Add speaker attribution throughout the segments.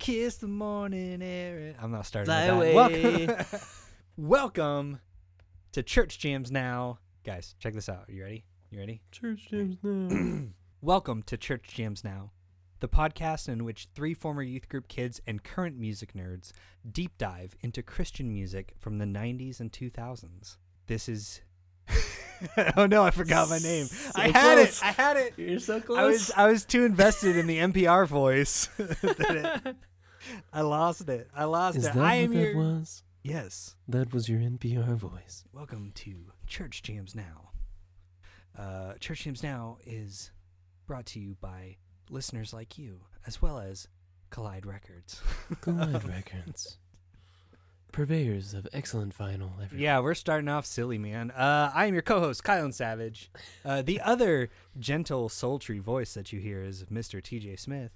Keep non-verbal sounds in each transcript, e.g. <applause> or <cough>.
Speaker 1: So I kiss the morning air. I'm not starting
Speaker 2: Fly
Speaker 1: with that.
Speaker 2: away.
Speaker 1: Welcome, <laughs> welcome to Church Jams Now, guys. Check this out. Are You ready? You ready?
Speaker 2: Church Jams now. <clears throat>
Speaker 1: Welcome to Church Jams Now, the podcast in which three former youth group kids and current music nerds deep dive into Christian music from the 90s and 2000s. This is. <laughs> oh no, I forgot my name. I had
Speaker 2: close.
Speaker 1: it. I had it.
Speaker 2: You're so close.
Speaker 1: I was I was too invested in the NPR voice. <laughs> that it- <laughs> I lost it. I lost
Speaker 2: Is
Speaker 1: it.
Speaker 2: that
Speaker 1: I
Speaker 2: what
Speaker 1: am
Speaker 2: that
Speaker 1: your
Speaker 2: was?
Speaker 1: yes.
Speaker 2: That was your NPR voice.
Speaker 1: Welcome to Church Jams Now. Uh, Church Jams Now is brought to you by listeners like you, as well as Collide Records. <laughs>
Speaker 2: Collide Records. Purveyors of excellent vinyl everywhere.
Speaker 1: yeah, we're starting off silly, man. Uh, I am your co-host, Kylan Savage. Uh, the other gentle, sultry voice that you hear is Mr. T.J. Smith,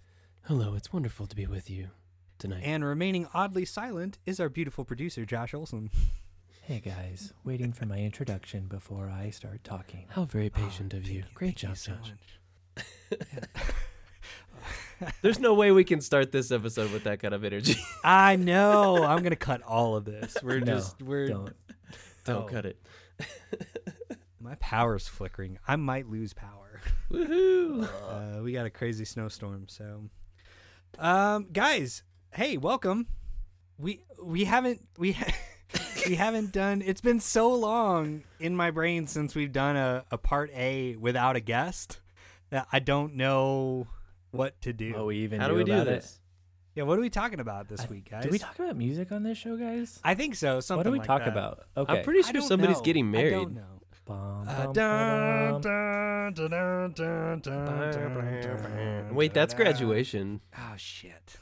Speaker 2: Hello, it's wonderful to be with you tonight.
Speaker 1: and remaining oddly silent is our beautiful producer, Josh Olson.
Speaker 3: Hey guys, waiting for my introduction before I start talking.
Speaker 2: How very patient
Speaker 1: Oh,
Speaker 2: of you.
Speaker 1: thank-
Speaker 2: Great job,
Speaker 1: you so
Speaker 2: Josh. <laughs> There's no way we can start this episode with that kind of energy. <laughs>
Speaker 1: I know. I'm gonna cut all of this. <laughs> We're
Speaker 3: No,
Speaker 1: just we're
Speaker 3: Don't.
Speaker 2: Don't
Speaker 1: Oh.
Speaker 2: cut it.
Speaker 1: my power's flickering. I might lose power.
Speaker 2: Woohoo!
Speaker 1: Uh, we got a crazy snowstorm, so um guys, hey, welcome. We we haven't we ha- <laughs> we haven't done it's been so long in my brain since we've done a, a part A without a guest that I don't know what to do.
Speaker 3: Oh, we even
Speaker 2: How
Speaker 3: do,
Speaker 2: do we do
Speaker 3: about
Speaker 2: this?
Speaker 1: yeah, what are we talking about this
Speaker 3: I-
Speaker 1: week, guys?
Speaker 3: Did we talk about music on this show, guys?
Speaker 1: I think so. Something
Speaker 3: what do we
Speaker 1: like
Speaker 3: talk
Speaker 1: that.
Speaker 3: about? Okay.
Speaker 2: I'm pretty sure somebody's
Speaker 1: know.
Speaker 2: getting
Speaker 1: I
Speaker 2: married.
Speaker 1: don't know.
Speaker 2: Wait, that's graduation.
Speaker 1: Oh shit!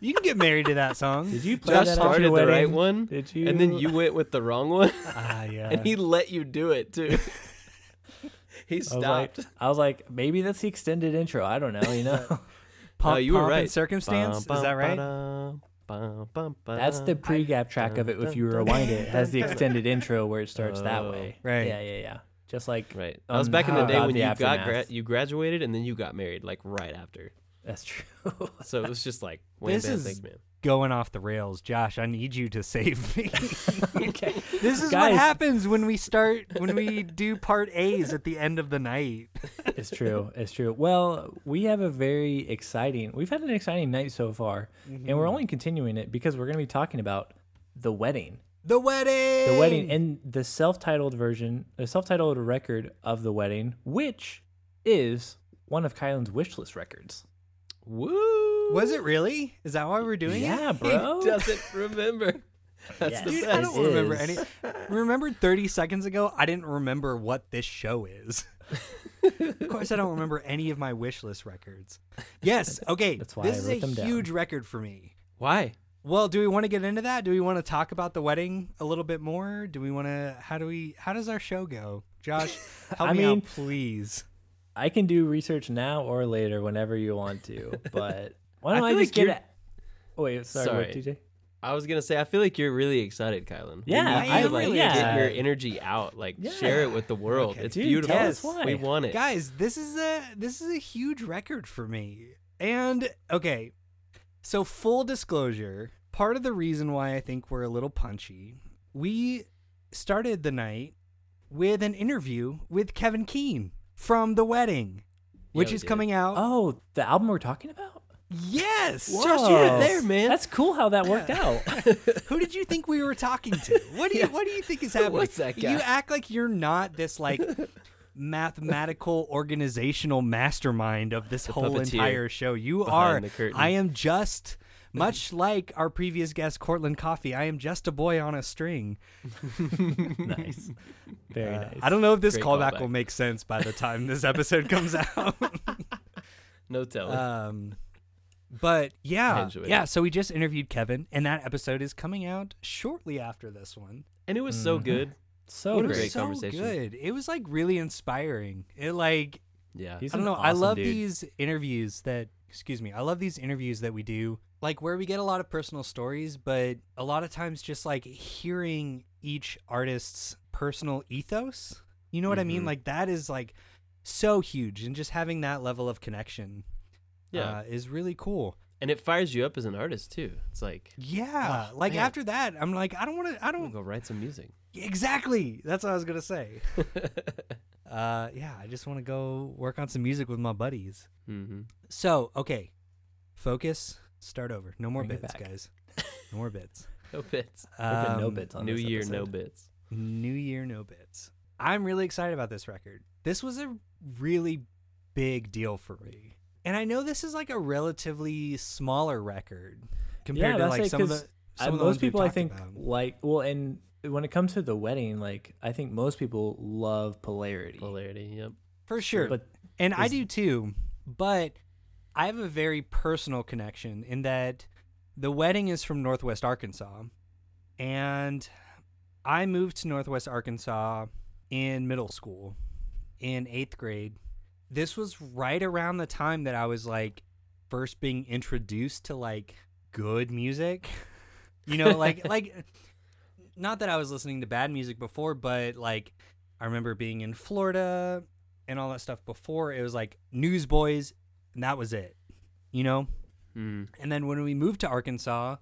Speaker 1: You can get married to that song.
Speaker 3: Did you play
Speaker 2: Josh
Speaker 3: that at
Speaker 2: started
Speaker 3: your
Speaker 2: the right one,
Speaker 3: Did you?
Speaker 2: and then you went with the wrong one,
Speaker 1: Ah, yeah. <laughs>
Speaker 2: and he let you do it too. <laughs> he
Speaker 3: I was like,
Speaker 2: stopped.
Speaker 3: I was like, maybe that's the extended intro. I don't know. You know, <laughs>
Speaker 1: Pump,
Speaker 2: No, you were
Speaker 1: Pomp and
Speaker 2: right.
Speaker 1: Circumstance.
Speaker 2: Bum,
Speaker 1: Is that right?
Speaker 2: ba-dum, bum, bum,
Speaker 3: that's the pre-gap track of it. If you rewind it, it has the extended intro where it starts that
Speaker 2: Oh.
Speaker 3: way.
Speaker 1: Right.
Speaker 3: Yeah, yeah, yeah. Just like
Speaker 2: Right. That was
Speaker 3: Um,
Speaker 2: back in the
Speaker 3: how
Speaker 2: day
Speaker 3: about
Speaker 2: when
Speaker 3: the
Speaker 2: you got gra- you graduated and then you got married like right after.
Speaker 3: That's true. <laughs>
Speaker 2: So it was just like <laughs> wham
Speaker 1: This
Speaker 2: bam
Speaker 1: is-
Speaker 2: thanks man.
Speaker 1: Going off the rails, Josh. I need you to save me. <laughs>
Speaker 3: okay.
Speaker 1: this is what happens when we start when we do part A's at the end of the night.
Speaker 3: It's true. It's true. Well, we have a very exciting. We've had an exciting night so far, and we're mm-hmm. only continuing it because we're going to be talking about the wedding.
Speaker 1: The wedding.
Speaker 3: The wedding and the self-titled version, the self-titled record of the wedding, which is one of Kylan's wish list records.
Speaker 2: Woo!
Speaker 1: Was it really? Is that why we're doing it?
Speaker 3: Yeah, <laughs> bro.
Speaker 2: He doesn't remember. <laughs> That's
Speaker 3: Yes.
Speaker 2: the
Speaker 1: Dude,
Speaker 2: best.
Speaker 1: I don't
Speaker 3: It
Speaker 1: remember
Speaker 3: is.
Speaker 1: any. <laughs> Remember 30 seconds ago, I didn't remember what this show is. of course, I don't remember any of my wish list records. Yes, okay.
Speaker 3: That's why
Speaker 1: this
Speaker 3: I
Speaker 1: is
Speaker 3: wrote
Speaker 1: a
Speaker 3: them down.
Speaker 1: huge record for me.
Speaker 2: Why?
Speaker 1: Well, do we want to get into that? Do we want to talk about the wedding a little bit more? Do we want to? How do we? How does our show go? Josh, help
Speaker 3: I
Speaker 1: me
Speaker 3: mean-
Speaker 1: out, please.
Speaker 3: I can do research now or later, whenever you want to. <laughs> But why don't I,
Speaker 2: feel
Speaker 3: just
Speaker 2: like
Speaker 3: get
Speaker 2: you're-
Speaker 3: it? Oh, wait, sorry,
Speaker 2: Sorry.
Speaker 3: what, DJ?
Speaker 2: I was gonna say I feel like you're really excited, Kylan. We
Speaker 3: Yeah,
Speaker 2: need
Speaker 1: I
Speaker 2: you to,
Speaker 1: am
Speaker 2: like
Speaker 1: really
Speaker 2: get your energy out, like share it with the world.
Speaker 1: Okay.
Speaker 2: It's
Speaker 3: Dude,
Speaker 2: beautiful.
Speaker 3: tell
Speaker 1: us
Speaker 3: why.
Speaker 2: We want it.
Speaker 1: guys this is a this is a huge record for me and okay so full disclosure part of the reason why i think we're a little punchy we started the night with an interview with kevin keane from the wedding which
Speaker 2: we
Speaker 1: is
Speaker 2: did.
Speaker 1: coming out
Speaker 3: Oh, the album we're talking about?
Speaker 1: yes.
Speaker 2: Josh, you were there, man.
Speaker 3: That's cool how that worked out. <laughs> <laughs>
Speaker 1: who did you think we were talking to? What do you what do you think is happening?
Speaker 2: was that
Speaker 1: you act like you're not this like mathematical organizational mastermind of this whole
Speaker 2: puppeteer
Speaker 1: entire show. You
Speaker 2: behind
Speaker 1: are.
Speaker 2: the
Speaker 1: i am just much like our previous guest cortland coffee i am just a boy on a string <laughs>
Speaker 3: nice. Very
Speaker 1: Uh,
Speaker 3: nice.
Speaker 1: i don't know if this callback
Speaker 2: callback.
Speaker 1: will make sense by the time this episode comes <laughs> out
Speaker 2: no telling.
Speaker 1: um but yeah yeah
Speaker 2: it.
Speaker 1: so we just interviewed kevin and that episode is coming out shortly after this one
Speaker 2: and it was so
Speaker 3: Mhm.
Speaker 2: good.
Speaker 3: So
Speaker 2: What
Speaker 1: it was
Speaker 2: great
Speaker 1: so
Speaker 2: conversation.
Speaker 1: good it was like really inspiring it like
Speaker 2: Yeah.
Speaker 3: He's
Speaker 1: I don't
Speaker 3: an
Speaker 1: know. I love
Speaker 3: dude.
Speaker 1: these interviews that, excuse me, I love these interviews that we do, like where we get a lot of personal stories, but a lot of times just like hearing each artist's personal ethos. You know what I mean?
Speaker 2: Mhm.
Speaker 1: Like that is like so huge, and just having that level of connection
Speaker 2: Yeah.
Speaker 1: uh, is really cool.
Speaker 2: and it fires you up as an artist too. It's like
Speaker 1: Yeah,
Speaker 2: Oh,
Speaker 1: like
Speaker 2: man.
Speaker 1: after that, I'm like, I don't want to. I don't
Speaker 2: go write some music.
Speaker 1: exactly. That's what I was gonna say. <laughs> Uh, yeah, I just want to go work on some music with my buddies.
Speaker 2: mm-hmm.
Speaker 1: So, okay, focus. Start over. No more
Speaker 3: Bring
Speaker 1: bits, guys. No more bits. <laughs>
Speaker 2: No bits.
Speaker 3: There've no
Speaker 1: Um,
Speaker 3: bits on
Speaker 2: New
Speaker 3: this
Speaker 2: year, no bits.
Speaker 1: New year, no bits. I'm really excited about this record. This was a really big deal for me. And I know this is like a relatively smaller record compared
Speaker 3: Yeah,
Speaker 1: to
Speaker 3: that's
Speaker 1: like some of
Speaker 3: 'cause
Speaker 1: the
Speaker 3: I-
Speaker 1: some of the
Speaker 3: most
Speaker 1: ones we've
Speaker 3: people I think
Speaker 1: about.
Speaker 3: like well and when it comes to the wedding like i think most people love polarity
Speaker 2: Polarity. Yep.
Speaker 1: for sure.
Speaker 3: but
Speaker 1: And I do too, but I have a very personal connection in that the wedding is from Northwest Arkansas. And I moved to Northwest Arkansas in middle school in eighth grade. This was right around the time that I was like first being introduced to like good music. <laughs> You know, like <laughs> like not that I was listening to bad music before, but like I remember being in Florida and all that stuff before. It was like Newsboys, and that was it. You know?
Speaker 2: Mm.
Speaker 1: And then when we moved to Arkansas,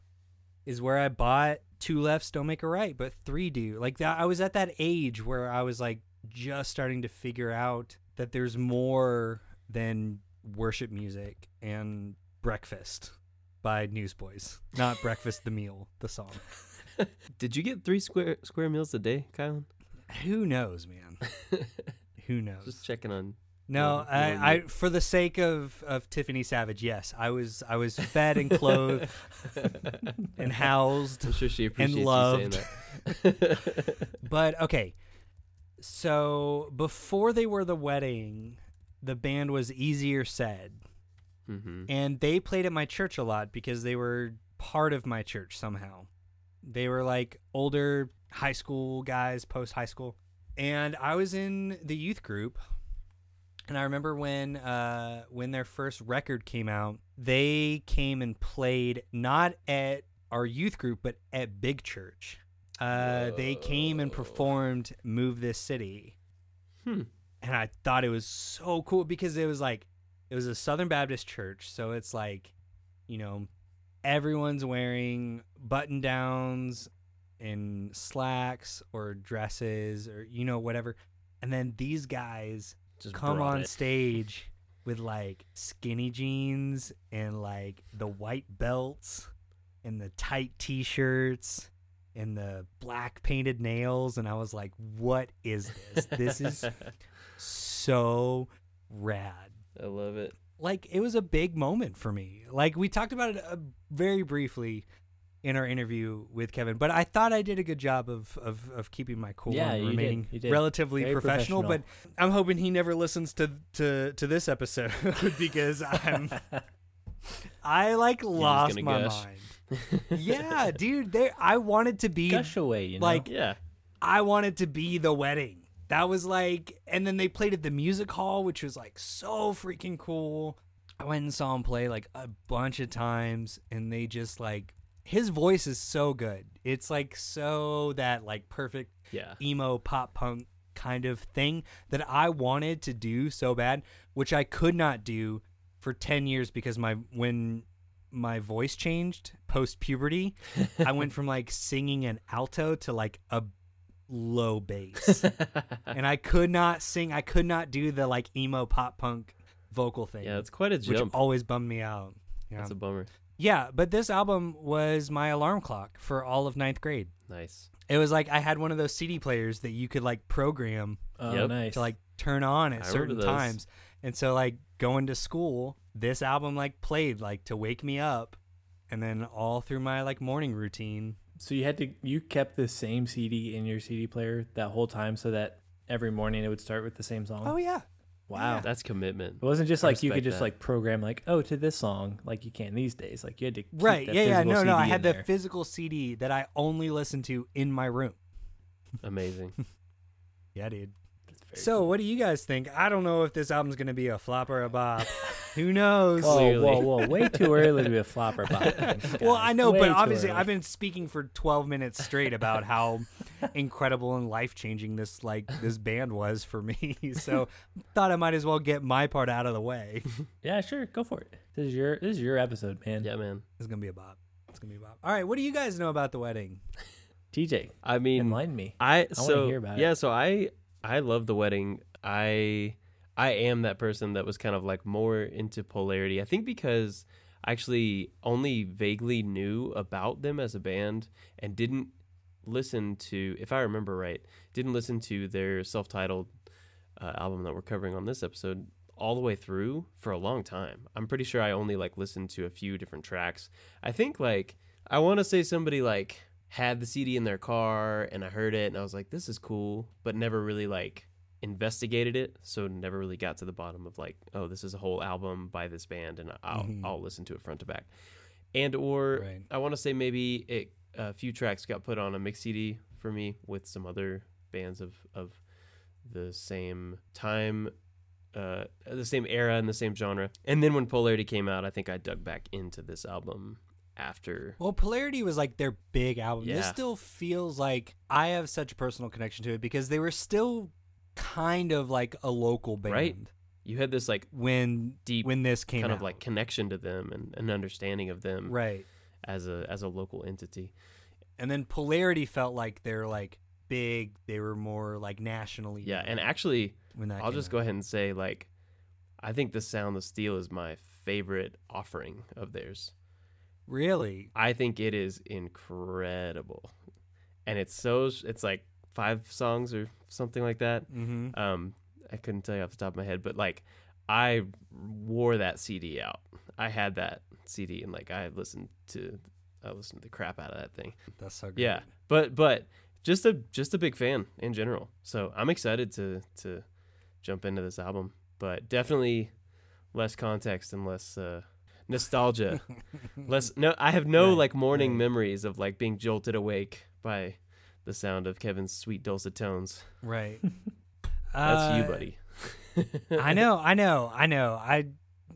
Speaker 1: is where I bought two lefts don't make a right, but three do. Like that, I was at that age where I was like just starting to figure out that there's more than worship music and breakfast by Newsboys, not breakfast the meal, the song. <laughs>
Speaker 2: Did you get three square square meals a day, Kylan?
Speaker 1: Who knows, man? <laughs> Who knows?
Speaker 2: Just checking on.
Speaker 1: No, I, I for the sake of, of Tiffany Savage, yes, I was I was fed and clothed <laughs> and housed.
Speaker 2: I'm sure she appreciates you
Speaker 1: loved.
Speaker 2: saying that. <laughs>
Speaker 1: But okay, so before they were the wedding, the band was Easier Said,
Speaker 2: mm-hmm.
Speaker 1: and they played at my church a lot because they were part of my church somehow. They were like older high school guys, post high school, and I was in the youth group. And I remember when uh, when their first record came out, they came and played not at our youth group, but at Big Church. Uh, they came and performed "Move This City,"
Speaker 2: Hmm.
Speaker 1: and I thought it was so cool because it was like it was a Southern Baptist church, so it's like, you know, everyone's wearing button downs and slacks or dresses or you know whatever, and then these guys
Speaker 2: Just
Speaker 1: come on
Speaker 2: it.
Speaker 1: stage with like skinny jeans and like the white belts and the tight t-shirts and the black painted nails and I was like what is this? this is <laughs> so rad.
Speaker 2: I love it.
Speaker 1: Like it was a big moment for me. Like we talked about it uh, very briefly in our interview with Kevin, but I thought I did a good job of of, of keeping my cool
Speaker 3: Yeah,
Speaker 1: and
Speaker 3: did.
Speaker 1: remaining
Speaker 3: You did.
Speaker 1: relatively
Speaker 3: Very
Speaker 1: professional. But. I'm hoping he never listens to to to this episode <laughs> because I'm <laughs> I like lost my
Speaker 2: gush.
Speaker 1: mind. <laughs> yeah, dude, there I wanted to be
Speaker 3: gush away you know
Speaker 1: like-
Speaker 2: Yeah.
Speaker 1: I wanted to be the wedding. That was like, and then they played at the music hall, which was like so freaking cool. I went and saw him play like a bunch of times, and they just like his voice is so good. It's like so that like perfect
Speaker 2: Yeah.
Speaker 1: emo pop punk kind of thing that I wanted to do so bad, which I could not do for 10 years because my when my voice changed post puberty, I went <laughs> from like singing an alto to like a low bass. <laughs> and I could not sing, I could not do the like emo pop punk vocal thing.
Speaker 2: yeah, it's quite a
Speaker 1: which
Speaker 2: jump.
Speaker 1: always bummed me out. Yeah.
Speaker 2: That's a bummer.
Speaker 1: Yeah, but this album was my alarm clock for all of ninth grade.
Speaker 2: Nice.
Speaker 1: It was like I had one of those CD players that you could like program
Speaker 3: oh
Speaker 2: Yep.
Speaker 3: nice
Speaker 1: to like turn on at
Speaker 2: I
Speaker 1: certain times. And so like going to school, this album like played like to wake me up and then all through my like morning routine.
Speaker 3: so you had to you kept the same cd in your cd player that whole time so that every morning it would start with the same song
Speaker 1: Oh yeah.
Speaker 3: Wow
Speaker 2: That's commitment.
Speaker 3: it wasn't just
Speaker 2: I
Speaker 3: like you could just
Speaker 2: that.
Speaker 3: like program like oh to this song like you can these days like you had to keep
Speaker 1: Right.
Speaker 3: that
Speaker 1: Yeah, yeah.
Speaker 3: physical
Speaker 1: No, no. I had
Speaker 3: in
Speaker 1: the
Speaker 3: there.
Speaker 1: physical CD that I only listened to in my room.
Speaker 2: Amazing. <laughs>
Speaker 1: Yeah, dude.
Speaker 3: That's
Speaker 1: So, what do you guys think? I don't know if this album's gonna be a flop or a bop. <laughs> Who knows?
Speaker 3: Whoa,
Speaker 2: Clearly.
Speaker 3: whoa, whoa! Way too early to be a flopper pop. <laughs>
Speaker 1: Well, I know,
Speaker 3: Way
Speaker 1: but obviously,
Speaker 3: early.
Speaker 1: I've been speaking for 12 minutes straight about how <laughs> incredible and life changing this like this band was for me. <laughs> So, thought I might as well get my part out of the way.
Speaker 3: Yeah, sure, go for it. This is your this is your episode, man.
Speaker 2: Yeah, man.
Speaker 1: It's gonna be a bop. It's gonna be a bop. All right, what do you guys know about the wedding?
Speaker 3: TJ,
Speaker 2: I mean,
Speaker 3: enlighten me.
Speaker 2: I
Speaker 3: wanna
Speaker 2: so
Speaker 3: hear about it.
Speaker 2: yeah, so I I love the wedding. I I am that person that was kind of like more into polarity. I think because I actually only vaguely knew about them as a band and didn't listen to, if I remember right, didn't listen to their self-titled uh, album that we're covering on this episode all the way through for a long time. I'm pretty sure I only like listened to a few different tracks. I think like I want to say somebody like had the CD in their car and I heard it and I was like this is cool, but never really like investigated it, so never really got to the bottom of like oh this is a whole album by this band and I'll
Speaker 1: Mhm.
Speaker 2: I'll listen to it front to back. And or
Speaker 1: Right.
Speaker 2: I want to say maybe it a few tracks got put on a mix CD for me with some other bands of of the same time uh the same era and the same genre and then when polarity came out i think i dug back into this album after
Speaker 1: Well, Polarity was like their big album. This still feels like I have such a personal connection to it because they were still kind of like a local band
Speaker 2: Right. you had this like
Speaker 1: when
Speaker 2: deep
Speaker 1: when this came
Speaker 2: kind
Speaker 1: out.
Speaker 2: of like connection to them and an understanding of them
Speaker 1: right.
Speaker 2: as a as a local entity
Speaker 1: And then Polarity felt like they're like big. They were more like nationally.
Speaker 2: yeah and actually
Speaker 1: when that
Speaker 2: i'll just
Speaker 1: out.
Speaker 2: go ahead and say like i think the sound of steel is my favorite offering of theirs
Speaker 1: Really?
Speaker 2: I think it is incredible, and it's so it's like five songs or something like that.
Speaker 1: Mm-hmm.
Speaker 2: Um, I couldn't tell you off the top of my head, but like I wore that CD out. I had that CD and like I listened to I listened to the crap out of that thing.
Speaker 1: That's so good.
Speaker 2: Yeah, but but just a just a big fan in general. So I'm excited to to jump into this album, but definitely less context and less uh, nostalgia. <laughs> less no, I have no like morning memories of like being jolted awake by the sound of Kevin's sweet dulcet tones.
Speaker 1: Right. <laughs>
Speaker 2: That's you,
Speaker 1: Uh,
Speaker 2: buddy.
Speaker 1: I know. I know. I know. I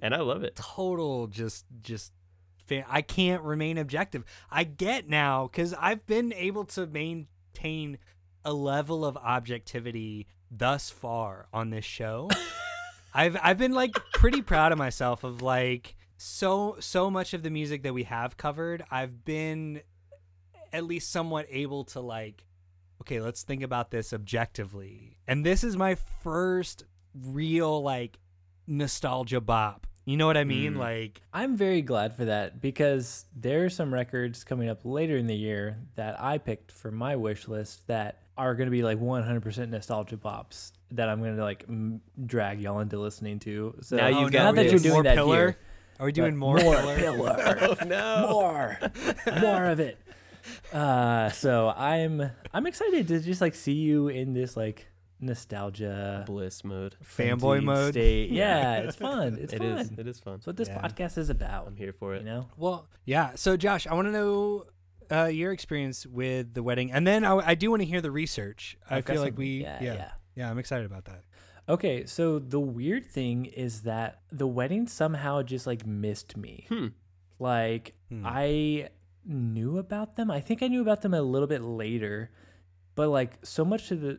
Speaker 2: and I love it.
Speaker 1: total just just fan. I can't remain objective. I get now because I've been able to maintain a level of objectivity thus far on this show. <laughs> I've I've been like pretty proud of myself of like so so much of the music that we have covered. I've been at least somewhat able to like okay, let's think about this objectively. And this is my first real like nostalgia bop. You know what I mean?
Speaker 2: Mm.
Speaker 1: Like
Speaker 3: I'm very glad for that because there are some records coming up later in the year that I picked for my wish list that are going to be like 100% nostalgia bops that I'm going to like m- drag y'all into listening to. So
Speaker 2: Now you've
Speaker 1: Oh,
Speaker 2: got
Speaker 3: not that you're doing
Speaker 1: more
Speaker 3: that
Speaker 1: pillar.
Speaker 3: here,
Speaker 1: Are we doing
Speaker 3: but
Speaker 1: more,
Speaker 3: more
Speaker 1: pillar?
Speaker 3: pillar. <laughs>
Speaker 2: Oh no.
Speaker 3: more more of it uh so i'm i'm excited to just like see you in this like nostalgia
Speaker 2: Bliss mode.
Speaker 1: Fanboy mode?
Speaker 3: state. <laughs> yeah it's fun it's
Speaker 2: It
Speaker 3: fun
Speaker 2: is. It is fun.
Speaker 3: that's what this
Speaker 1: Yeah.
Speaker 3: podcast is about
Speaker 2: I'm here for it.
Speaker 3: you know
Speaker 1: Well, yeah. So, Josh, I want to know uh, your experience with the wedding, and then I, I do want to hear the research. I
Speaker 3: I've
Speaker 1: feel like we,
Speaker 3: yeah,
Speaker 1: yeah,
Speaker 3: yeah.
Speaker 1: yeah, I'm excited about that.
Speaker 3: okay so the weird thing is that the wedding somehow just like missed me
Speaker 2: Hmm.
Speaker 3: like
Speaker 1: Hmm.
Speaker 3: i knew about them i think i knew about them a little bit later but like so much to the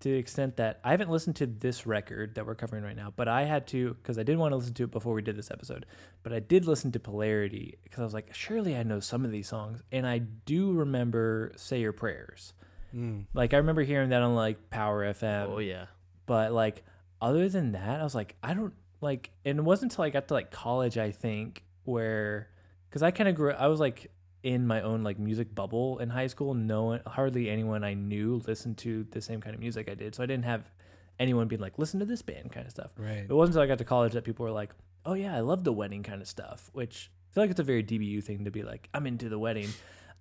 Speaker 3: to the extent that i haven't listened to this record that we're covering right now but i had to because i didn't want to listen to it before we did this episode but i did listen to polarity because i was like surely i know some of these songs and i do remember say your prayers
Speaker 1: Mm.
Speaker 3: like i remember hearing that on like power fm
Speaker 2: Oh yeah.
Speaker 3: but like other than that i was like i don't like and it wasn't until i got to like college i think where because i kind of grew i was like in my own like music bubble in high school no one hardly anyone i knew listened to the same kind of music i did. So i didn't have anyone being like listen to this band kind of stuff.
Speaker 1: Right.
Speaker 3: it wasn't until i got to college that people were like oh yeah i love the wedding kind of stuff which i feel like it's a very dbu thing to be like i'm into the wedding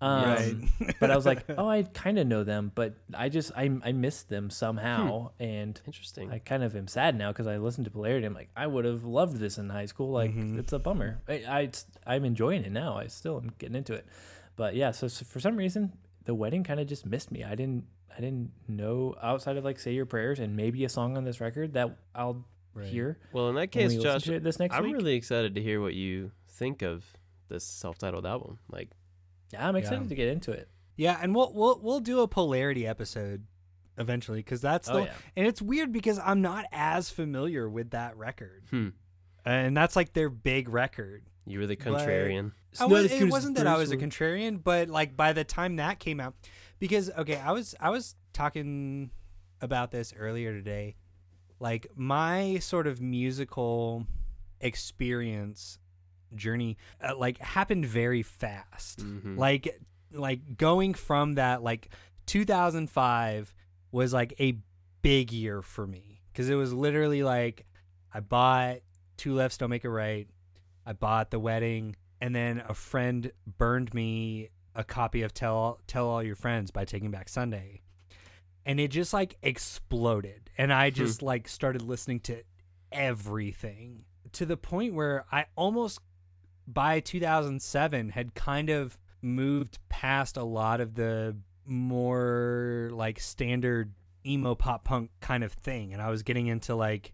Speaker 3: um,
Speaker 1: Right. <laughs>
Speaker 3: but I was like, oh, I kind of know them, but I just I I missed them somehow, and
Speaker 2: Interesting.
Speaker 3: I kind of am sad now because I listened to Polarity. I'm like, I would have loved this in high school. Like,
Speaker 1: Mhm.
Speaker 3: it's a bummer. I, I am enjoying it now. I still am getting into it, but yeah. So, so for some reason, the wedding kind of just missed me. I didn't I didn't know outside of like say your prayers and maybe a song on this record that I'll
Speaker 1: Right.
Speaker 3: hear.
Speaker 2: Well, in that case,
Speaker 3: we
Speaker 2: Josh,
Speaker 3: this next
Speaker 2: I'm
Speaker 3: week.
Speaker 2: really excited to hear what you think of this self-titled album. Like,
Speaker 3: yeah, I'm excited
Speaker 1: Yeah.
Speaker 3: to get into it.
Speaker 1: Yeah, and we'll we'll we'll do a polarity episode eventually because that's the
Speaker 3: Oh yeah,
Speaker 1: and it's weird because I'm not as familiar with that record,
Speaker 2: hmm,
Speaker 1: and that's like their big record.
Speaker 2: you were the contrarian.
Speaker 3: It's
Speaker 1: I was, it wasn't that I was a contrarian, but like by the time that came out, because okay, I was I was talking about this earlier today. Like my sort of musical experience journey, uh, like happened very fast.
Speaker 2: Mhm.
Speaker 1: Like like going from that like 2005 was like a big year for me because it was literally like I bought two lefts don't make a right. I bought the wedding, and then a friend burned me a copy of Tell Tell All Your Friends by Taking Back Sunday, and it just like exploded, and I
Speaker 2: Hmm.
Speaker 1: just like started listening to everything to the point where I almost by 2007 had kind of moved past a lot of the more like standard emo pop punk kind of thing. And I was getting into like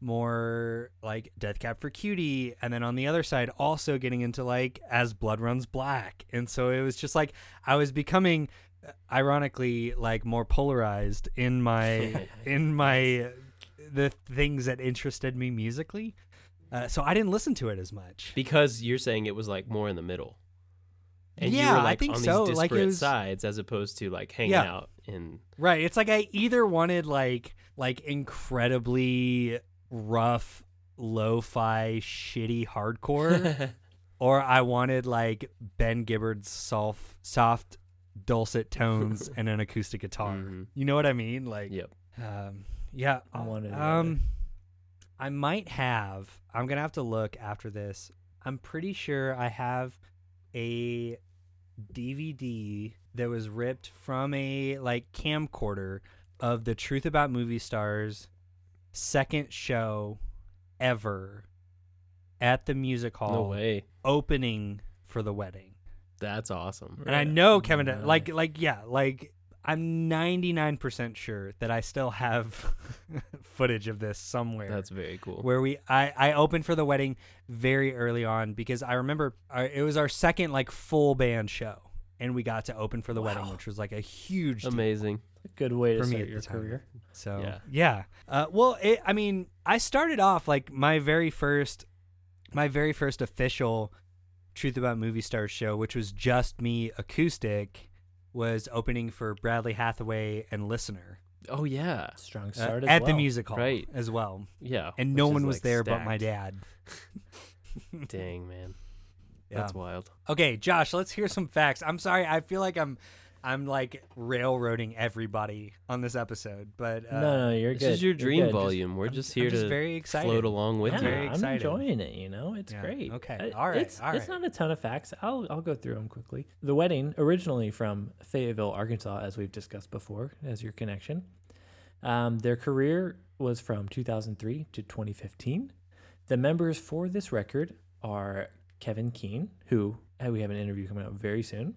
Speaker 1: more like Death Cab for Cutie and then on the other side also getting into like As Blood Runs Black. And so it was just like I was becoming uh, ironically like more polarized in my <laughs> in my the things that interested me musically uh, so I didn't listen to it as much
Speaker 2: Because you're saying it was like more in the middle. And you
Speaker 1: Yeah,
Speaker 2: were
Speaker 1: I
Speaker 2: like
Speaker 1: think
Speaker 2: on
Speaker 1: so.
Speaker 2: these
Speaker 1: Like, it
Speaker 2: disparate
Speaker 1: was-
Speaker 2: sides as opposed to like hanging
Speaker 1: Yeah.
Speaker 2: out in
Speaker 1: Right. It's like I either wanted like like incredibly rough lo-fi shitty hardcore <laughs> or I wanted like Ben Gibbard's soft soft dulcet tones <laughs> and an acoustic guitar.
Speaker 2: Mhm.
Speaker 1: You know what I mean? Like
Speaker 2: Yep.
Speaker 1: um yeah,
Speaker 3: I wanted. the
Speaker 1: um I might have I'm going to have to look after this. I'm pretty sure I have a DVD that was ripped from a like camcorder of the Truth About Movie Stars second show ever at the music hall
Speaker 2: No way.
Speaker 1: opening for the wedding.
Speaker 2: That's awesome.
Speaker 1: And I know Kevin like like yeah, like I'm 99% sure that I still have <laughs> footage of this somewhere
Speaker 2: That's very cool.
Speaker 1: where we I I opened for the wedding very early on because I remember our, it was our second like full band show and we got to open for the wedding which was like a huge.
Speaker 2: Amazing.
Speaker 3: a good way to
Speaker 1: For me
Speaker 3: start your career.
Speaker 1: So
Speaker 2: Yeah.
Speaker 1: yeah, Uh, well, it, I mean, I started off like my very first, my very first official Truth About Movie Stars show, which was just me acoustic, was opening for Bradley Hathaway and Listener
Speaker 2: Oh yeah.
Speaker 3: Strong
Speaker 1: uh,
Speaker 3: start as
Speaker 1: at the
Speaker 3: well.
Speaker 1: music hall
Speaker 2: Right.
Speaker 1: as well,
Speaker 2: Yeah.
Speaker 1: and no one was
Speaker 2: like,
Speaker 1: there but my dad. <laughs>
Speaker 2: Dang man.
Speaker 1: Yeah.
Speaker 2: That's wild.
Speaker 1: Okay, Josh, let's hear some facts. I'm sorry, I feel like I'm, I'm like railroading everybody on this episode, but uh,
Speaker 3: no, no, you're
Speaker 2: This
Speaker 3: good.
Speaker 2: is your dream
Speaker 3: good. Just-
Speaker 2: volume. We're
Speaker 1: I'm-
Speaker 2: just
Speaker 1: I'm
Speaker 2: here
Speaker 1: just
Speaker 2: to
Speaker 1: very excited.
Speaker 2: float along with
Speaker 3: yeah,
Speaker 2: you.
Speaker 1: very
Speaker 3: I'm enjoying it. You know, it's
Speaker 1: Yeah,
Speaker 3: great.
Speaker 1: okay, all right,
Speaker 3: It's,
Speaker 1: all
Speaker 3: it's not a ton of facts. I'll I'll go through them quickly. The wedding, originally from Fayetteville, Arkansas, as we've discussed before, as your connection. Um, their career was from 2003 to 2015. The members for this record are Kevin Keane, who uh, we have an interview coming out very soon.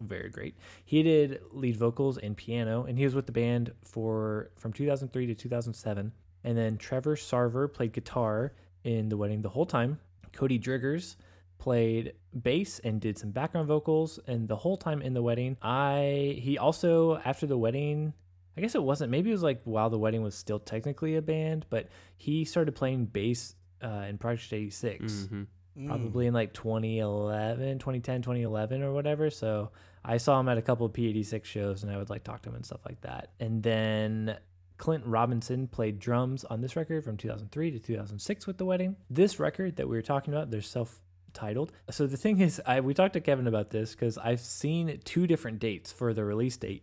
Speaker 3: Very great. He did lead vocals and piano, and he was with the band for from 2003 to 2007. And then Trevor Sarver played guitar in the wedding the whole time. Cody Driggers played bass and did some background vocals and the whole time in the wedding. I he also after the wedding, I guess it wasn't maybe it was like while the wedding was still technically a band, but he started playing bass uh, in Project 86
Speaker 2: hmm
Speaker 1: Mm. Mm.
Speaker 3: probably in like 2011 2010 2011 or whatever. So i saw him at a couple of p86 shows and i would like talk to him and stuff like that. And then clint robinson played drums on this record from 2003 to 2006 with the wedding. This record that we were talking about they're self titled so the thing is i we talked to kevin about this because i've seen two different dates for the release date.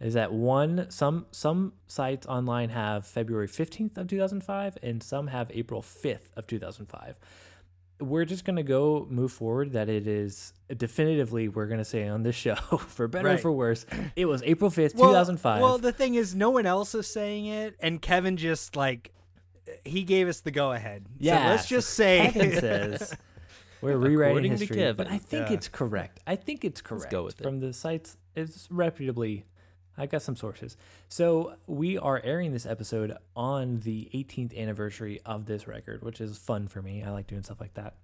Speaker 3: Is that one some some sites online have february 15th of 2005 and some have april 5th of 2005 we're just gonna go move forward that it is definitively we're gonna say on this show <laughs> for better or for worse it was april 5th
Speaker 1: Well-
Speaker 3: 2005
Speaker 1: Well, the thing is, no one else is saying it, and Kevin just like he gave us the go ahead.
Speaker 3: Yeah,
Speaker 1: so let's just say
Speaker 3: Kevin <laughs> says we're rewriting
Speaker 2: According to
Speaker 3: history, but I think
Speaker 1: Yeah.
Speaker 3: it's correct. I think it's correct let's
Speaker 2: go with it.
Speaker 3: from the sites. It's reputably I got some sources. So we are airing this episode on the 18th anniversary of this record, which is fun for me. I like doing stuff like that.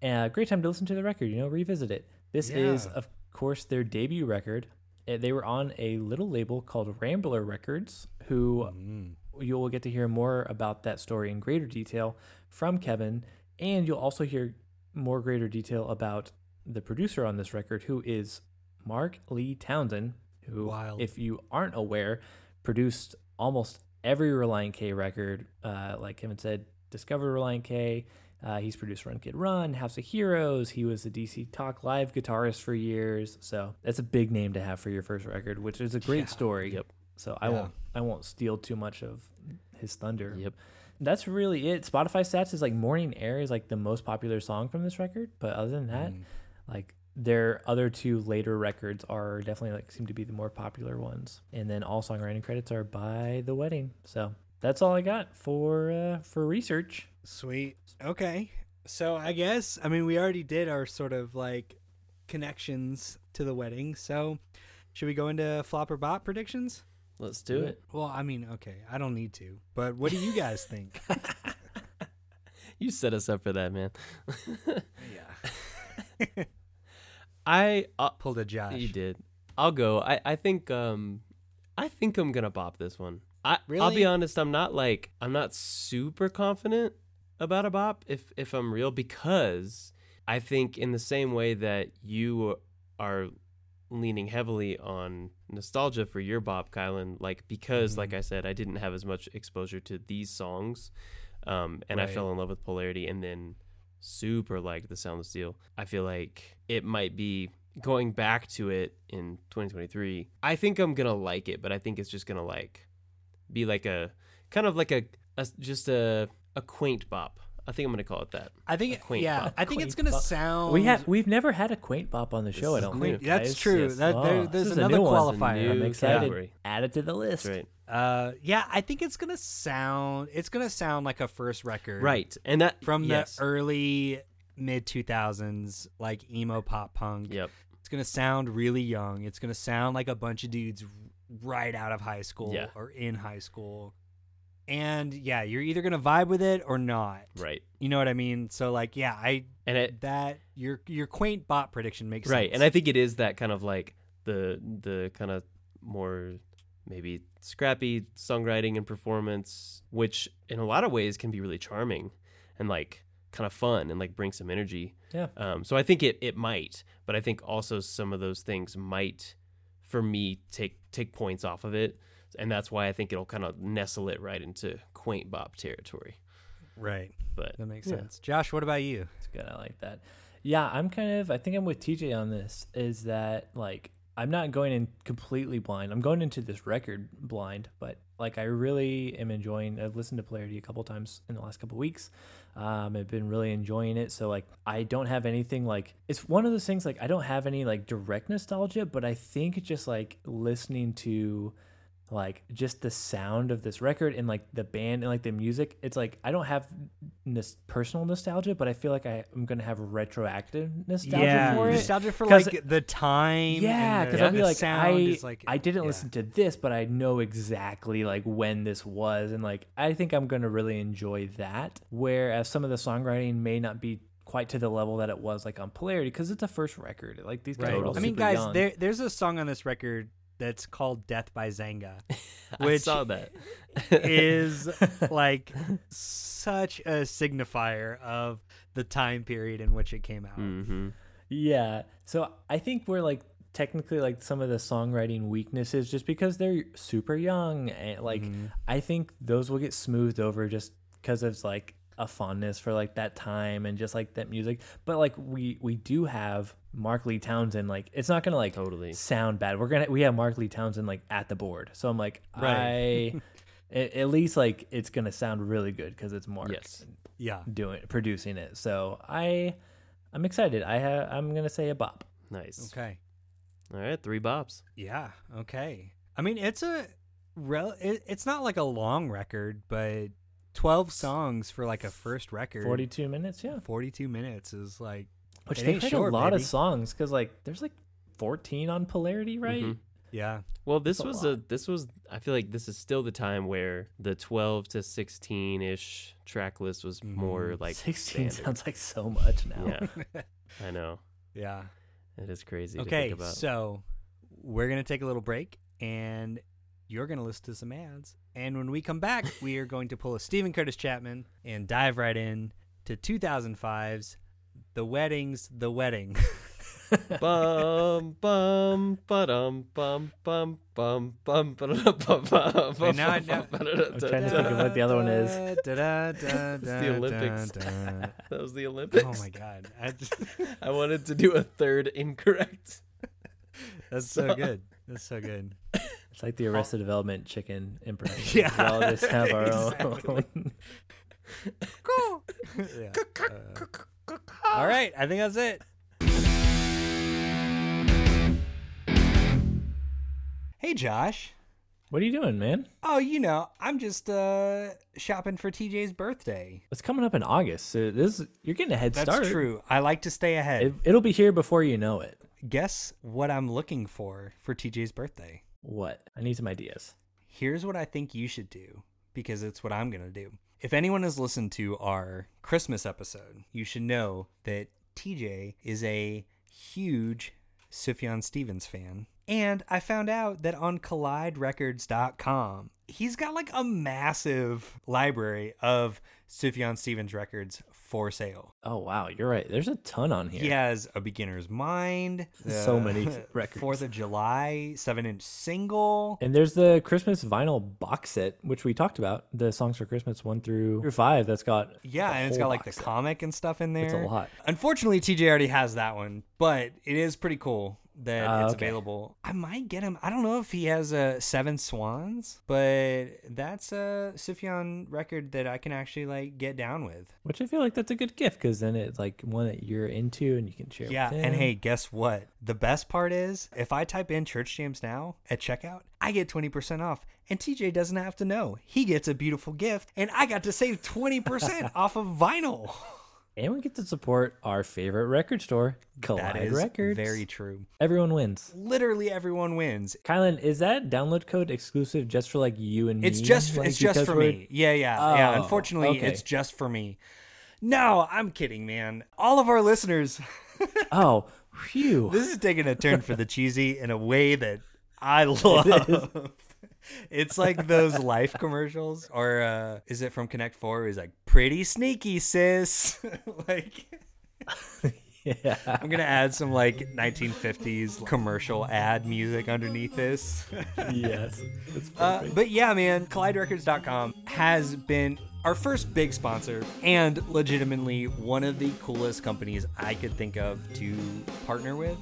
Speaker 3: And great time to listen to the record, you know, revisit it. This is, of course, their debut record. Uh, They were on a little label called Rambler Records, who
Speaker 1: Mm.
Speaker 3: you will get to hear more about that story in greater detail from Kevin, and you'll also hear more greater detail about the producer on this record, who is Mark Lee Townsend, who,
Speaker 1: Wild.
Speaker 3: if you aren't aware, produced almost every Relient K record. Uh, like Kevin said, discovered Relient K. Uh, he's produced Run Kid Run, House of Heroes. He was the DC Talk Live guitarist for years. So that's a big name to have for your first record, which is a great
Speaker 1: Yeah.
Speaker 3: story.
Speaker 2: Yep.
Speaker 3: So I
Speaker 1: Yeah.
Speaker 3: won't I won't steal too much of his thunder.
Speaker 2: Yep.
Speaker 3: That's really it. Spotify stats is like Morning Air is like the most popular song from this record, but other than that,
Speaker 1: Mm.
Speaker 3: like their other two later records are definitely like seem to be the more popular ones. And then all songwriting credits are by The Wedding. So that's all I got for uh, for research.
Speaker 1: Sweet. Okay. So I guess I mean we already did our sort of like connections to the wedding. So should we go into flop or bot predictions?
Speaker 2: Let's do it.
Speaker 1: Well, I mean, okay, I don't need to. But what do you guys think? <laughs>
Speaker 2: You set us up for that, man. <laughs>
Speaker 1: yeah. <laughs>
Speaker 2: I uh,
Speaker 1: Pulled a Josh.
Speaker 2: you did. I'll go. I I think um I think I'm gonna bop this one. I I'll be honest. I'm not like I'm not super confident about a bop if if I'm real because I think in the same way that you are leaning heavily on nostalgia for your bop, Kylan, like because
Speaker 1: Mhm.
Speaker 2: like I said, I didn't have as much exposure to these songs, um, and I fell in love with Polarity, and then super liked the Sound of Steel. I feel like it might be going back to it in 2023. I think I'm gonna like it, but I think it's just gonna like be like a kind of like a, a just a a quaint bop. I think I'm gonna call it that.
Speaker 1: I think
Speaker 2: quaint
Speaker 1: yeah,
Speaker 2: bop.
Speaker 1: I think it's gonna
Speaker 3: bop.
Speaker 1: sound
Speaker 3: We have we've never had a quaint bop on the
Speaker 2: This
Speaker 3: show. I
Speaker 2: is
Speaker 3: don't think.
Speaker 1: That's
Speaker 3: guys.
Speaker 1: true.
Speaker 2: Yes.
Speaker 1: That there,
Speaker 3: Oh,
Speaker 1: there's
Speaker 3: this is a
Speaker 1: another
Speaker 3: new one.
Speaker 2: A
Speaker 1: qualifier.
Speaker 3: I'm excited.
Speaker 2: category.
Speaker 3: Add it to the list.
Speaker 2: That's right.
Speaker 1: Uh, yeah, I think it's gonna sound. It's gonna sound like a first record,
Speaker 2: Right, and that
Speaker 1: from
Speaker 2: yes.
Speaker 1: the early mid 2000s, like emo pop punk.
Speaker 2: Yep.
Speaker 1: It's gonna sound really young. It's gonna sound like a bunch of dudes right out of high school
Speaker 2: Yeah.
Speaker 1: or in high school. And yeah, you're either gonna vibe with it or not.
Speaker 2: Right.
Speaker 1: You know what I mean? So like, yeah, I
Speaker 2: And it
Speaker 1: that your your quaint bot prediction makes sense.
Speaker 2: right,
Speaker 1: sense.
Speaker 2: and I think it is that kind of like the the kind of more maybe scrappy songwriting and performance, which in a lot of ways can be really charming and like kind of fun and like bring some energy.
Speaker 3: Yeah.
Speaker 2: Um, so I think it it might, but I think also some of those things might, for me, take take points off of it, and that's why I think it'll kind of nestle it right into quaint bop territory.
Speaker 1: right.
Speaker 2: But
Speaker 1: That makes
Speaker 3: Yeah.
Speaker 1: sense. Josh, what about you?
Speaker 3: It's good. I like that. Yeah, I'm kind of. I think I'm with TJ on this. Is that like I'm not going in completely blind. I'm going into this record blind, but like I really am enjoying. I've listened to Polarity a couple times in the last couple weeks. Um, I've been really enjoying it. So like I don't have anything like it's one of those things like I don't have any like direct nostalgia, but I think just like listening to like just the sound of this record and like the band and like the music it's like i don't have nos- personal nostalgia but i feel like I, i'm gonna have retroactive nostalgia for it
Speaker 1: nostalgia for
Speaker 3: 'Cause-
Speaker 1: like the time.
Speaker 3: yeah
Speaker 1: because
Speaker 3: because i'll be like
Speaker 1: sound
Speaker 3: I,
Speaker 1: is like
Speaker 3: I didn't
Speaker 1: yeah.
Speaker 3: listen to this but i know exactly like when this was and like i think i'm gonna really enjoy that whereas some of the songwriting may not be quite to the level that it was like on polarity because it's a first record like these guys
Speaker 1: Right.
Speaker 3: are all
Speaker 1: I mean, guys,
Speaker 3: young.
Speaker 1: there there's a song on this record that's called "Death by Xanga," <laughs>
Speaker 2: I
Speaker 1: Which
Speaker 2: saw that.
Speaker 1: is <laughs> like such a signifier of the time period in which it came out.
Speaker 2: hmm
Speaker 3: Yeah. So I think we're like technically like some of the songwriting weaknesses just because they're super young and like
Speaker 1: Mhm.
Speaker 3: I think those will get smoothed over just because it's like a fondness for like that time and just like that music. But like we we do have Mark Lee Townsend like it's not gonna like
Speaker 2: Totally.
Speaker 3: sound bad. We're gonna we have Mark Lee Townsend like at the board. So I'm like
Speaker 1: Right.
Speaker 3: I <laughs> at, at least like it's gonna sound really good because it's Mark
Speaker 2: Yes.
Speaker 1: Yeah.
Speaker 3: doing producing it. So I I'm excited. I ha- I'm gonna say a bop.
Speaker 2: Nice.
Speaker 1: Okay.
Speaker 2: All right, three bops.
Speaker 1: Yeah. Okay. I mean, it's a rel. It, it's not like a long record, but twelve songs for like a first record.
Speaker 3: 42 minutes, yeah.
Speaker 1: 42 minutes is like
Speaker 3: Which
Speaker 1: It
Speaker 3: they
Speaker 1: ain't
Speaker 3: played
Speaker 1: short,
Speaker 3: a lot
Speaker 1: baby.
Speaker 3: of songs because like there's like 14 on Polarity, right?
Speaker 2: Mhm.
Speaker 1: Yeah.
Speaker 2: Well, this
Speaker 3: That's
Speaker 2: was
Speaker 3: lot.
Speaker 2: a this was I feel like this is still the time where the 12 to 16 ish track list was more
Speaker 1: Mhm.
Speaker 2: like
Speaker 3: 16
Speaker 2: standard.
Speaker 3: sounds like so much now.
Speaker 2: Yeah, <laughs> I know.
Speaker 1: Yeah.
Speaker 2: It is crazy to
Speaker 1: Okay,
Speaker 2: think about.
Speaker 1: so we're gonna take a little break, and you're gonna listen to some ads. And when we come back, we are going to pull a Steven Curtis Chapman and dive right in to 2005's "The Wedding's the Wedding." <laughs>
Speaker 2: bum bum ba-dum bum bum bum bum ba-da-dum, bum bum
Speaker 1: Wait, now I-
Speaker 2: bum, bum,
Speaker 3: I'm trying to think of what the other one is.
Speaker 1: Da-da-da-da-da,
Speaker 2: the Olympics. <laughs> That was the Olympics.
Speaker 1: Oh my god, I <laughs> just-
Speaker 2: I wanted to do a third incorrect.
Speaker 1: that's so good. That's so good.
Speaker 3: It's like the Arrested Development chicken impression. <laughs>
Speaker 1: Yeah,
Speaker 3: we all just have our <laughs>
Speaker 1: exactly.
Speaker 3: own. <laughs>
Speaker 1: Yeah. Uh, all right, I think that's it. Hey, Josh.
Speaker 3: what are you doing, man?
Speaker 1: Oh, you know, I'm just uh shopping for TJ's birthday.
Speaker 3: It's coming up in August. So this you're getting a head
Speaker 1: That's
Speaker 3: start.
Speaker 1: That's true. I like to stay ahead.
Speaker 3: It, it'll be here before you know it.
Speaker 1: Guess what I'm looking for for TJ's birthday?
Speaker 3: What? I need some ideas.
Speaker 1: Here's what I think you should do because it's what I'm going to do. If anyone has listened to our Christmas episode, you should know that TJ is a huge Sufjan Stevens fan. And I found out that on colliderecords.com, he's got like a massive library of Sufjan Stevens records for sale.
Speaker 3: Oh wow, you're right. There's a ton on here.
Speaker 1: He has A Beginner's Mind, <laughs>
Speaker 3: So many <laughs> records.
Speaker 1: Fourth of July, seven inch single.
Speaker 3: And there's the Christmas vinyl box set, which we talked about, the songs for Christmas one through through five. That's got
Speaker 1: Yeah, and it's got like the
Speaker 3: set.
Speaker 1: comic and stuff in there.
Speaker 3: It's a lot.
Speaker 1: Unfortunately, TJ already has that one, but it is pretty cool that
Speaker 3: Ah,
Speaker 1: it's
Speaker 3: okay.
Speaker 1: available. I might get him. I don't know if he has a uh, Seven Swans, but that's a Sufjan record that I can actually like get down with.
Speaker 3: Which I feel like that's a good gift because then it's like one that you're into and you can share.
Speaker 1: Yeah, and hey, guess what? The best part is if I type in Church Jams now at checkout, I get 20% off. And TJ doesn't have to know. He gets a beautiful gift, and I got to save 20% <laughs> off of vinyl.
Speaker 3: And we get to support our favorite record store, Collide
Speaker 1: That is
Speaker 3: Records.
Speaker 1: very true.
Speaker 3: Everyone wins.
Speaker 1: Literally everyone wins.
Speaker 3: Kylan, is that download code exclusive just for like you and
Speaker 1: It's
Speaker 3: me?
Speaker 1: It's just
Speaker 3: Like,
Speaker 1: it's just for
Speaker 3: we're-
Speaker 1: me. Yeah, yeah, yeah.
Speaker 3: Oh,
Speaker 1: Unfortunately,
Speaker 3: okay.
Speaker 1: it's just for me. No, I'm kidding, man. All of our listeners. <laughs>
Speaker 3: Oh, phew.
Speaker 1: this is taking a turn for the cheesy in a way that I <laughs> love. It's like those life commercials, or uh, is it from Connect Four? He's like pretty sneaky, sis. <laughs> like
Speaker 3: yeah.
Speaker 1: I'm gonna add some like 1950s commercial ad music underneath this.
Speaker 3: yes. It's
Speaker 1: Uh, but yeah, man, CollideRecords.com has been our first big sponsor and legitimately one of the coolest companies I could think of to partner with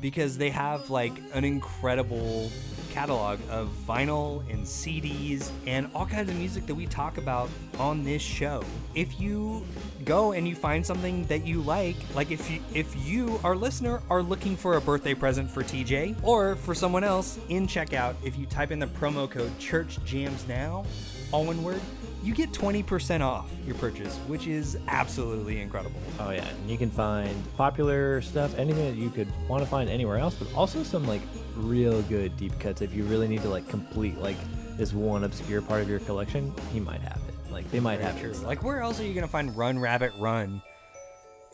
Speaker 1: because they have like an incredible catalog of vinyl and CDs and all kinds of music that we talk about on this show. If you go and you find something that you like, like if you if you our listener are looking for a birthday present for TJ or for someone else in checkout, if you type in the promo code Church Jams Now, all one word, you get 20% off your purchase, which is absolutely incredible.
Speaker 3: Oh yeah, and you can find popular stuff, anything that you could want to find anywhere else, but also some like real good deep cuts. If you really need to like complete like this one obscure part of your collection, he might have it. Like they might
Speaker 1: Very
Speaker 3: have
Speaker 1: true.
Speaker 3: it.
Speaker 1: Like where else are you gonna find Run Rabbit Run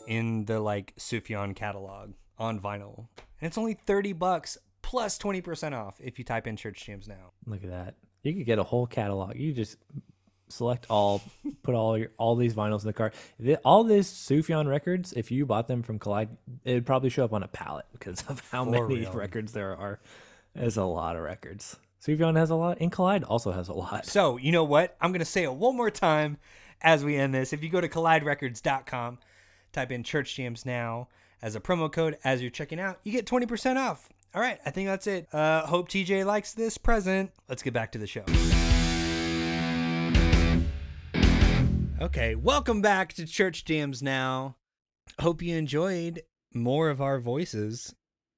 Speaker 1: in the like Sufjan catalog on vinyl? And it's only 30 bucks plus 20% off if you type in Church Jams now.
Speaker 3: Look at that. You could get a whole catalog. You just select all, put all your all these vinyls in the cart. All these Sufjan records, if you bought them from Collide, it'd probably show up on a pallet because of how
Speaker 1: For
Speaker 3: many
Speaker 1: real.
Speaker 3: records there are. There's a lot of records. Sufjan has a lot, and Collide also has a lot.
Speaker 1: So, you know what? I'm going to say it one more time as we end this. If you go to colliderecords.com, type in Church Jams Now as a promo code as you're checking out, you get 20% off. All right, I think that's it. Uh, hope TJ likes this present. Let's get back to the show. Okay, welcome back to Church Jams Now. Hope you enjoyed more of our voices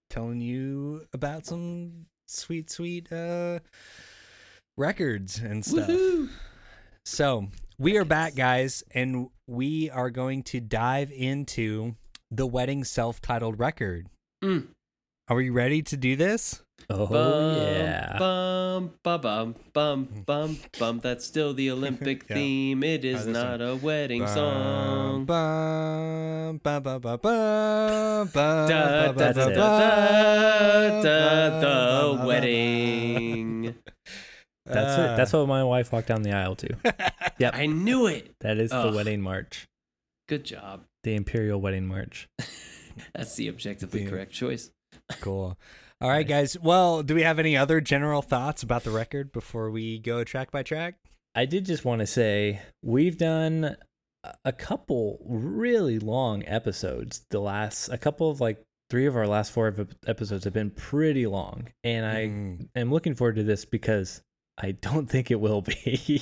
Speaker 1: telling you about some sweet, sweet uh, records and stuff. So we are back, guys, and we are going to dive into the wedding self-titled record.
Speaker 2: Mm.
Speaker 1: Are we ready to do this?
Speaker 3: Oh
Speaker 2: Bum,
Speaker 3: yeah.
Speaker 2: Bum, ba, bum, bum, bum, bum. That's still the Olympic <laughs>
Speaker 1: Yeah.
Speaker 2: theme. It is
Speaker 1: Oh,
Speaker 2: is
Speaker 1: this
Speaker 2: not a wedding song.
Speaker 1: Bum, bum, bum, bum, bum, bum,
Speaker 2: Da, da, da, da, da, da, the wedding. <laughs>
Speaker 3: That's
Speaker 1: Uh,
Speaker 3: it. That's what my wife walked down the aisle to. Yep. <laughs>
Speaker 2: I knew it.
Speaker 3: That is the wedding march,
Speaker 2: Good job.
Speaker 3: the imperial wedding march.
Speaker 2: That's the objectively
Speaker 1: Damn.
Speaker 2: correct choice.
Speaker 1: Cool. All right, guys. Well, do we have any other general thoughts about the record before we go track by track?
Speaker 3: I did just want to say we've done a- couple really long episodes. The last, a couple of like three of our last four episodes have been pretty long, and I
Speaker 1: Mm.
Speaker 3: am looking forward to this because I don't think it will be. <laughs>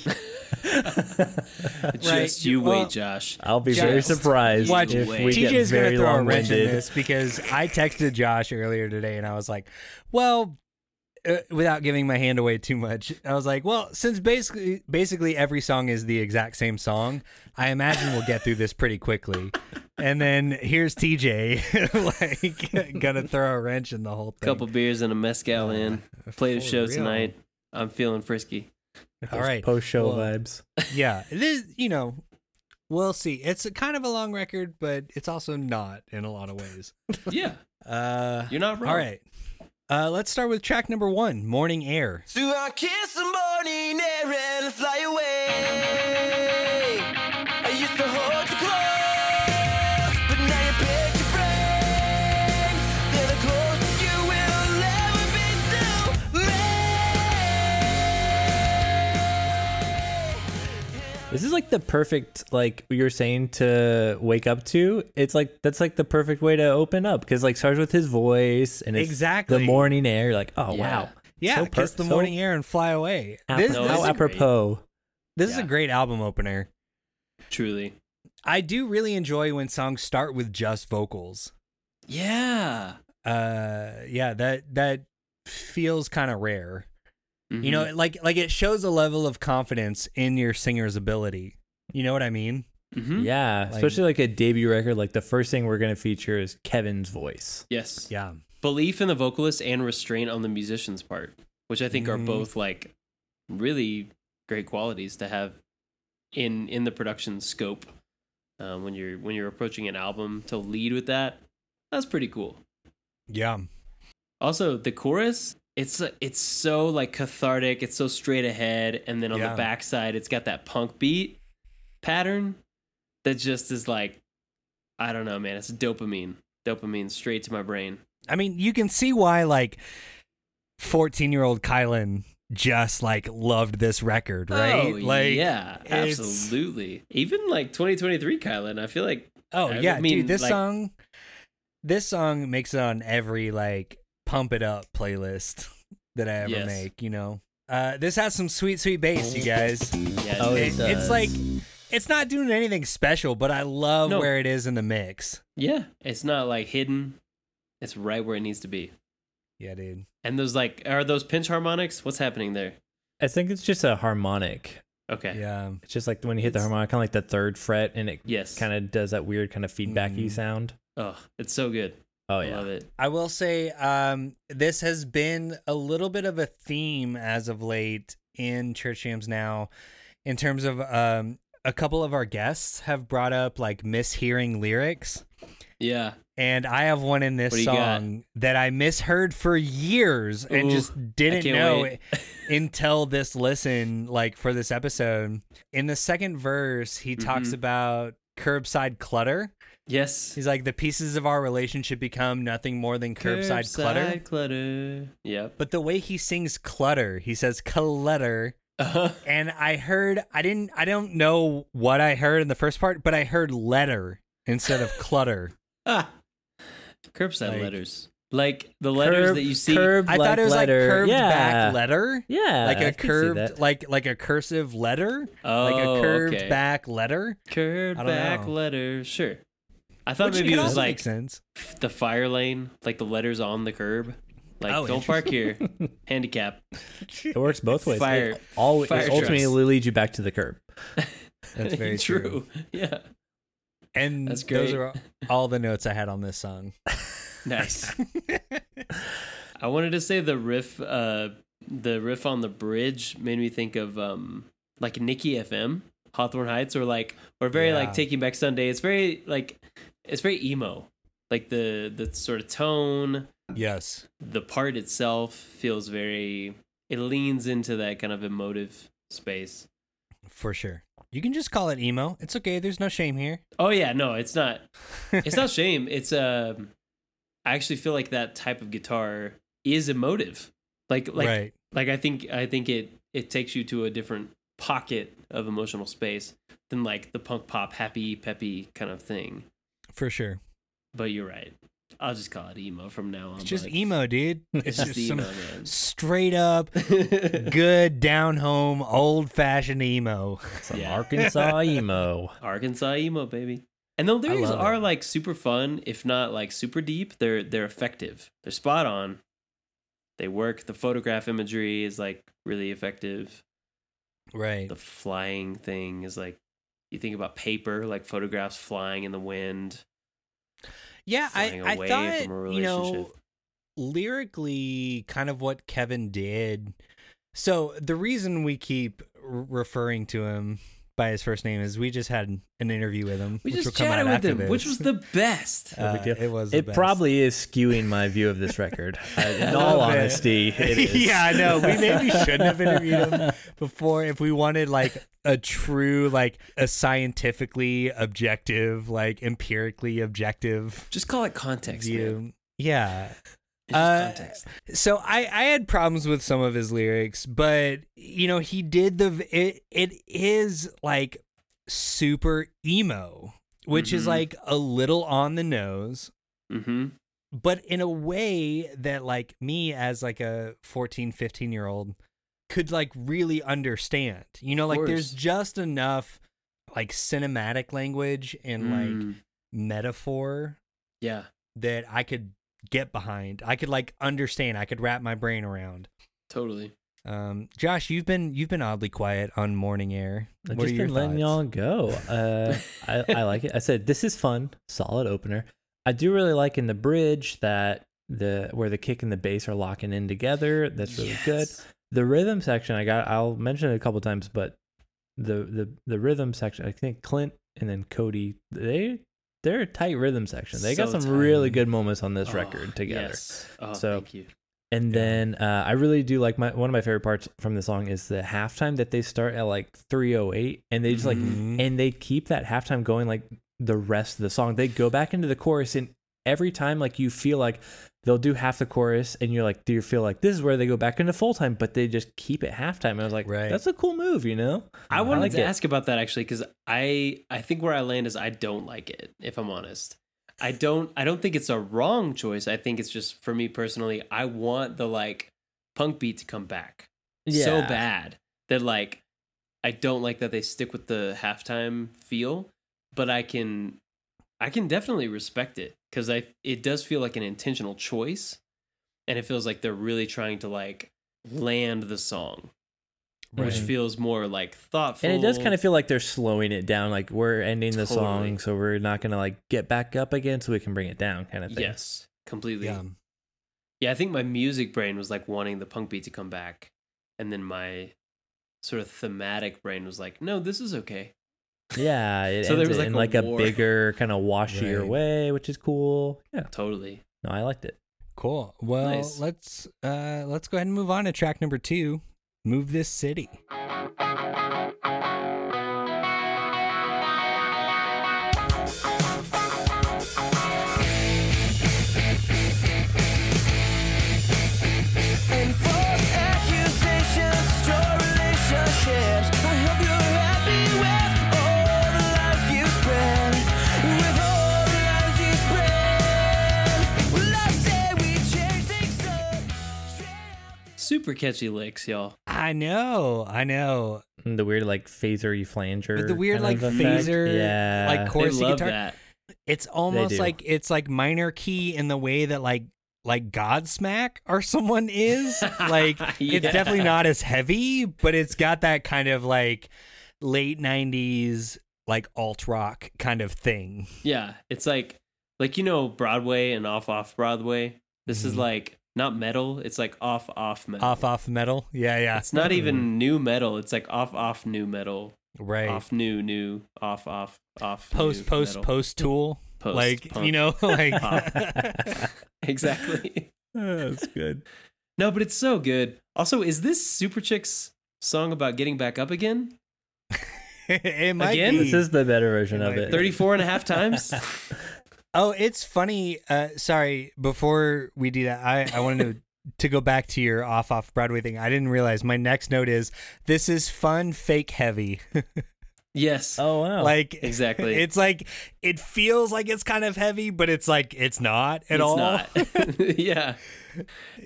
Speaker 2: Just you
Speaker 1: Well,
Speaker 2: wait, Josh.
Speaker 3: I'll be
Speaker 1: Just
Speaker 3: very surprised
Speaker 1: Watch,
Speaker 3: if
Speaker 2: wait.
Speaker 3: we get
Speaker 1: TJ's gonna
Speaker 3: very
Speaker 1: throw a
Speaker 3: long
Speaker 1: wrench in
Speaker 3: winded.
Speaker 1: this because I texted Josh earlier today and I was like, "Well, uh, without giving my hand away too much, I was like, well, since basically basically every song is the exact same song, I imagine we'll get through this pretty quickly." And then here's TJ <laughs> like <laughs> gonna throw a wrench in the whole thing.
Speaker 2: Couple beers and a mezcal in. Played a
Speaker 1: For
Speaker 2: show
Speaker 1: real.
Speaker 2: tonight. I'm feeling frisky.
Speaker 1: All right.
Speaker 3: Post show
Speaker 1: Well,
Speaker 3: vibes. <laughs>
Speaker 1: yeah, this you know, we'll see. It's a kind of a long record, but it's also not in a lot of ways. <laughs>
Speaker 2: Yeah,
Speaker 1: Uh,
Speaker 2: you're not wrong.
Speaker 1: all right. Uh, let's start with track number one, "Morning Air."
Speaker 4: So I kiss the morning air and fly away.
Speaker 3: This is like the perfect, like you were saying, to wake up to. It's like that's like the perfect way to open up because like starts with his voice and it's
Speaker 1: Exactly.
Speaker 3: the morning air. You're like oh
Speaker 2: Yeah.
Speaker 3: wow,
Speaker 1: Yeah,
Speaker 3: So
Speaker 1: kiss
Speaker 3: per-
Speaker 1: the
Speaker 3: so
Speaker 1: morning air and fly away.
Speaker 3: ap-
Speaker 1: This,
Speaker 2: No,
Speaker 1: this,
Speaker 3: how
Speaker 2: it's
Speaker 1: is,
Speaker 2: a great-
Speaker 3: apropos.
Speaker 1: this is a great album opener.
Speaker 2: Truly.
Speaker 1: I do really enjoy when songs start with just vocals.
Speaker 2: Yeah.
Speaker 1: Uh, yeah, that that feels kind of rare. You
Speaker 2: Mm-hmm.
Speaker 1: know, like like it shows a level of confidence in your singer's ability. You know what I mean?
Speaker 2: hmm
Speaker 3: Yeah,
Speaker 1: Like-
Speaker 3: especially like a debut record. Like the first thing we're gonna feature is Kevin's voice.
Speaker 2: Yes.
Speaker 1: Yeah.
Speaker 2: Belief in the vocalist and restraint on the musician's part, which I think are
Speaker 1: Mhm.
Speaker 2: both like really great qualities to have in in the production scope. Um, when you're when you're approaching an album to lead with that, that's pretty cool.
Speaker 1: Yeah.
Speaker 2: Also, the chorus, it's it's so like cathartic. It's so straight ahead, and then on
Speaker 1: Yeah.
Speaker 2: the backside, it's got that punk beat pattern that just is like, I don't know, man. It's dopamine, dopamine straight to my brain.
Speaker 1: I mean, you can see why like 14-year-old Kylan just like loved this record, oh, right?
Speaker 2: Oh,
Speaker 1: like
Speaker 2: yeah, absolutely. Even like 2023 Kylan, I feel like
Speaker 1: Oh
Speaker 2: I
Speaker 1: yeah,
Speaker 2: mean,
Speaker 1: dude, this
Speaker 2: like-
Speaker 1: song this song makes it on every like pump it up playlist that I ever
Speaker 2: Yes.
Speaker 1: make, you know. Uh this has some sweet sweet bass, you guys.
Speaker 2: yeah,
Speaker 3: Oh,
Speaker 1: It-
Speaker 3: it
Speaker 1: it's like it's not doing anything special, but I love
Speaker 2: No.
Speaker 1: where it is in the mix.
Speaker 2: yeah, it's not like hidden. It's right where it needs to be.
Speaker 1: Yeah, dude.
Speaker 2: And those like are those pinch harmonics? What's happening there?
Speaker 3: I think it's just a harmonic.
Speaker 2: Okay.
Speaker 1: Yeah.
Speaker 3: It's just like when you hit the harmonic, kind of like the third fret, and it
Speaker 2: Yes.
Speaker 3: kind of does that weird kind of feedbacky
Speaker 1: Mhm.
Speaker 3: sound.
Speaker 2: Oh, it's so good.
Speaker 3: Oh yeah.
Speaker 2: I
Speaker 3: yeah,
Speaker 2: love it.
Speaker 1: I will say um this has been a little bit of a theme as of late in church jams now in terms of um a couple of our guests have brought up like mishearing lyrics
Speaker 2: Yeah.
Speaker 1: and I have one in this
Speaker 2: What do you got?
Speaker 1: song that I misheard for years and just didn't know <laughs> until this listen like for this episode. In the second verse, he talks
Speaker 2: Mhm.
Speaker 1: about curbside clutter.
Speaker 2: Yes.
Speaker 1: He's like the pieces of our relationship become nothing more than curbside, clutter.
Speaker 2: Curbside clutter. Yep.
Speaker 1: But the way he sings clutter, he says clutter.
Speaker 2: Uh-huh.
Speaker 1: And I heard I didn't I don't know what I heard in the first part, but I heard letter instead of clutter.
Speaker 2: Ah. <laughs> Curbside
Speaker 1: Like-
Speaker 2: letters. Like the letters
Speaker 3: Curb-
Speaker 2: that you see.
Speaker 3: curved
Speaker 1: I thought it was
Speaker 3: letter.
Speaker 1: like curved
Speaker 3: yeah.
Speaker 1: back letter.
Speaker 3: Yeah,
Speaker 1: like
Speaker 3: I
Speaker 1: a
Speaker 3: see
Speaker 1: curved like like a cursive letter.
Speaker 2: Oh,
Speaker 1: like a curved
Speaker 2: okay.
Speaker 1: back letter.
Speaker 2: Curved back
Speaker 1: know.
Speaker 2: letter. Sure. I thought
Speaker 1: Which
Speaker 2: maybe it was like
Speaker 1: sense.
Speaker 2: the fire lane, like the letters on the curb. Like,
Speaker 1: Oh,
Speaker 2: don't park here. <laughs> Handicap.
Speaker 3: It works both ways.
Speaker 2: Fire-
Speaker 3: it always
Speaker 2: fire
Speaker 3: it ultimately
Speaker 2: trucks.
Speaker 3: leads you back to the curb. <laughs>
Speaker 1: That's very true.
Speaker 2: Yeah.
Speaker 1: And
Speaker 2: That's
Speaker 1: those are all the notes I had on this song. <laughs>
Speaker 2: Nice. I wanted to say the riff, uh, the riff on the bridge made me think of um, like Nikki FM, Hawthorne Heights, or like, or very
Speaker 1: Yeah.
Speaker 2: like Taking Back Sunday. It's very like, it's very emo. Like the the sort of tone,
Speaker 1: Yes.
Speaker 2: the part itself feels very. It leans into that kind of emotive space.
Speaker 1: For sure. You can just call it emo. It's okay. There's no shame here.
Speaker 2: Oh yeah, no, it's not. <laughs> It's not shame. It's um, I actually feel like that type of guitar is emotive. Like like
Speaker 1: right.
Speaker 2: like I think I think it it takes you to a different pocket of emotional space than like the punk pop happy peppy kind of thing.
Speaker 1: For sure.
Speaker 2: But you're right. I'll just call it emo from now on.
Speaker 1: It's just
Speaker 2: bud.
Speaker 1: emo, dude. <laughs> It's
Speaker 2: It's
Speaker 1: just
Speaker 2: just
Speaker 1: some
Speaker 2: emo, man.
Speaker 1: straight up <laughs> good down home old fashioned emo.
Speaker 3: Some
Speaker 2: Yeah.
Speaker 3: Arkansas <laughs> emo.
Speaker 2: Arkansas emo, baby. And the lyrics are
Speaker 3: it.
Speaker 2: like super fun, if not like super deep. They're they're effective. They're spot on. They work. The photograph imagery is like really effective.
Speaker 1: Right.
Speaker 2: The flying thing is like you think about paper, like photographs flying in the wind.
Speaker 1: Yeah, I, I thought,
Speaker 2: from a
Speaker 1: you know, lyrically, kind of what Kevin did. So the reason we keep r- referring to him by his first name is we just had an interview with him.
Speaker 2: We
Speaker 1: which
Speaker 2: just
Speaker 1: will come out
Speaker 2: chatted with
Speaker 1: after
Speaker 2: him, which was the best.
Speaker 3: No big
Speaker 1: Uh,
Speaker 3: deal.
Speaker 1: it was. the
Speaker 3: It
Speaker 1: best.
Speaker 3: probably is skewing my view of this record. <laughs> Uh, in all honesty, it <laughs> is.
Speaker 1: yeah, I know. We maybe <laughs> shouldn't have interviewed him before if we wanted like a true, like a scientifically objective, like empirically objective
Speaker 2: Just call it context, man.
Speaker 1: view. Yeah. Uh. So I I had problems with some of his lyrics, but you know he did the it it is like super emo, which is
Speaker 2: Mhm.
Speaker 1: like a little on the nose,
Speaker 2: Mm-hmm.
Speaker 1: but in a way that like me as like a 14 15 year old could like really understand. You know, like there's just enough like cinematic language and like
Speaker 2: Mm.
Speaker 1: metaphor
Speaker 2: yeah.
Speaker 1: that I could get behind. I could like understand. I could wrap my brain around.
Speaker 2: Totally.
Speaker 1: Um, Josh, you've been you've been oddly quiet on morning air.
Speaker 3: I've just
Speaker 1: are your
Speaker 3: been letting
Speaker 1: thoughts?
Speaker 3: y'all go. <laughs> Uh, I, I like it. I said this is fun, solid opener. I do really like in the bridge that the where the kick and the bass are locking in together. That's really good. The rhythm section, I got. I'll mention it a couple times, but the the the rhythm section, I think Clint and then Cody, they they're a tight rhythm section. They got some
Speaker 2: tight.
Speaker 3: really good moments on this
Speaker 2: Oh,
Speaker 3: record together.
Speaker 2: yes. Oh,
Speaker 3: So-
Speaker 2: thank you.
Speaker 3: And
Speaker 1: Yeah.
Speaker 3: then uh, I really do like my one of my favorite parts from the song is the halftime that they start at like 308 and they just like
Speaker 1: Mhm.
Speaker 3: and they keep that halftime going like the rest of the song. They go back into the chorus and every time like you feel like they'll do half the chorus and you're like do you feel like this is where they go back into full time but they just keep it halftime. And I was like
Speaker 1: Right.
Speaker 3: that's a cool move, you know?
Speaker 2: I wanted
Speaker 3: like
Speaker 2: to
Speaker 3: it.
Speaker 2: ask about that actually because I I think where I land is I don't like it if I'm honest. I don't I don't think it's a wrong choice. I think it's just for me personally. I want the like punk beat to come back so bad that like I don't like that they stick with the halftime feel, but I can I can definitely respect it because I it does feel like an intentional choice, and it feels like they're really trying to like land the song, which feels more like thoughtful.
Speaker 3: And it does kind of feel like they're slowing it down like we're ending the
Speaker 2: Totally.
Speaker 3: song so we're not going to like get back up again so we can bring it down kind of thing.
Speaker 2: yes, completely.
Speaker 1: Yeah.
Speaker 2: Yeah, I think my music brain was like wanting the punk beat to come back, and then my sort of thematic brain was like, no, this is okay.
Speaker 3: Yeah, it
Speaker 2: So there
Speaker 3: ends
Speaker 2: was,
Speaker 3: it
Speaker 2: like,
Speaker 3: in
Speaker 2: a
Speaker 3: like a bigger kind of washier
Speaker 1: Right.
Speaker 3: way, which is cool. Yeah,
Speaker 2: Totally.
Speaker 3: no, I liked it.
Speaker 1: Cool. Well,
Speaker 2: Nice.
Speaker 1: let's uh let's go ahead and move on to track number two. Move this city.
Speaker 2: Super catchy licks, y'all.
Speaker 1: I know. I know.
Speaker 3: And the weird like phaser flanger.
Speaker 1: With the weird like phaser
Speaker 3: yeah,
Speaker 1: like
Speaker 2: They
Speaker 1: chorusy
Speaker 2: love
Speaker 1: guitar.
Speaker 2: that.
Speaker 1: It's almost like it's like minor key in the way that like like Godsmack or someone is. <laughs> like it's definitely not as heavy, but it's got that kind of like late '90s like alt rock kind of thing.
Speaker 2: Yeah, it's like like you know Broadway and off off Broadway. This is
Speaker 1: Mhm.
Speaker 2: like not metal. It's like off off metal.
Speaker 1: Off off metal. Yeah, yeah.
Speaker 2: It's not even hmm. nu metal. It's like off off nu metal.
Speaker 1: right.
Speaker 2: Off new new off off off.
Speaker 1: post
Speaker 2: new
Speaker 1: post
Speaker 2: metal.
Speaker 1: post tool.
Speaker 2: Post,
Speaker 1: like
Speaker 2: punk,
Speaker 1: you know, <laughs> like
Speaker 2: pop. <laughs> exactly. <laughs>
Speaker 3: Oh, that's good.
Speaker 2: No, but it's so good. Also, is this Superchick's song about getting back up again?
Speaker 1: it might
Speaker 2: Again?
Speaker 1: be.
Speaker 3: This is the better version
Speaker 1: It
Speaker 3: of it.
Speaker 1: be.
Speaker 2: 34 and a half times?
Speaker 1: Oh, it's funny. Uh, sorry, before we do that, I, I wanted to to go back to your off off Broadway thing. I didn't realize my next note is this is fun, fake heavy. <laughs>
Speaker 2: yes.
Speaker 3: Oh wow!
Speaker 1: like
Speaker 2: Exactly.
Speaker 1: It's like it feels like it's kind of heavy, but it's like it's not at all.
Speaker 2: it's
Speaker 1: all.
Speaker 2: not. <laughs> <laughs> yeah.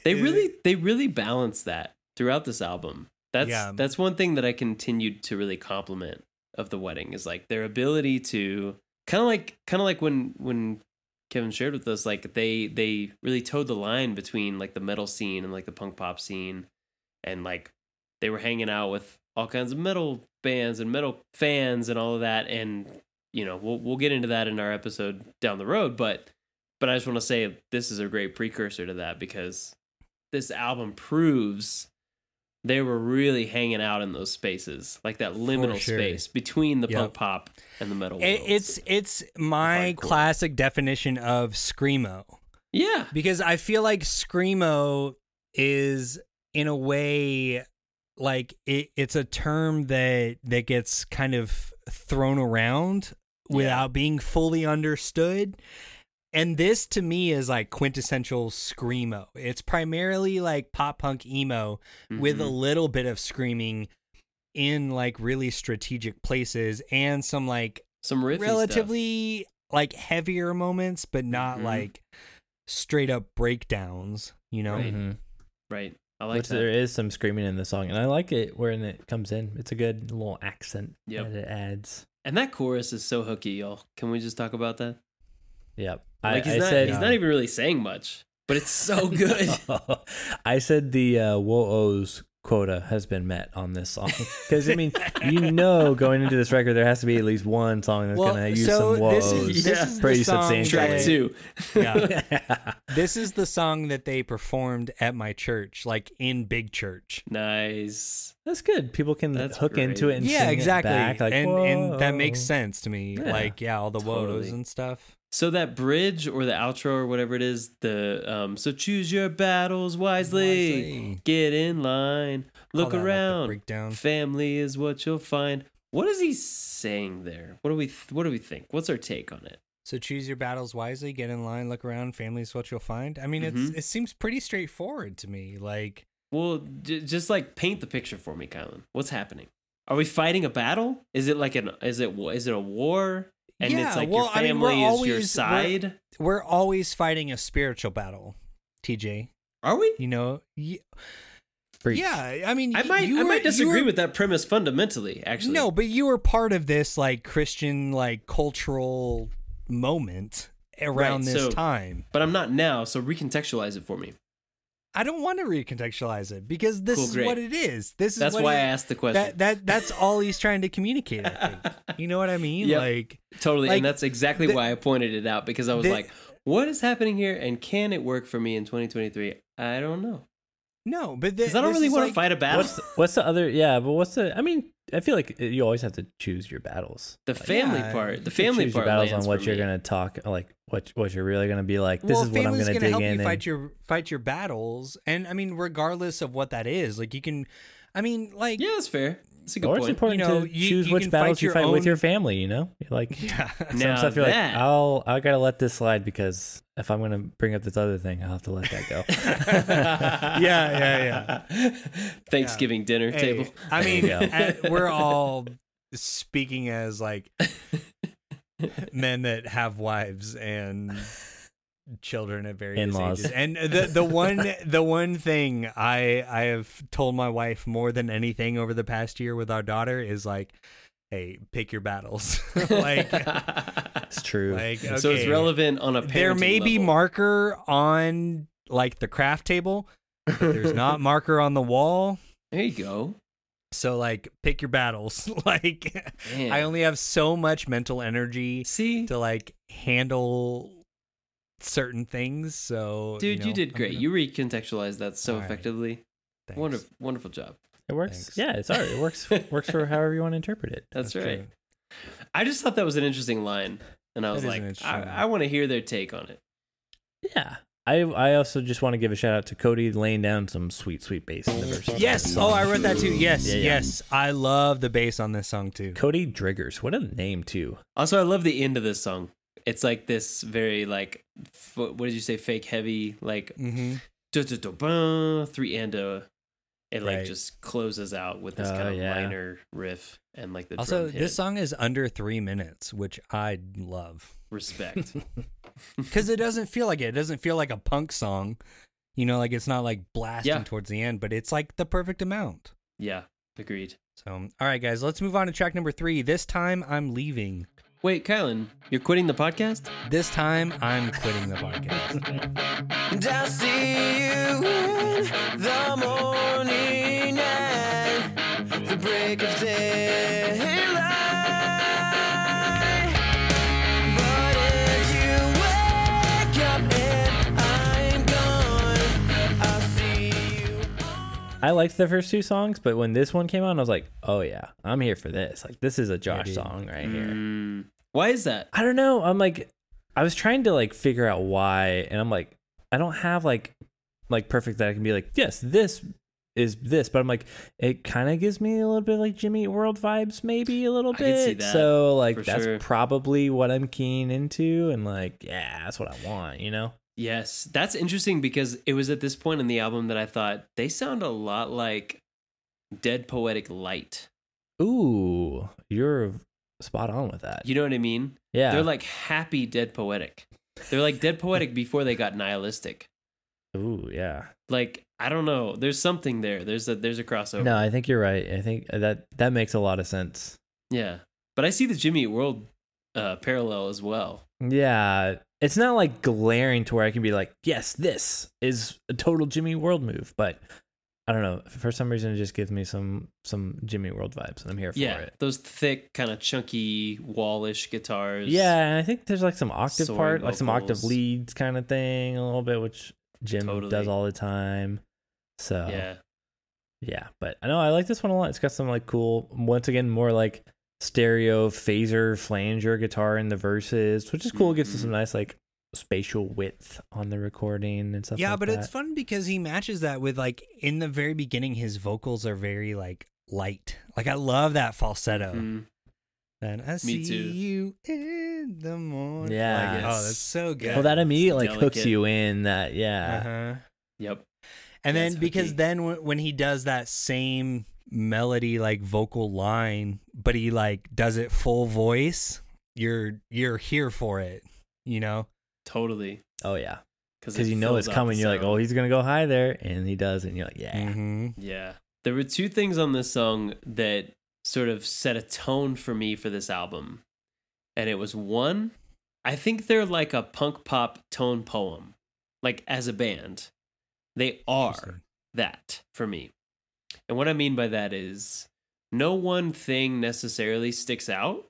Speaker 2: They really they really balance that throughout this album. That's
Speaker 1: Yeah.
Speaker 2: that's one thing that I continued to really compliment of the wedding is like their ability to kind of like kind of like when when Kevin shared with us like they they really towed the line between like the metal scene and like the punk pop scene. And like they were hanging out with all kinds of metal bands and metal fans and all of that. And you know we'll we'll get into that in our episode down the road. But but I just want to say this is a great precursor to that because this album proves they were really hanging out in those spaces, like that liminal
Speaker 1: sure.
Speaker 2: space between the
Speaker 1: Yep.
Speaker 2: punk pop and the metal.
Speaker 1: It, it's it's my
Speaker 2: Hardcore.
Speaker 1: classic definition of screamo.
Speaker 2: yeah,
Speaker 1: because I feel like screamo is in a way like it, it's a term that that gets kind of thrown around without being fully understood. And this to me is like quintessential screamo. It's primarily like pop punk emo with a
Speaker 2: Mhm.
Speaker 1: little bit of screaming in like really strategic places and some like
Speaker 2: some riffy
Speaker 1: relatively like heavier moments, but not
Speaker 2: Mhm.
Speaker 1: like straight up breakdowns. You know,
Speaker 2: Right.
Speaker 3: Mhm.
Speaker 2: right. I like
Speaker 3: Which
Speaker 2: that.
Speaker 3: there is some screaming in the song, and I like it when it comes in. It's a good little accent
Speaker 2: Yep.
Speaker 3: that it adds.
Speaker 2: and that chorus is so hooky, y'all. Can we just talk about that?
Speaker 3: Yep.
Speaker 2: Like
Speaker 3: I,
Speaker 2: he's
Speaker 3: I
Speaker 2: not
Speaker 3: said
Speaker 2: he's not even really saying much, but it's so <laughs> good. <laughs>
Speaker 3: I said the uh, Whoa-Ohs quota has been met on this song <laughs> because I mean you know going into this record there has to be at least one song that's
Speaker 1: Well,
Speaker 3: gonna use
Speaker 1: so
Speaker 3: some
Speaker 1: this
Speaker 3: Whoa-Ohs.
Speaker 1: is,
Speaker 2: Yeah.
Speaker 1: this is
Speaker 3: Pretty
Speaker 1: the song
Speaker 3: substantial.
Speaker 2: Track
Speaker 1: that-
Speaker 2: two.
Speaker 1: Yeah, this is the song that they performed at my church, like in big church.
Speaker 2: nice.
Speaker 3: That's good. People can
Speaker 2: That's
Speaker 3: hook into it and
Speaker 1: yeah,
Speaker 3: sing it
Speaker 1: exactly,
Speaker 3: back, like,
Speaker 1: and and that makes sense to me.
Speaker 3: Yeah,
Speaker 1: like, yeah, all the
Speaker 2: totally.
Speaker 1: woes and stuff.
Speaker 2: So that bridge or the outro or whatever it is, the um so choose your battles wisely.
Speaker 1: Wisely.
Speaker 2: Get in line. Look
Speaker 1: like,
Speaker 2: around.
Speaker 1: breakdown.
Speaker 2: Family is what you'll find. What is he saying there? What do we th- what do we think? What's our take on it?
Speaker 1: So choose your battles wisely. Get in line. Look around. Family is what you'll find. I mean,
Speaker 2: Mhm.
Speaker 1: it's it seems pretty straightforward to me. Like,
Speaker 2: Well, j- just like paint the picture for me, Kylan. What's happening? Are we fighting a battle? Is it like an is it is it a war? And
Speaker 1: Yeah,
Speaker 2: it's like
Speaker 1: well,
Speaker 2: your
Speaker 1: I mean, we're
Speaker 2: family is your
Speaker 1: always- we're-
Speaker 2: side.
Speaker 1: we're always fighting a spiritual battle. TJ,
Speaker 2: Are we?
Speaker 1: you know, y-
Speaker 3: Preach.
Speaker 1: yeah. I mean,
Speaker 2: I might
Speaker 1: you
Speaker 2: I
Speaker 1: were-
Speaker 2: might
Speaker 1: you
Speaker 2: disagree
Speaker 1: were-
Speaker 2: with that premise fundamentally. Actually,
Speaker 1: No, but you were part of this like Christian like cultural moment around
Speaker 2: Right,
Speaker 1: this
Speaker 2: so-
Speaker 1: time.
Speaker 2: But I'm not now. So recontextualize it for me.
Speaker 1: I don't want to recontextualize it because this
Speaker 2: Cool,
Speaker 1: is
Speaker 2: great.
Speaker 1: what it is. This is
Speaker 2: That's
Speaker 1: what
Speaker 2: why
Speaker 1: he-
Speaker 2: I asked the question.
Speaker 1: that that that's all he's trying to communicate. I think. <laughs> You know what I mean?
Speaker 2: Yep.
Speaker 1: Like
Speaker 2: Totally,
Speaker 1: Like,
Speaker 2: and that's exactly
Speaker 1: the-
Speaker 2: why I pointed it out because I was
Speaker 1: the-
Speaker 2: like, "What is happening here? And can it work for me in 2023? I don't know
Speaker 1: no, but
Speaker 2: because I don't really want to fight a battle.
Speaker 3: What's the, what's the other? Yeah, but what's the? I mean, I feel like you always have to choose your battles.
Speaker 2: the
Speaker 3: Like,
Speaker 2: family
Speaker 1: yeah,
Speaker 2: part, the family
Speaker 3: choose
Speaker 2: part
Speaker 3: your battles on what you're
Speaker 2: me.
Speaker 3: gonna talk, like what what you're really gonna be like. This
Speaker 1: well,
Speaker 3: is what I'm gonna
Speaker 1: gonna
Speaker 3: dig
Speaker 1: help
Speaker 3: in.
Speaker 1: you
Speaker 3: and,
Speaker 1: fight your fight your battles, and I mean, regardless of what that is, like you can. I mean, like
Speaker 2: Yeah, that's fair. That's a good
Speaker 3: or it's
Speaker 2: point.
Speaker 3: important
Speaker 1: You know,
Speaker 3: to
Speaker 1: you-
Speaker 3: choose
Speaker 1: you
Speaker 3: which battles you
Speaker 1: your
Speaker 3: fight with your family. You know, like <laughs>
Speaker 1: yeah.
Speaker 3: some
Speaker 2: Now
Speaker 3: stuff you're
Speaker 2: that-
Speaker 3: like, I'll I gotta let this slide because if I'm gonna bring up this other thing, I'll have to let that go. <laughs>
Speaker 1: yeah, yeah,
Speaker 2: yeah. <laughs> Thanksgiving dinner
Speaker 1: Hey,
Speaker 2: table.
Speaker 1: I mean,
Speaker 3: There you go.
Speaker 1: at- we're all speaking as like men that have wives and children at various
Speaker 3: In-laws.
Speaker 1: ages. And the the one <laughs> the one thing I I have told my wife more than anything over the past year with our daughter is like, hey, pick your battles. <laughs> like
Speaker 3: it's true.
Speaker 1: like
Speaker 2: So it's relevant on a
Speaker 1: There may
Speaker 2: parenting
Speaker 1: be marker on like the craft table, but there's not <laughs> marker on the wall.
Speaker 2: There you go.
Speaker 1: So like pick your battles. like
Speaker 2: Man.
Speaker 1: I only have so much mental energy
Speaker 2: see.
Speaker 1: to like handle certain things. So,
Speaker 2: Dude, you,
Speaker 1: know,
Speaker 2: did
Speaker 1: I'm
Speaker 2: great.
Speaker 1: gonna-
Speaker 2: You recontextualized that so
Speaker 1: All right.
Speaker 2: effectively.
Speaker 1: Thanks.
Speaker 2: Wonderful, wonderful job.
Speaker 3: It works.
Speaker 1: Thanks.
Speaker 3: Yeah, it's all right. It works. <laughs> works for however you want to interpret it.
Speaker 2: That's,
Speaker 1: That's
Speaker 2: right.
Speaker 1: true.
Speaker 2: I just thought that was an interesting line, and I was like,
Speaker 1: an interesting line.
Speaker 2: I, I want to hear their take on it.
Speaker 3: Yeah. I I also just want to give a shout out to Cody laying down some sweet sweet bass in the verse.
Speaker 1: Yes. Oh, I wrote that too. Yes.
Speaker 3: Yeah, yeah.
Speaker 1: Yes. I love the bass on this song too.
Speaker 3: Cody Driggers. What a name too.
Speaker 2: Also, I love the end of this song. It's like this very like, f- what did you say? Fake heavy, like
Speaker 1: Mm-hmm.
Speaker 2: three and a. It like
Speaker 1: Right.
Speaker 2: just closes out with this
Speaker 3: Oh,
Speaker 2: kind of
Speaker 3: yeah.
Speaker 2: minor riff and like the
Speaker 1: Also, this song is under three minutes, which I love
Speaker 2: respect. <laughs>
Speaker 1: because it doesn't feel like it. It doesn't feel like a punk song. You know, like it's not like blasting
Speaker 2: Yeah.
Speaker 1: towards the end, but it's like the perfect amount.
Speaker 2: yeah, agreed.
Speaker 1: So, all right, guys, let's move on to track number three. This time I'm leaving.
Speaker 2: Wait, Kylan, you're quitting the podcast?
Speaker 1: This time I'm quitting the podcast.
Speaker 3: I liked the first two songs, but when this one came on, I was like, oh yeah, I'm here for this. Like this is a Josh song right here.
Speaker 2: Mm, why is that?
Speaker 3: I don't know. I'm like, I was trying to like figure out why, and I'm like, I don't have like, like perfect that I can be like, yes, this is this, but I'm like, it kind of gives me a little bit like Jimmy World vibes, maybe a little
Speaker 2: I can see
Speaker 3: bit.
Speaker 2: that,
Speaker 3: so like, that's
Speaker 2: sure.
Speaker 3: probably what I'm keen into, and like, yeah, that's what I want, you know?
Speaker 2: Yes, that's interesting because it was at this point in the album that I thought they sound a lot like Dead Poetic Light.
Speaker 3: Ooh, you're spot on with that.
Speaker 2: You know what I mean?
Speaker 3: yeah,
Speaker 2: They're like happy Dead Poetic. They're like Dead Poetic before they got nihilistic.
Speaker 3: ooh, yeah.
Speaker 2: Like I don't know. There's something there. There's a there's a crossover.
Speaker 3: No, I think you're right. I think that that makes a lot of sense.
Speaker 2: Yeah, but I see the Jimmy World uh, parallel as well.
Speaker 3: Yeah, it's not like glaring to where I can be like, yes, this is a total Jimmy World move, but I don't know. For some reason, it just gives me some some Jimmy World vibes, and I'm here for
Speaker 2: yeah,
Speaker 3: it.
Speaker 2: those thick, kind of chunky, wallish guitars.
Speaker 3: Yeah, and I think there's like some octave part, like some octave leads kind of thing, a little bit, which Jim
Speaker 2: Totally.
Speaker 3: does all the time. So
Speaker 2: yeah.
Speaker 3: Yeah, but I know I like this one a lot. It's got some like cool, once again, more like stereo phaser flanger guitar in the verses, which is cool. It gives us some nice like spatial width on the recording and stuff.
Speaker 1: yeah,
Speaker 3: like
Speaker 1: but it's fun because he matches that with like in the very beginning, his vocals are very like light. Like I love that falsetto.
Speaker 2: Mm.
Speaker 1: Then I see
Speaker 2: too.
Speaker 1: you in the morning.
Speaker 3: Yeah.
Speaker 1: Like, oh, that's so good.
Speaker 3: Well, that immediately like hooks you in. That yeah,
Speaker 1: Uh-huh.
Speaker 2: Yep.
Speaker 1: And then because
Speaker 2: hooky.
Speaker 1: then when, when he does that same melody like vocal line, but he like does it full voice, you're you're here for it, you know?
Speaker 2: Totally.
Speaker 3: oh yeah,
Speaker 2: Because
Speaker 3: because you know it's coming. You're like, oh, he's gonna go high there, and he does, and you're like, yeah,
Speaker 1: Mm-hmm.
Speaker 2: Yeah. There were two things on this song that sort of set a tone for me for this album. And it was one, I think they're like a punk pop tone poem. Like as a band. They are that for me. And what I mean by that is no one thing necessarily sticks out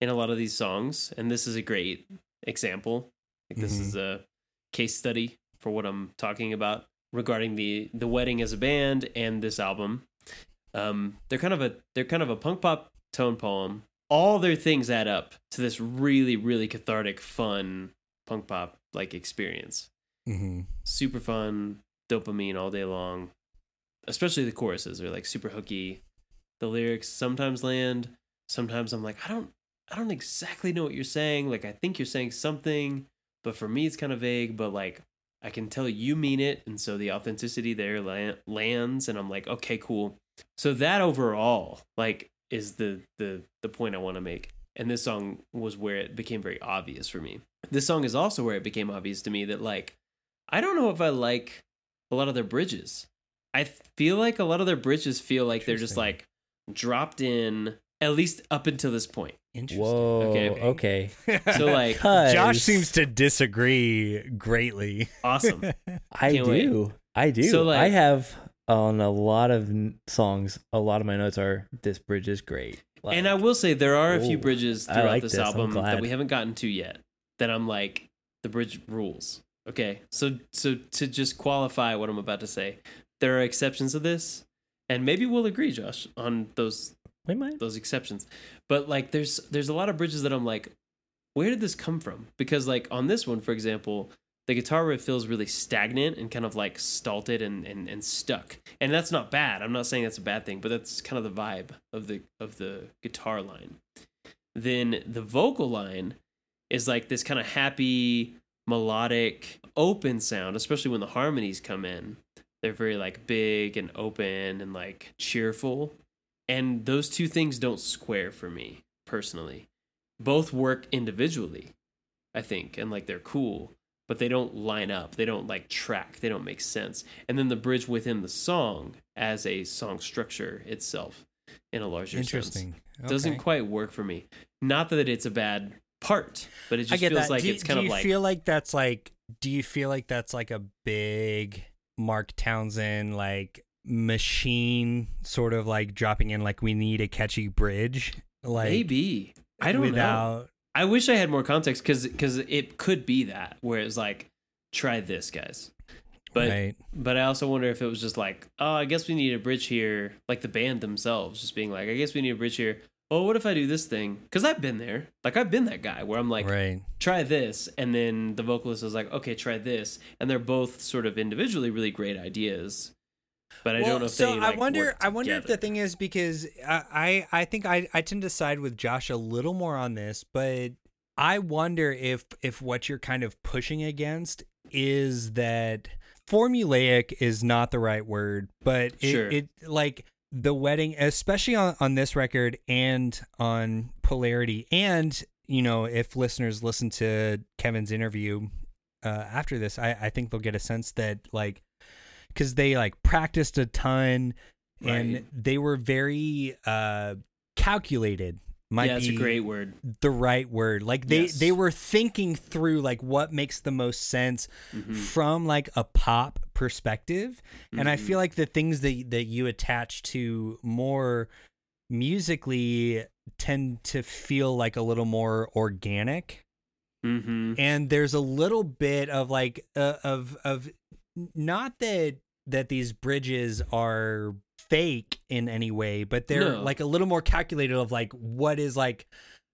Speaker 2: in a lot of these songs. And this is a great example. Like this
Speaker 1: Mhm.
Speaker 2: is a case study for what I'm talking about regarding the the wedding as a band and this album. Um, they're kind of a they're kind of a punk pop tone poem. All their things add up to this really really cathartic, fun punk pop like experience.
Speaker 1: Mm-hmm.
Speaker 2: Super fun, dopamine all day long. Especially the choruses are like super hooky. The lyrics sometimes land, sometimes I'm like I don't I don't exactly know what you're saying. Like I think you're saying something, but for me it's kind of vague, but like I can tell you mean it, and so the authenticity there la- lands, and I'm like, okay, cool. So that overall, like, is the the the point I want to make. And this song was where it became very obvious for me. This song is also where it became obvious to me that like, I don't know if I like a lot of their bridges. I feel like a lot of their bridges feel like they're just like dropped in at least up until this point.
Speaker 1: Interesting.
Speaker 3: whoa,
Speaker 2: Okay.
Speaker 3: okay.
Speaker 2: So <laughs> like,
Speaker 3: Cause
Speaker 1: Josh seems to disagree greatly.
Speaker 2: awesome. <laughs>
Speaker 3: I
Speaker 2: Can't wait.
Speaker 3: do, I do.
Speaker 2: So, like-
Speaker 3: I have on a lot of n- songs. A lot of my notes are this bridge is great. Like,
Speaker 2: and I will say there are a few
Speaker 3: Ooh,
Speaker 2: bridges throughout
Speaker 3: like
Speaker 2: this
Speaker 3: this.
Speaker 2: Album that we haven't gotten to yet. That I'm like, the bridge rules. Okay, so so to just qualify what I'm about to say, there are exceptions to this, and maybe we'll agree, Josh, on those
Speaker 3: We might.
Speaker 2: those exceptions. But like there's there's a lot of bridges that I'm like, where did this come from? Because like on this one, for example, the guitar riff feels really stagnant and kind of like stalled and, and, and stuck. And that's not bad. I'm not saying that's a bad thing, but that's kind of the vibe of the of the guitar line. Then the vocal line is like this kind of happy, melodic, open sound, especially when the harmonies come in. They're very like big and open and like cheerful. And those two things don't square for me personally. Both work individually i think and like they're cool but they don't line up. They don't like track. They don't make sense. And then the bridge within the song as a song structure itself in a larger
Speaker 1: Interesting.
Speaker 2: sense doesn't quite work for me. Not that it's a bad part but it
Speaker 1: I
Speaker 2: just
Speaker 1: get
Speaker 2: feels
Speaker 1: that.
Speaker 2: like
Speaker 1: do,
Speaker 2: it's kind of like.
Speaker 1: do you feel like that's like? Do you feel like that's like a big Mark Townsend like machine sort of like dropping in like we need a catchy bridge like
Speaker 2: maybe i don't know I wish I had more context because because it could be that where it's like try this guys, but
Speaker 1: right
Speaker 2: but I also wonder if it was just like oh I guess we need a bridge here like the band themselves just being like I guess we need a bridge here. Oh, what if I do this thing? Because I've been there. Like I've been that guy where I'm like
Speaker 1: right
Speaker 2: try this, and then the vocalist is like okay try this, and they're both sort of individually really great ideas. But I don't know if
Speaker 1: so
Speaker 2: they. Like,
Speaker 1: I wonder. I wonder if the thing is because I, I I think I I tend to side with Josh a little more on this, but I wonder if if what you're kind of pushing against is that formulaic is not the right word, but it,
Speaker 2: Sure.
Speaker 1: it like the wedding, especially on on this record and on polarity, and you know if listeners listen to Kevin's interview uh, after this, I I think they'll get a sense that like because they like practiced a ton and they were very uh calculated might
Speaker 2: yeah,
Speaker 1: be
Speaker 2: a great word.
Speaker 1: the right word like they
Speaker 2: Yes.
Speaker 1: they were thinking through like what makes the most sense
Speaker 2: Mhm.
Speaker 1: from like a pop perspective and i
Speaker 2: Mhm.
Speaker 1: feel like the things that that you attach to more musically tend to feel like a little more organic
Speaker 2: Mhm.
Speaker 1: and there's a little bit of like uh, of of not that that these bridges are fake in any way but they're
Speaker 2: No.
Speaker 1: like a little more calculated of like what is like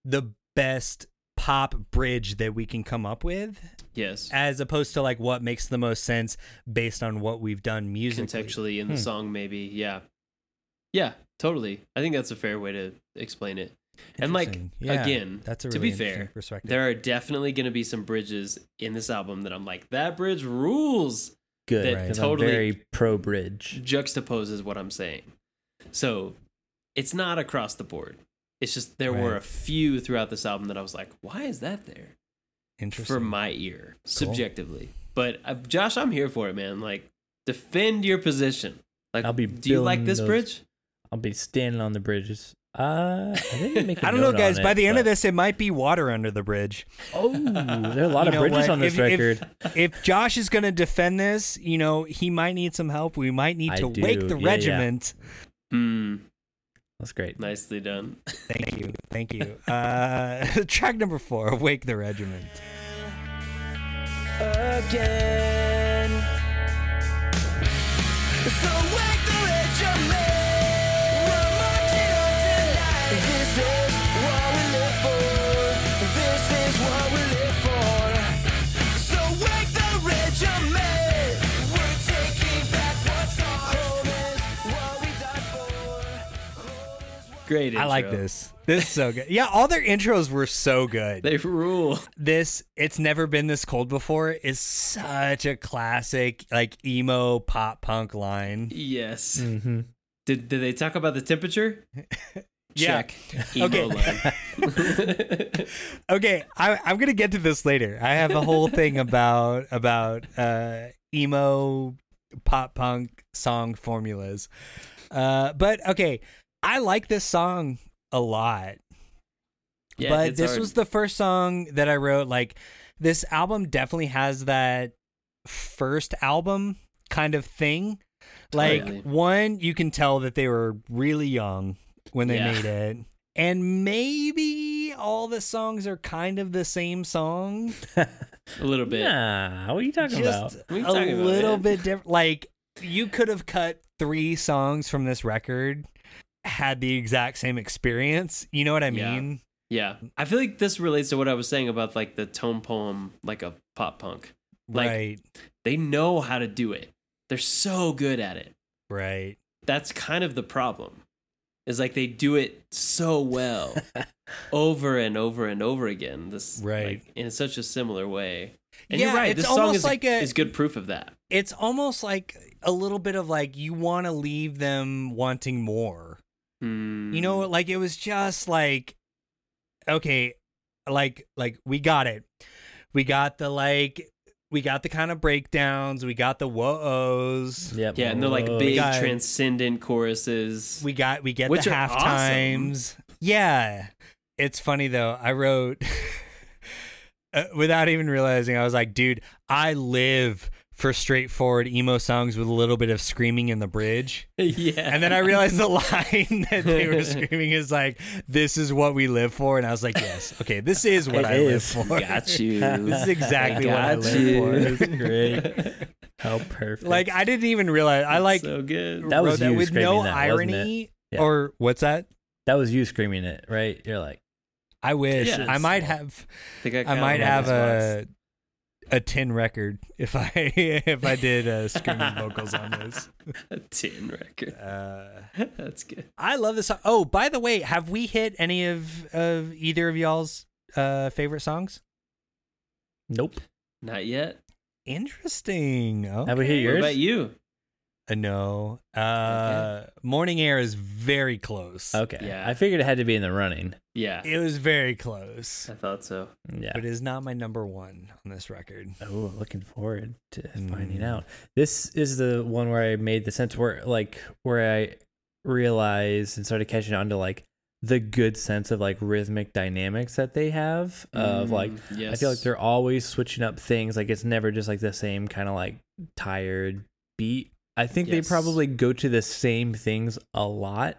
Speaker 1: the best pop bridge that we can come up with
Speaker 2: Yes.
Speaker 1: as opposed to like what makes the most sense based on what we've done musically.
Speaker 2: Contextually in the
Speaker 1: Hmm.
Speaker 2: song maybe. Yeah. Yeah totally. I think that's a fair way to explain it. And like
Speaker 1: Yeah,
Speaker 2: again
Speaker 1: that's a
Speaker 2: to be fair
Speaker 1: perspective.
Speaker 2: there are definitely going to be some bridges in this album that i'm like that bridge rules
Speaker 3: Good.
Speaker 2: that
Speaker 3: Because
Speaker 2: totally-
Speaker 3: I'm very pro bridge.
Speaker 2: juxtaposes what i'm saying. So it's not across the board. It's just there were a few throughout this album that i was like why is that there?
Speaker 1: Interesting.
Speaker 2: for my ear subjectively. But uh, josh i'm here for it man. Like defend your position. Like
Speaker 3: I'll be
Speaker 2: do you like this
Speaker 3: those-
Speaker 2: bridge?
Speaker 3: I'll be standing on the bridges. Uh, I. I <laughs>
Speaker 1: I don't know, guys. By the end of this, it might be water under the bridge.
Speaker 3: oh, there are a lot
Speaker 1: You
Speaker 3: of bridges
Speaker 1: what?
Speaker 3: on this
Speaker 1: If- if-
Speaker 3: record.
Speaker 1: if Josh is going to defend this, you know, he might need some help. We might need
Speaker 3: I
Speaker 1: to
Speaker 3: do.
Speaker 1: Wake the
Speaker 3: yeah.
Speaker 1: regiment.
Speaker 2: Hmm.
Speaker 3: That's great.
Speaker 2: Nicely done.
Speaker 1: Thank you. Thank you. Uh, <laughs> track number four, Wake the Regiment.
Speaker 4: again. So wake the regiment.
Speaker 2: Great. Intro.
Speaker 1: I like this. This is so good. Yeah, all their intros were so good.
Speaker 2: They rule.
Speaker 1: this "It's Never Been This Cold Before" is such a classic, like emo pop punk line.
Speaker 2: Yes.
Speaker 3: Mm-hmm.
Speaker 2: Did did they talk about the temperature? <laughs>
Speaker 1: Yeah.
Speaker 2: Check. Emo
Speaker 1: Okay. <laughs> Okay, I, I'm gonna get to this later. I have a whole thing about about uh, emo pop punk song formulas. Uh, but okay, I like this song a lot.
Speaker 2: yeah,
Speaker 1: but this
Speaker 2: hard.
Speaker 1: was the first song that I wrote. Like this album definitely has that first album kind of thing. Like
Speaker 2: Totally.
Speaker 1: one, you can tell that they were really young when they
Speaker 2: Yeah.
Speaker 1: made it. And maybe all the songs are kind of the same song.
Speaker 2: A little bit.
Speaker 3: Nah, what are you talking about?
Speaker 1: Just
Speaker 2: What are you
Speaker 1: a
Speaker 2: about,
Speaker 1: little
Speaker 2: man?
Speaker 1: bit different. Like you could have cut three songs from this record, had the exact same experience. You know what I mean?
Speaker 2: Yeah. I feel like this relates to what I was saying about like the tone poem, like a pop punk. Like
Speaker 1: right.
Speaker 2: they know how to do it. They're so good at it.
Speaker 1: Right.
Speaker 2: That's kind of the problem. Is like they do it so well <laughs> over and over and over again. This
Speaker 1: Right.
Speaker 2: like, in such a similar way. And
Speaker 1: Yeah,
Speaker 2: you're right.
Speaker 1: it's
Speaker 2: This song is
Speaker 1: like a-
Speaker 2: is good proof of that.
Speaker 1: It's almost like a little bit of like you want to leave them wanting more. You know,
Speaker 2: Mm.
Speaker 1: like it was just like okay, like like we got it. We got the like we got the kind of breakdowns, we got the whoa-ohs.
Speaker 3: Yep.
Speaker 2: Yeah, and they're like big
Speaker 1: got-
Speaker 2: transcendent choruses.
Speaker 1: We got we get
Speaker 2: Which
Speaker 1: the
Speaker 2: are
Speaker 1: half times. Yeah. It's funny though. I wrote <laughs> uh, without even realizing I was like, dude, I live for straightforward emo songs with a little bit of screaming in the bridge. <laughs>
Speaker 2: yeah.
Speaker 1: And then I realized the line <laughs> that they were <laughs> screaming is like, "This is what we live for," and I was like, "Yes, okay, this is what
Speaker 3: It
Speaker 1: I
Speaker 3: is.
Speaker 1: live for."
Speaker 2: got you.
Speaker 1: This is exactly what I live
Speaker 2: you.
Speaker 1: for.
Speaker 3: That's great. How perfect.
Speaker 1: Like I didn't even realize I like
Speaker 2: so good.
Speaker 3: That was
Speaker 1: that
Speaker 3: you
Speaker 1: with no
Speaker 3: that, wasn't it?
Speaker 1: irony
Speaker 3: Yeah.
Speaker 1: or what's that?
Speaker 3: that was you screaming it, right? You're like,
Speaker 1: I wish
Speaker 2: Yeah,
Speaker 1: I might have
Speaker 2: I,
Speaker 1: I might have a a tin record if I <laughs> if I did uh, screaming vocals on this. <laughs>
Speaker 2: a tin record.
Speaker 1: Uh,
Speaker 2: That's good.
Speaker 1: I love this song. Oh, by the way, have we hit any of of either of y'all's uh, favorite songs?
Speaker 3: nope.
Speaker 2: Not yet.
Speaker 1: Interesting. Okay.
Speaker 3: Have we hit yours?
Speaker 2: What about you?
Speaker 1: Uh, no. Uh, Morning Air is very close.
Speaker 3: Okay.
Speaker 2: Yeah.
Speaker 3: I figured it had to be in the running.
Speaker 2: Yeah,
Speaker 1: It was very close,
Speaker 2: I thought so.
Speaker 3: Yeah.
Speaker 1: but it is not my number one on this record.
Speaker 3: Oh, looking forward to finding
Speaker 1: Mm.
Speaker 3: out. This is the one where I made the sense where, like, where I realized and started catching on to like the good sense of like rhythmic dynamics that they have. Of like,
Speaker 2: Mm, yes.
Speaker 3: I feel like they're always switching up things. Like, it's never just like the same kind of like tired beat. I think
Speaker 2: Yes.
Speaker 3: they probably go to the same things a lot.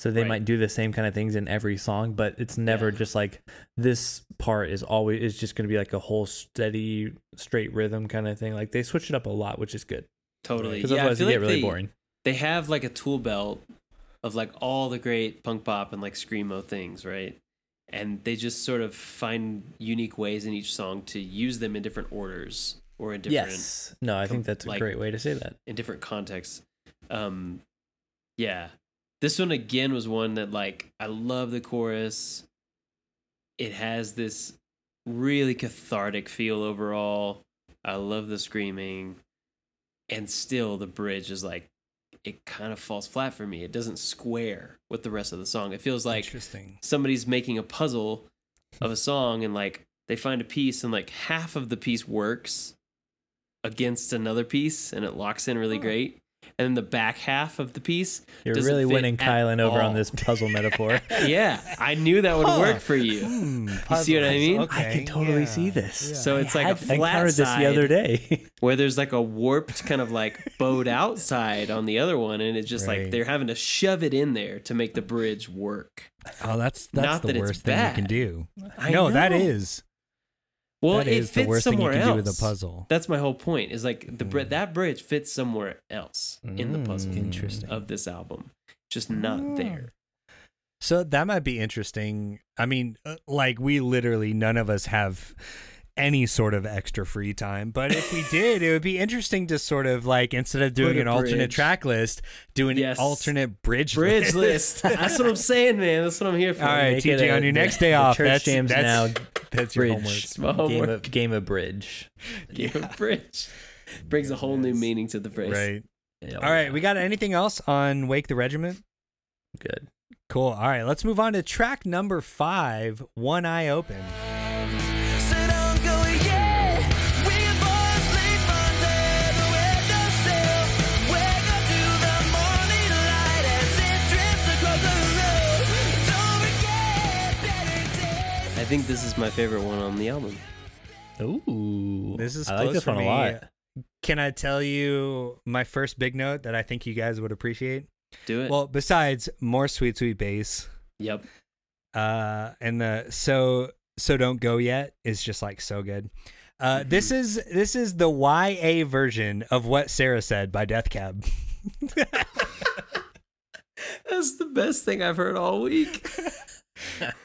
Speaker 3: So they
Speaker 2: Right.
Speaker 3: might do the same kind of things in every song, but it's never
Speaker 2: Yeah.
Speaker 3: just like this part is always is just going to be like a whole steady straight rhythm kind of thing. Like they switch it up a lot, which is good.
Speaker 2: totally.
Speaker 3: Because
Speaker 2: Yeah, I
Speaker 3: otherwise
Speaker 2: feel
Speaker 3: you get
Speaker 2: like
Speaker 3: really
Speaker 2: they,
Speaker 3: boring.
Speaker 2: They have like a tool belt of like all the great punk pop and like screamo things, right? And they just sort of find unique ways in each song to use them in different orders or in different
Speaker 3: Yes. No, I think that's a
Speaker 2: like-
Speaker 3: great way to say that.
Speaker 2: in different contexts. Um, yeah, this one again was one that like I love the chorus. It has this really cathartic feel overall. I love the screaming, and still the bridge is like it kind of falls flat for me. It doesn't square with the rest of the song. It feels like
Speaker 1: Interesting.
Speaker 2: somebody's making a puzzle of a song and like they find a piece and like half of the piece works against another piece and it locks in really great and then the back half of the piece
Speaker 3: You're really
Speaker 2: fit
Speaker 3: winning Kylan over
Speaker 2: all.
Speaker 3: on this puzzle metaphor. <laughs>
Speaker 2: yeah i knew that would
Speaker 1: Huh.
Speaker 2: work for you
Speaker 1: Hmm,
Speaker 2: You see what I mean?
Speaker 1: Okay,
Speaker 3: I can totally
Speaker 1: yeah,
Speaker 3: see this.
Speaker 1: yeah.
Speaker 2: So it's like a flat
Speaker 3: encountered this the
Speaker 2: side.
Speaker 3: other day. <laughs>
Speaker 2: where there's like a warped kind of like bowed outside on the other one and it's just
Speaker 1: Right.
Speaker 2: like they're having to shove it in there to make the bridge work
Speaker 1: oh, that's that's
Speaker 2: Not
Speaker 1: the
Speaker 2: that
Speaker 1: worst thing you can do.
Speaker 2: I
Speaker 1: no, that
Speaker 2: know.
Speaker 1: is
Speaker 2: well
Speaker 1: that
Speaker 2: it
Speaker 1: is the
Speaker 2: fits
Speaker 1: worst thing you
Speaker 2: somewhere
Speaker 1: can
Speaker 2: else
Speaker 1: do with a puzzle.
Speaker 2: That's my whole point. Is like the
Speaker 1: Mm.
Speaker 2: that bridge fits somewhere else in the puzzle
Speaker 3: Mm.
Speaker 1: Interesting.
Speaker 2: of this album, just not
Speaker 1: Mm.
Speaker 2: there.
Speaker 1: So that might be interesting. I mean, uh, like we literally none of us have any sort of extra free time, but if we did, it would be interesting to sort of like instead of doing
Speaker 2: a
Speaker 1: an alternate track list, do an
Speaker 2: Yes.
Speaker 1: alternate bridge
Speaker 2: Bridge list. <laughs> That's what I'm saying, man. That's what I'm here for.
Speaker 1: All right,
Speaker 3: Make
Speaker 1: TJ,
Speaker 3: a-
Speaker 1: on your next day
Speaker 3: the
Speaker 1: off,
Speaker 3: Church
Speaker 1: that's
Speaker 3: Jams
Speaker 1: that's,
Speaker 3: now <laughs>
Speaker 1: that's your
Speaker 3: bridge.
Speaker 1: homework.
Speaker 2: Small
Speaker 3: Game
Speaker 2: homework.
Speaker 3: of, game of bridge. <laughs>
Speaker 2: Game of bridge brings a whole new meaning to the phrase.
Speaker 1: Right.
Speaker 3: Yeah,
Speaker 1: All right, we got anything else on Wake the Regiment?
Speaker 3: good.
Speaker 1: Cool. All right, let's move on to track number five, One Eye Open.
Speaker 2: Think this is my favorite one on the album.
Speaker 3: Ooh,
Speaker 1: This is
Speaker 3: I like
Speaker 1: close
Speaker 3: this
Speaker 1: for
Speaker 3: one
Speaker 1: me.
Speaker 3: a lot.
Speaker 1: Can I tell you my first big note that I think you guys would appreciate?
Speaker 2: Do it.
Speaker 1: Well, besides more sweet, sweet bass,
Speaker 2: yep.
Speaker 1: Uh, and the so so don't go yet is just like so good. Uh, this is this is the YA version of what Sarah said by Death Cab. <laughs>
Speaker 2: That's the best thing I've heard all week. <laughs>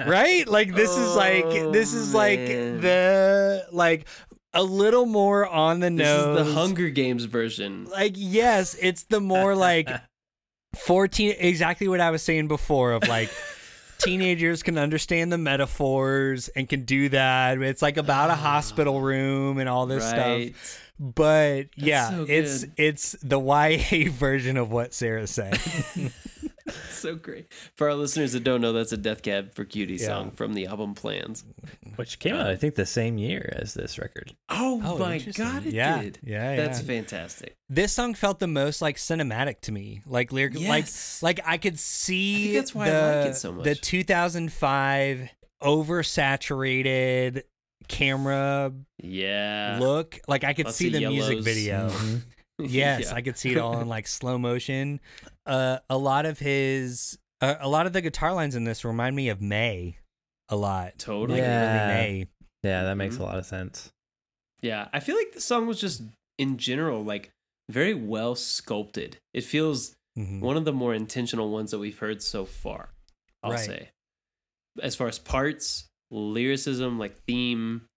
Speaker 1: right? Like this is like oh, this
Speaker 2: Oh,
Speaker 1: is like the like a little more on the
Speaker 2: This
Speaker 1: nose.
Speaker 2: is the Hunger Games version.
Speaker 1: Like yes, it's the more like <laughs> 14 exactly what I was saying before of like <laughs> teenagers can understand the metaphors and can do that. It's like about a hospital ah. room and all this
Speaker 2: right.
Speaker 1: stuff. But yeah,
Speaker 2: so
Speaker 1: it's it's the YA <laughs> version of what Sarah said.
Speaker 2: So great. For our listeners that don't know, that's a Death Cab for Cutie
Speaker 1: Yeah.
Speaker 2: song from the album Plans.
Speaker 3: Which came out, I think, the same year as this record.
Speaker 2: Oh,
Speaker 1: Oh,
Speaker 2: my god, it
Speaker 1: Yeah,
Speaker 2: did.
Speaker 1: yeah,
Speaker 2: That's
Speaker 1: yeah.
Speaker 2: fantastic.
Speaker 1: this song felt the most like cinematic to me. Like lyric
Speaker 2: Yes.
Speaker 1: like like I could see
Speaker 2: that's why I
Speaker 1: the,
Speaker 2: like it so much.
Speaker 1: The 2005 oversaturated camera
Speaker 2: Yeah.
Speaker 1: look. Like I could
Speaker 2: Lots
Speaker 1: see
Speaker 2: of
Speaker 1: the music
Speaker 2: yellows.
Speaker 1: video. Mm-hmm. <laughs> Yes, <laughs>
Speaker 2: Yeah.
Speaker 1: I could see it all in like slow motion. Uh, a lot of his, uh, a lot of the guitar lines in this remind me of Mae, a lot.
Speaker 2: Totally.
Speaker 1: Like
Speaker 3: Yeah.
Speaker 1: early Mae.
Speaker 3: Yeah, that makes
Speaker 2: Mhm.
Speaker 3: a lot of sense.
Speaker 2: Yeah, I feel like the song was just in general like very well sculpted. It feels
Speaker 1: Mhm.
Speaker 2: one of the more intentional ones that we've heard so far. I'll
Speaker 1: Right.
Speaker 2: say, as far as parts, lyricism, like theme,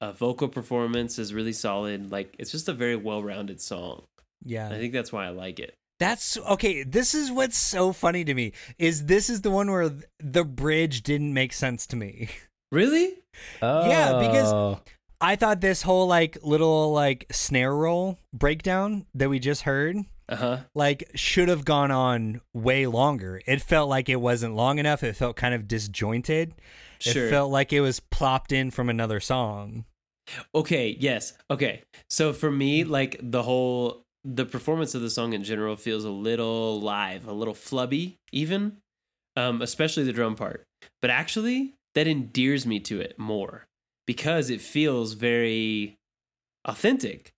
Speaker 2: uh, vocal performance is really solid. Like it's just a very well-rounded song.
Speaker 1: Yeah,
Speaker 2: I think that's why I like it.
Speaker 1: That's okay. This is what's so funny to me is this is the one where the bridge didn't make sense to me.
Speaker 2: Really?
Speaker 3: Oh, <laughs>
Speaker 1: Yeah, because- I thought this whole like little like snare roll breakdown that we just heard
Speaker 2: Uh huh.
Speaker 1: like should have gone on way longer. It felt like it wasn't long enough. It felt kind of disjointed.
Speaker 2: Sure.
Speaker 1: It felt like it was plopped in from another song.
Speaker 2: Okay, yes. Okay. So for me, like the whole the performance of the song in general feels a little live, a little flubby even. Um especially the drum part. But actually, that endears me to it more because it feels very authentic.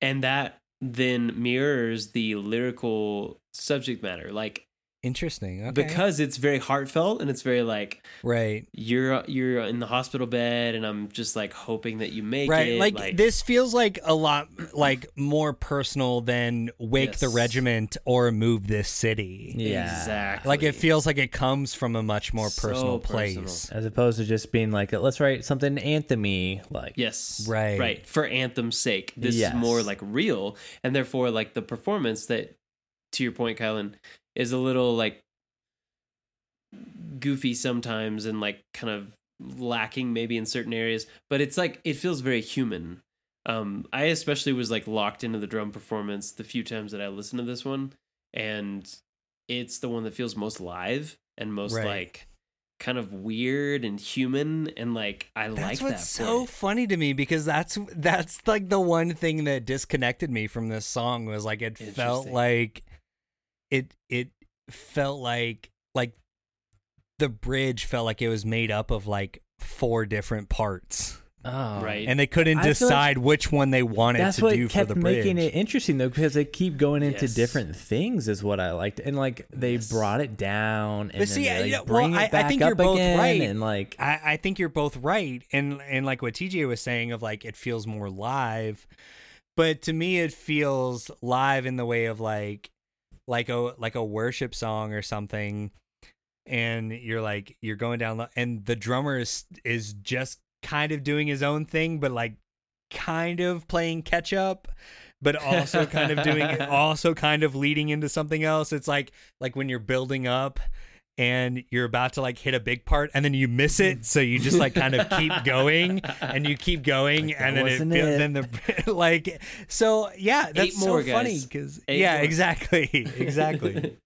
Speaker 2: And that then mirrors the lyrical subject matter like
Speaker 1: Interesting. Okay.
Speaker 2: because it's very heartfelt and it's very like
Speaker 1: right.
Speaker 2: you're you're in the hospital bed and I'm just like hoping that you make it.
Speaker 1: right
Speaker 2: it
Speaker 1: like, this feels like a lot like more personal than wake the regiment or move this city
Speaker 3: Yeah.
Speaker 2: Exactly.
Speaker 1: like it feels like it comes from a much more
Speaker 2: So
Speaker 1: personal
Speaker 2: personal.
Speaker 1: place
Speaker 3: As opposed to just being like, let's write something anthem-y, like
Speaker 2: Yes.
Speaker 1: Right.
Speaker 2: Right. For anthem's sake. This
Speaker 3: Yes.
Speaker 2: is more like real. And therefore, like the performance that, to your point, Kylan, is a little like goofy sometimes and like kind of lacking maybe in certain areas. But it's like, it feels very human. Um, I especially was like locked into the drum performance the few times that I listened to this one. And it's the one that feels most live and most
Speaker 1: Right.
Speaker 2: like kind of weird and human and like I
Speaker 1: that's
Speaker 2: like
Speaker 1: what's
Speaker 2: that
Speaker 1: so
Speaker 2: part.
Speaker 1: funny to me because that's that's like the one thing that disconnected me from this song was like it felt like it it felt like like the bridge felt like it was made up of like four different parts
Speaker 3: oh,
Speaker 2: Right.
Speaker 1: and they couldn't
Speaker 3: I feel like
Speaker 1: decide which one they wanted
Speaker 3: That's
Speaker 1: to
Speaker 3: what
Speaker 1: do for the bridge
Speaker 3: making it interesting though, because they keep going into
Speaker 2: Yes.
Speaker 3: different things, is what I liked, and like they
Speaker 2: Yes.
Speaker 3: brought it down, and
Speaker 1: But see,
Speaker 3: then they,
Speaker 1: yeah,
Speaker 3: like,
Speaker 1: well,
Speaker 3: bring
Speaker 1: I- I
Speaker 3: it back
Speaker 1: think
Speaker 3: up
Speaker 1: you're both
Speaker 3: again,
Speaker 1: right.
Speaker 3: and like
Speaker 1: I, I think you're both right, and and like what TJ was saying of like it feels more live, but to me it feels live in the way of like like a like a worship song or something, and you're like you're going down lo- and the drummer is is just kind of doing his own thing, but like kind of playing catch up. But also kind of doing <laughs> also kind of leading into something else. It's like like when you're building up and you're about to like hit a big part and then you miss it so you just like kind of keep <laughs> going and you keep going
Speaker 3: Like,
Speaker 1: and then it,
Speaker 3: wasn't it.
Speaker 1: then the <laughs> like so yeah that's
Speaker 2: more,
Speaker 1: so funny because yeah
Speaker 2: more.
Speaker 1: exactly <laughs> exactly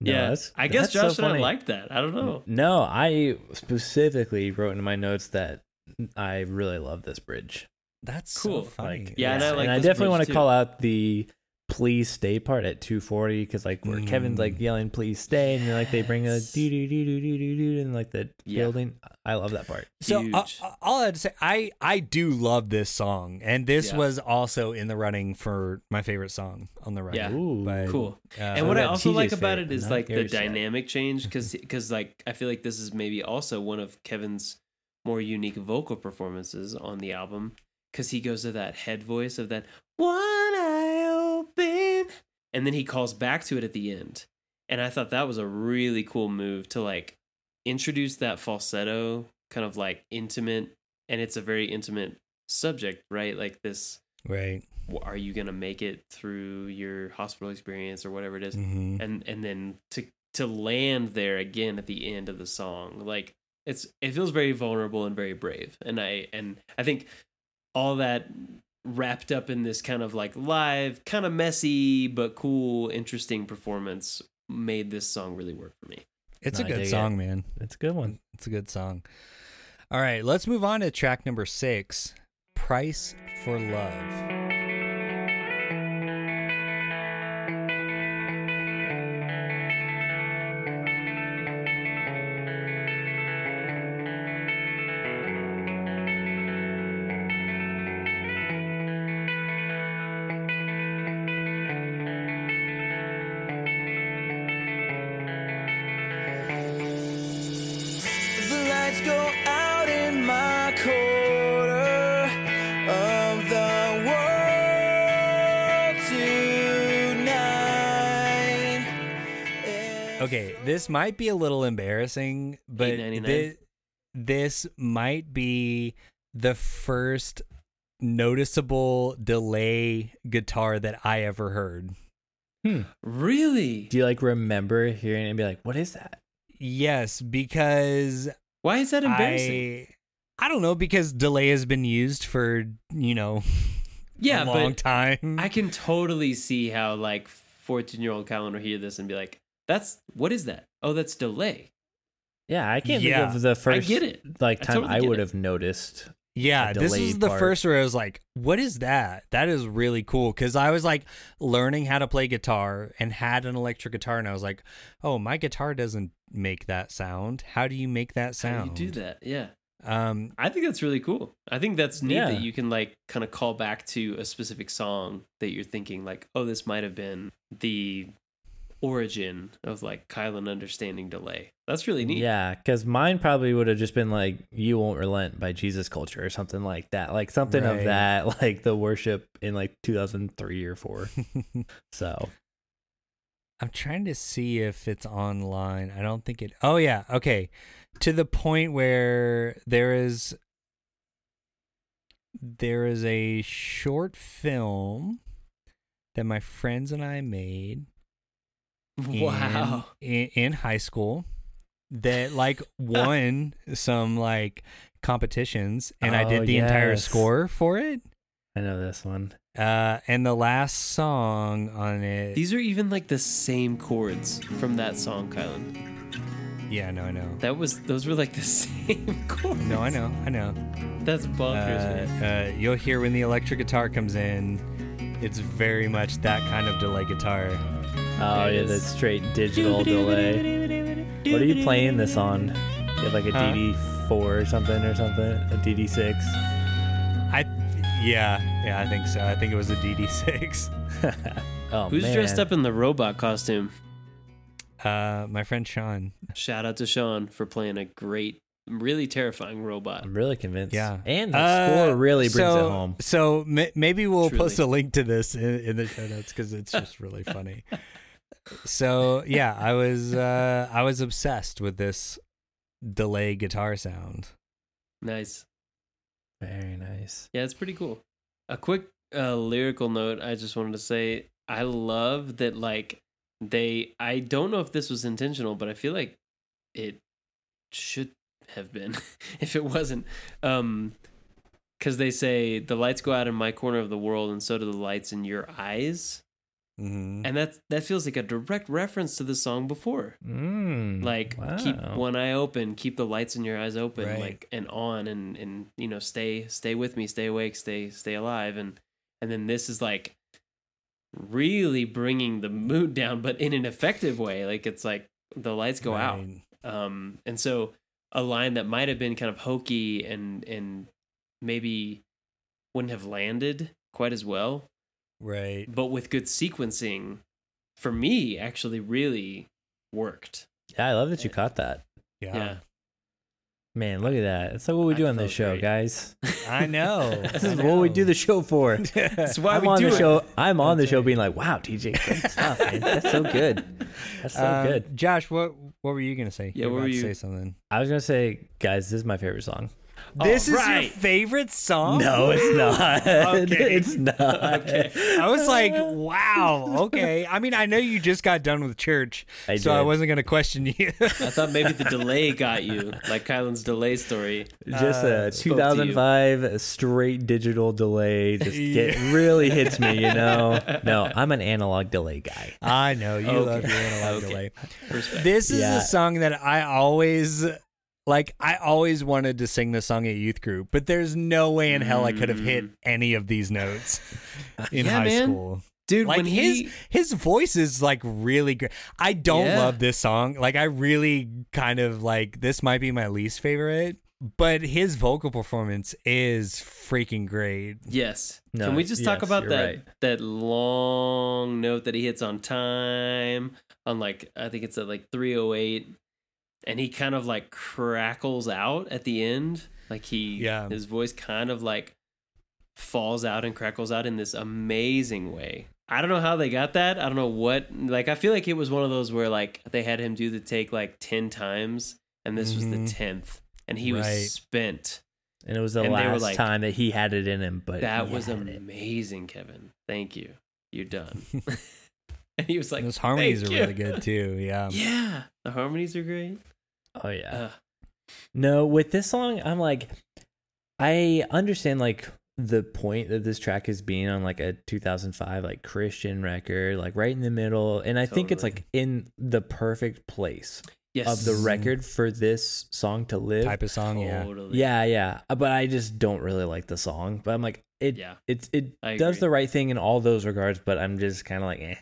Speaker 3: no,
Speaker 2: yeah,
Speaker 3: that's-
Speaker 2: I guess
Speaker 3: that's so
Speaker 2: Josh and I
Speaker 3: funny.
Speaker 2: liked that. I don't know.
Speaker 3: No, I specifically wrote in my notes that I really love this bridge.
Speaker 1: that's
Speaker 2: Cool.
Speaker 1: so funny
Speaker 3: Like,
Speaker 2: Yeah, and I like
Speaker 3: and I definitely want to
Speaker 2: too.
Speaker 3: call out the please stay part at 240 because like where Kevin's like
Speaker 1: Mm.
Speaker 3: yelling please stay and like they bring a do do do do do do do and like the
Speaker 2: Yeah.
Speaker 3: building. I love that part.
Speaker 1: So uh, uh, all I had to say, I I do love this song, and this
Speaker 2: Yeah.
Speaker 1: was also in the running for my favorite song on the record.
Speaker 2: Yeah.
Speaker 3: Ooh,
Speaker 1: But,
Speaker 2: Cool.
Speaker 1: uh,
Speaker 2: and what I also
Speaker 3: TJ's
Speaker 2: like about
Speaker 3: favorite,
Speaker 2: it is like the
Speaker 3: Gary's
Speaker 2: dynamic change <laughs> because because like I feel like this is maybe also one of Kevin's more unique vocal performances on the album because he goes to that head voice of that one eye open and then he calls back to it at the end and I thought that was a really cool move to like introduce that falsetto kind of like intimate and it's a very intimate subject right like this
Speaker 1: right.
Speaker 2: are you gonna make it through your hospital experience or whatever it is?
Speaker 1: hmm
Speaker 2: and and then to to land there again at the end of the song like it's it feels very vulnerable and very brave and i and i think all that wrapped up in this kind of like live kind of messy but cool interesting performance made this song really work for me
Speaker 1: It's
Speaker 3: No,
Speaker 1: a
Speaker 3: I
Speaker 1: good
Speaker 3: dig it.
Speaker 1: song, man.
Speaker 3: It's a good one.
Speaker 1: It's a good song. All right, let's move on to track number six, "Price for Love." This might be a little embarrassing, but
Speaker 2: $8.99?
Speaker 1: this might be the first noticeable delay guitar that I ever heard. Hmm.
Speaker 2: really
Speaker 3: Do you like remember hearing it and be like, what is that?
Speaker 1: Yes, because
Speaker 2: why is that embarrassing
Speaker 1: I I don't know because delay has been used for, you know, <laughs>
Speaker 2: yeah
Speaker 1: a long
Speaker 2: but
Speaker 1: time.
Speaker 2: i can totally see how like 14 year old colin will hear this and be like that's what is that oh that's delay
Speaker 3: Yeah, I can't
Speaker 1: Yeah,
Speaker 3: think of the first I
Speaker 2: get it.
Speaker 3: like
Speaker 2: I
Speaker 3: time
Speaker 2: totally
Speaker 3: I would
Speaker 2: it.
Speaker 3: have noticed.
Speaker 1: Yeah, this is the
Speaker 3: part.
Speaker 1: first where I was like, "What is that?" That is really cool because I was like learning how to play guitar and had an electric guitar, and I was like, "Oh, my guitar doesn't make that sound. How do you make that sound?
Speaker 2: how do you do that yeah
Speaker 1: Um,
Speaker 2: I think that's really cool. I think that's neat
Speaker 3: Yeah.
Speaker 2: that you can like kind of call back to a specific song that you're thinking like, oh, this might have been the origin of like Kylan understanding delay. That's really neat.
Speaker 3: Yeah, because mine probably would have just been like "You Won't Relent" by Jesus Culture or something like that, like something
Speaker 1: Right.
Speaker 3: of that, <laughs> like the worship in like 2003 or four. <laughs> so
Speaker 1: I'm trying to see if it's online. I don't think it. Oh yeah, okay. To the point where there is there is a short film that my friends and I made in- <laughs>
Speaker 2: Wow.
Speaker 1: in, in high school that like won <laughs> some like competitions and I
Speaker 3: Oh,
Speaker 1: did the entire score for it.
Speaker 3: I know this one.
Speaker 1: Uh and the last song on it
Speaker 2: These are even like the same chords from that song, Kylan.
Speaker 1: Yeah, no, I know.
Speaker 2: That was those were like the <laughs> same chords.
Speaker 1: No, I know, I know.
Speaker 2: That's bonkers.
Speaker 1: Uh, uh, you'll hear when the electric guitar comes in. It's very much that kind of delay guitar.
Speaker 3: Oh
Speaker 2: There it
Speaker 3: yeah, the straight digital delay. What are you playing this on? You have like a
Speaker 1: Huh?
Speaker 3: DD4 or something or something, a DD6.
Speaker 1: I, yeah, yeah, I think so. I think it was a DD6. <laughs>
Speaker 3: oh
Speaker 2: Who's
Speaker 3: man.
Speaker 2: dressed up in the robot costume?
Speaker 1: Uh, my friend Sean.
Speaker 2: Shout out to Sean for playing a great, really terrifying robot.
Speaker 3: I'm really convinced.
Speaker 1: Yeah,
Speaker 3: and the
Speaker 1: Uh,
Speaker 3: score really brings
Speaker 1: so,
Speaker 3: it home.
Speaker 1: So m- maybe we'll
Speaker 2: Truly.
Speaker 1: post a link to this in, in the show notes because it's just really funny. <laughs> So yeah, I was uh, I was obsessed with this delay guitar sound.
Speaker 2: Nice.
Speaker 3: Very nice.
Speaker 2: Yeah, it's pretty cool. A quick uh, lyrical note I just wanted to say I love that, like, they, I don't know if this was intentional, but I feel like it should have been <laughs> if it wasn't. Um, because they say the lights go out in my corner of the world, and so do the lights in your eyes,
Speaker 1: Mm-hmm.
Speaker 2: and that that feels like a direct reference to the song before.
Speaker 3: Mm,
Speaker 2: like keep one eye open keep the lights in your eyes open
Speaker 1: Right.
Speaker 2: like and on and and you know stay stay with me stay awake stay stay alive and and then this is like really bringing the mood <laughs> down, but in an effective way. Like it's like the lights go out. Um, and so a line that might have been kind of hokey and and maybe wouldn't have landed quite as well,
Speaker 1: Right.
Speaker 2: but with good sequencing, for me actually really worked.
Speaker 3: Yeah, I love that you caught that.
Speaker 1: Yeah.
Speaker 2: Yeah.
Speaker 3: Man, look at that. It's like what we
Speaker 2: I
Speaker 3: do on this show,
Speaker 2: great.
Speaker 3: guys.
Speaker 1: I know. <laughs>
Speaker 3: This
Speaker 1: I
Speaker 3: is what we do the show for. <laughs>
Speaker 2: That's why
Speaker 3: I'm
Speaker 2: we
Speaker 3: on
Speaker 2: do
Speaker 3: the
Speaker 2: it.
Speaker 3: show. I'm on the show being like, "Wow, TJ, great stuff, man. That's so <laughs> good. That's so
Speaker 1: Um,
Speaker 3: good."
Speaker 1: Josh, what what were you gonna say?
Speaker 2: Yeah,
Speaker 1: You were
Speaker 2: what
Speaker 1: about
Speaker 2: were
Speaker 1: to
Speaker 2: you-
Speaker 1: say something?
Speaker 3: I was gonna say, guys, this is my favorite song.
Speaker 1: This is your favorite song?
Speaker 3: No, it's not.
Speaker 1: Okay. <laughs>
Speaker 3: It's not.
Speaker 1: I was like, wow, okay. I mean, I know you just got done with church,
Speaker 3: I
Speaker 1: so I wasn't gonna question you.
Speaker 2: I thought maybe the delay got you, like Kylan's delay story.
Speaker 3: Just
Speaker 1: Uh,
Speaker 3: a
Speaker 2: spoke
Speaker 3: 2005 straight digital delay just get <laughs>
Speaker 1: Yeah.
Speaker 3: really hits me, you know. No, I'm an analog delay guy.
Speaker 1: I know you love your analog
Speaker 2: Okay.
Speaker 1: delay.
Speaker 2: Respect.
Speaker 1: This is
Speaker 3: Yeah.
Speaker 1: a song that I always like. I always wanted to sing this song at youth group, but there's no way in hell I could have hit mm. any of these notes <laughs> in
Speaker 2: Yeah,
Speaker 1: high
Speaker 2: man.
Speaker 1: school.
Speaker 2: Dude,
Speaker 1: Like
Speaker 2: when
Speaker 1: his
Speaker 2: he
Speaker 1: his voice is like really great. I don't
Speaker 2: Yeah.
Speaker 1: love this song. Like I really kind of like this might be my least favorite, but his vocal performance is freaking great.
Speaker 2: Yes.
Speaker 3: No,
Speaker 2: Can we just talk
Speaker 3: yes,
Speaker 2: about that
Speaker 3: right.
Speaker 2: that long note that he hits on time on like I think it's at like 308 and he kind of like crackles out at the end like he
Speaker 1: Yeah.
Speaker 2: his voice kind of like falls out and crackles out in this amazing way. I don't know how they got that. I don't know what like I feel like it was one of those where like they had him do the take like 10 times and this was
Speaker 1: Mhm.
Speaker 2: the 10th and he
Speaker 1: Right.
Speaker 2: was spent.
Speaker 3: And it was the
Speaker 2: And
Speaker 3: last
Speaker 2: like-
Speaker 3: time that he had it in him, but
Speaker 2: That was
Speaker 3: had it.
Speaker 2: amazing, Kevin. Thank you. You're done. <laughs> <laughs> and he was like,
Speaker 1: Those harmonies are
Speaker 2: you."
Speaker 1: really good too. Yeah.
Speaker 2: Yeah, the harmonies are great.
Speaker 3: Oh yeah.
Speaker 2: Uh,
Speaker 3: No, with this song, I'm like, I understand like the point that this track is being on like a 2005 like Christian record, like right in the middle, and I think it's like in the perfect place
Speaker 2: yes,
Speaker 3: of the record for this song to live.
Speaker 1: Type of song, yeah.
Speaker 2: Totally.
Speaker 3: Yeah, yeah, Uh, but I just don't really like the song. But I'm like, it,
Speaker 2: Yeah.
Speaker 3: it, it
Speaker 2: I
Speaker 3: does
Speaker 2: agree.
Speaker 3: the right thing in all those regards. But I'm just kind of like, eh,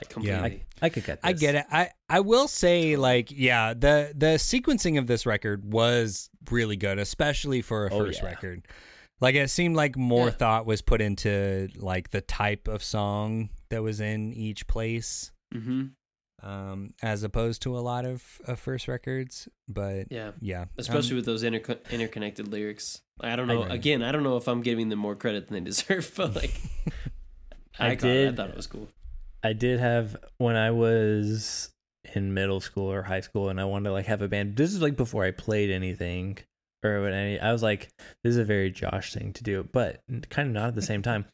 Speaker 3: like
Speaker 2: completely.
Speaker 3: I, I could get. This.
Speaker 1: I get it. I I will say like yeah, the the sequencing of this record was really good, especially for a
Speaker 3: Oh,
Speaker 1: first
Speaker 3: yeah.
Speaker 1: record. Like it seemed like more
Speaker 2: Yeah.
Speaker 1: thought was put into like the type of song that was in each place
Speaker 2: hmm
Speaker 1: um as opposed to a lot of, of first records, but
Speaker 2: Yeah,
Speaker 1: yeah.
Speaker 2: especially
Speaker 1: um,
Speaker 2: with those inter- interconnected lyrics. I don't know.
Speaker 3: agree.
Speaker 2: Again, I don't know if I'm giving them more credit than they <laughs> deserve, but like, <laughs>
Speaker 3: I
Speaker 2: I, caught it. I thought it was cool.
Speaker 3: I did have when I was in middle school or high school, and I wanted to like have a band. This is like before I played anything or any. I was like, this is a very Josh thing to do, but kind of not at the same time.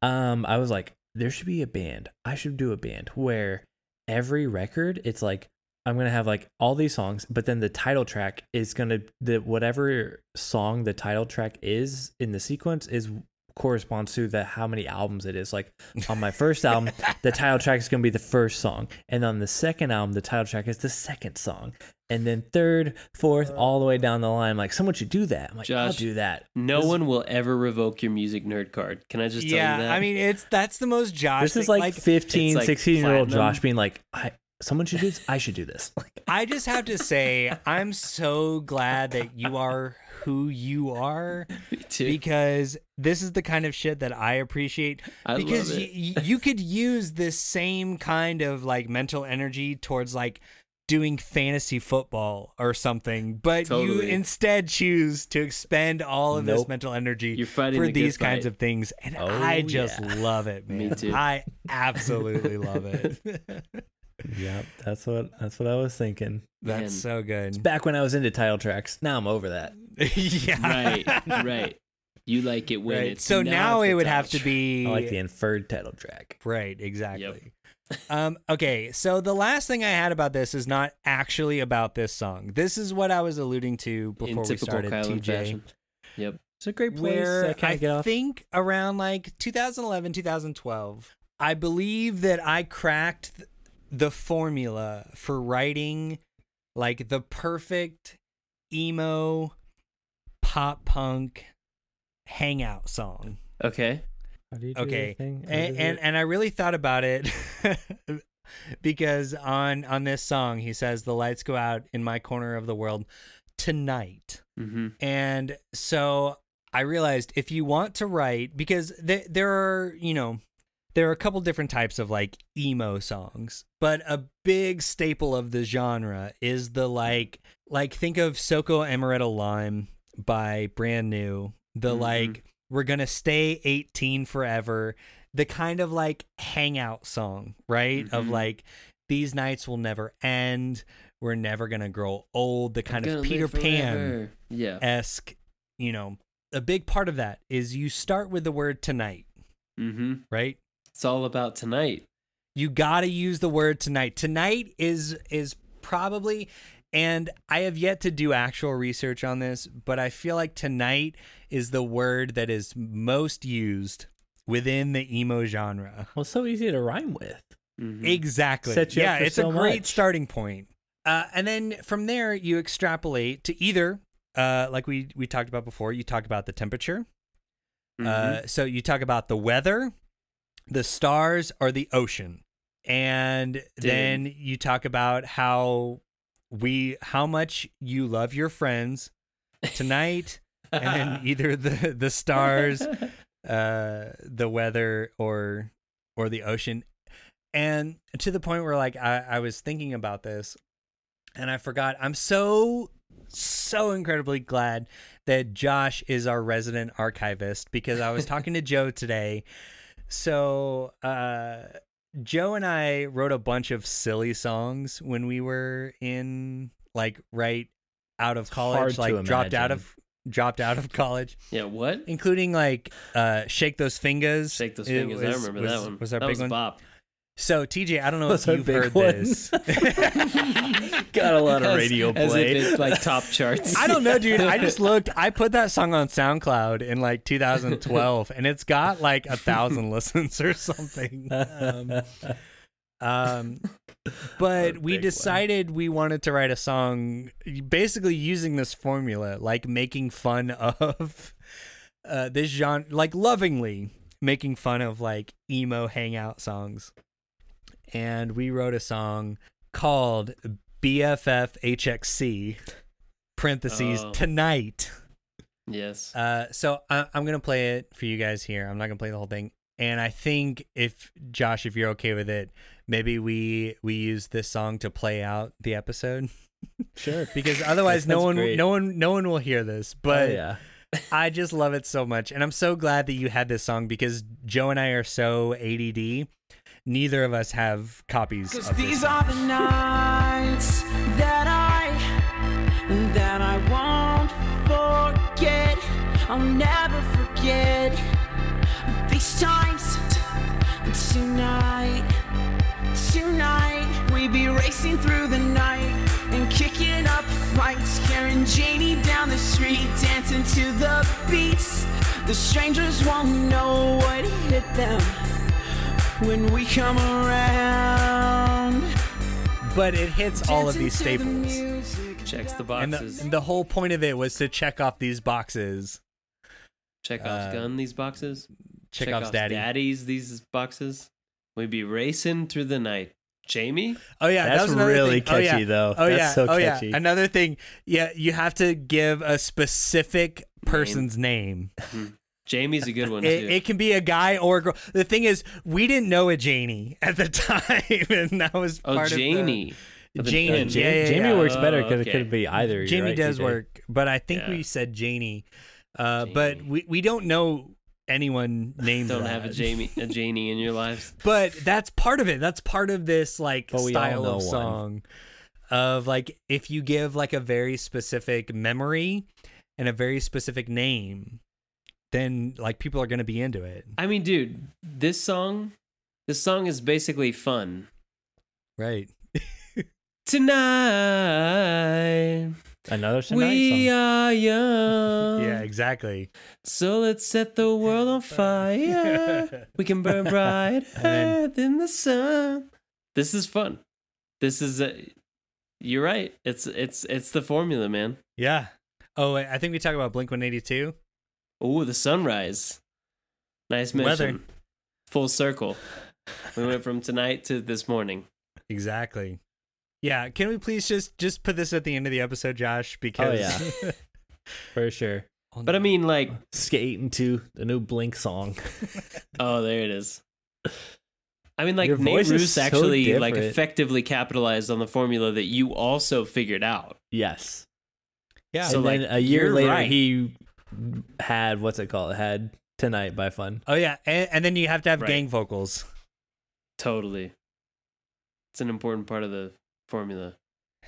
Speaker 3: Um, I was like, there should be a band. I should do a band where every record, it's like I'm gonna have like all these songs, but then the title track is gonna the whatever song the title track is in the sequence is corresponds to the how many albums it is. Like on my first album, the title track is gonna be the first song, and on the second album, the title track is the second song, and then third, fourth, uh. all the way down the line. I'm like, someone should do that. I'm like, I'll do that.
Speaker 2: No
Speaker 3: This-
Speaker 2: one will ever revoke your music nerd card. Can I just tell
Speaker 1: yeah,
Speaker 2: you that?
Speaker 1: I mean it's that's the most Josh.
Speaker 3: This is
Speaker 1: thing.
Speaker 3: like, 15,
Speaker 2: it's like
Speaker 3: 16 year old. Josh being like, I someone should do this. I should do this. <laughs>
Speaker 1: I just have to say, I'm so glad that you are who you are <laughs>
Speaker 2: Me too.
Speaker 1: because this is the kind of shit that I appreciate.
Speaker 2: I love
Speaker 1: because
Speaker 2: it.
Speaker 1: y- y- you could use this same kind of like mental energy towards like doing fantasy football or something, but you instead choose to expend all of this mental energy
Speaker 2: You're fighting
Speaker 1: for
Speaker 2: the
Speaker 1: these kinds
Speaker 2: fight.
Speaker 1: of things, and
Speaker 3: Oh,
Speaker 1: I just
Speaker 3: yeah.
Speaker 1: love it, man.
Speaker 2: Me too.
Speaker 1: I absolutely love it. <laughs>
Speaker 3: yep, that's what that's what I was thinking.
Speaker 1: That's
Speaker 2: Man.
Speaker 1: so good.
Speaker 3: It's Back when I was into title tracks. Now I'm over that. <laughs>
Speaker 1: yeah.
Speaker 2: right, <laughs> right. You like it when
Speaker 1: Right.
Speaker 2: it's
Speaker 1: So
Speaker 2: not
Speaker 1: now
Speaker 2: the
Speaker 1: it would
Speaker 2: title
Speaker 1: have to
Speaker 2: track.
Speaker 1: be
Speaker 3: I like the inferred title track.
Speaker 1: right, exactly. <laughs> um, okay, so the last thing I had about this is not actually about this song. This is what I was alluding to before
Speaker 2: in
Speaker 1: we
Speaker 2: typical
Speaker 1: started
Speaker 2: Kylan
Speaker 1: TJ.
Speaker 2: fashion. Yep.
Speaker 3: It's a great place.
Speaker 1: Where
Speaker 3: I can't
Speaker 1: I
Speaker 3: get off.
Speaker 1: think around like 2011, 2012, I believe that I cracked th- the formula for writing like the perfect emo pop punk hangout song.
Speaker 2: Okay.
Speaker 3: How do you do
Speaker 1: Okay,
Speaker 3: the thing? What
Speaker 1: and
Speaker 3: is
Speaker 1: and, and I really thought about it <laughs> because on on this song he says the lights go out in my corner of the world tonight.
Speaker 2: Mm-hmm.
Speaker 1: And so I realized if you want to write, because th- there are, you know, there are a couple different types of like emo songs, but a big staple of the genre is the like, like think of Soco Amaretto Lime by Brand New, the
Speaker 2: Mhm.
Speaker 1: like, we're gonna stay 18 forever, the kind of like hangout song, right? Of
Speaker 2: Mhm.
Speaker 1: like, these nights will never end. We're never gonna grow old. The kind of Peter Pan
Speaker 2: Yeah.
Speaker 1: esque, you know, a big part of that is you start with the word tonight,
Speaker 2: Mm-hmm.
Speaker 1: right?
Speaker 2: It's all about tonight.
Speaker 1: You got to use the word tonight. Tonight is is probably and I have yet to do actual research on this, but I feel like tonight is the word that is most used within the emo genre. <laughs>
Speaker 3: well, it's so easy to rhyme with.
Speaker 2: Mhm.
Speaker 1: Exactly.
Speaker 3: Set you up
Speaker 1: yeah,
Speaker 3: for
Speaker 1: it's
Speaker 3: so
Speaker 1: a great
Speaker 3: much.
Speaker 1: starting point. Uh, and then from there, you extrapolate to either, uh, like we we talked about before. You talk about the temperature.
Speaker 2: Mhm.
Speaker 1: Uh, so you talk about the weather, the stars, are the ocean, and then you talk about how we how much you love your friends tonight, and then <laughs> either the the stars, uh, the weather, or or the ocean, and to the point where like I, I was thinking about this, and I forgot. I'm so so incredibly glad that Josh is our resident archivist because I was talking to Joe today. So, uh, Joe and I wrote a bunch of silly songs when we were in like right out of college,
Speaker 3: hard to
Speaker 1: like dropped out of dropped out of college, <laughs>
Speaker 2: yeah. What?
Speaker 1: including like uh, "Shake Those Fingers."
Speaker 2: Shake those
Speaker 1: It
Speaker 2: fingers. I remember
Speaker 1: was-
Speaker 2: that one.
Speaker 1: Was our
Speaker 2: that
Speaker 1: big
Speaker 2: was
Speaker 1: one?
Speaker 2: bop.
Speaker 1: So, TJ, I don't know if you've heard this. <laughs>
Speaker 3: Got a lot of radio
Speaker 2: as
Speaker 3: play.
Speaker 2: if it's like top charts. <laughs>
Speaker 1: I don't know, dude. I just looked. I put that song on SoundCloud in like 2012, and it's got like a thousand <laughs> listens or something. Um, um, but we
Speaker 3: big one.
Speaker 1: decided we wanted to write a song, basically using this formula, like making fun of uh, this genre, like lovingly making fun of like emo hangout songs. And we wrote a song called BFF parentheses
Speaker 2: Oh.
Speaker 1: tonight.
Speaker 2: yes.
Speaker 1: Uh, so I, I'm gonna play it for you guys here. I'm not gonna play the whole thing. And I think if Josh, if you're okay with it, maybe we we use this song to play out the episode <laughs>
Speaker 3: sure.
Speaker 1: because otherwise no one
Speaker 3: great.
Speaker 1: no one no one will hear this. But
Speaker 3: oh, yeah. <laughs>
Speaker 1: I just love it so much, and I'm so glad that you had this song because Joe and I are so ADD. Neither of us have copies.
Speaker 4: Cause these are the nights that I that I won't forget. I'll never forget these times. Tonight, tonight we be racing through the night and kicking up fights, carrying Janie down the street, dancing to the beats. The strangers won't know what hit them when we come around.
Speaker 1: but it hits all of these
Speaker 4: to the
Speaker 1: staples.
Speaker 2: Checks the
Speaker 1: And the,
Speaker 2: boxes.
Speaker 1: and the whole point of it was to check off these boxes.
Speaker 2: Chekhov's
Speaker 1: uh,
Speaker 2: gun. These boxes.
Speaker 1: Chekhov's daddy.
Speaker 2: daddies. These boxes. We'd be racing through the night. Jamie.
Speaker 1: Oh yeah, that
Speaker 3: That's
Speaker 1: was another
Speaker 3: really
Speaker 1: thing. Oh,
Speaker 3: catchy,
Speaker 1: yeah.
Speaker 3: though.
Speaker 1: Oh
Speaker 3: That's
Speaker 1: yeah,
Speaker 3: so
Speaker 1: oh
Speaker 3: catchy.
Speaker 1: yeah. Another thing, yeah, you have to give a specific person's name.
Speaker 2: Jamie's a good one too.
Speaker 1: It, it can be a guy or a girl. The thing is, we didn't know a Janie at the <laughs> time, and that was
Speaker 2: oh,
Speaker 1: part
Speaker 2: Janie.
Speaker 1: of
Speaker 2: Of
Speaker 1: the
Speaker 2: the-
Speaker 1: Janie.
Speaker 2: uh,
Speaker 1: yeah,
Speaker 3: Jamie,
Speaker 1: yeah,
Speaker 3: Jamie
Speaker 1: yeah.
Speaker 3: works better
Speaker 2: Oh,
Speaker 3: because
Speaker 2: okay.
Speaker 3: it could be either. You're
Speaker 1: Jamie
Speaker 3: right,
Speaker 1: does work, but I think
Speaker 2: Yeah.
Speaker 1: we said Janie. Uh, But we, we don't know anyone named
Speaker 2: Don't
Speaker 1: that.
Speaker 2: have a Jamie, a <laughs> Janie in your lives.
Speaker 1: but that's part of it. That's part of this like
Speaker 3: But we all
Speaker 1: style
Speaker 3: know
Speaker 1: of
Speaker 3: one.
Speaker 1: song of like if you give like a very specific memory and a very specific name, then like people are gonna be into it,
Speaker 2: I mean, dude, this song, this song is basically fun.
Speaker 1: right? <laughs>
Speaker 2: Tonight,
Speaker 3: Another Shania
Speaker 2: we
Speaker 3: song.
Speaker 2: are <laughs> young.
Speaker 1: yeah, exactly.
Speaker 2: So let's set the world on fire. <laughs> we can burn brighter
Speaker 1: And
Speaker 2: than the sun. This is fun. This is a, you're right. It's it's it's the formula, man.
Speaker 1: Yeah. Oh, I think we talk about Blink One Eighty Two.
Speaker 2: Oh, the sunrise. Nice
Speaker 1: Weather.
Speaker 2: Full circle. We went from <laughs> tonight to this morning.
Speaker 1: Exactly. Yeah, can we please just just put this at the end of the episode, Josh? Oh, because
Speaker 3: yeah. <laughs> For sure.
Speaker 2: Oh, but I mean, like, <laughs>
Speaker 5: Skate into the new Blink song.
Speaker 2: oh, there it is. I mean, like
Speaker 3: Your
Speaker 2: Nate Ruess
Speaker 3: so
Speaker 2: actually like effectively capitalized on the formula that you also figured out.
Speaker 5: yes.
Speaker 1: yeah,
Speaker 2: So,
Speaker 3: and then
Speaker 2: like,
Speaker 3: a year later,
Speaker 2: right.
Speaker 3: he had what's it called? Had Tonight by Fun.
Speaker 1: oh yeah, and, and then you have to have
Speaker 2: Right.
Speaker 1: gang vocals.
Speaker 2: Totally. It's an important part of the formula.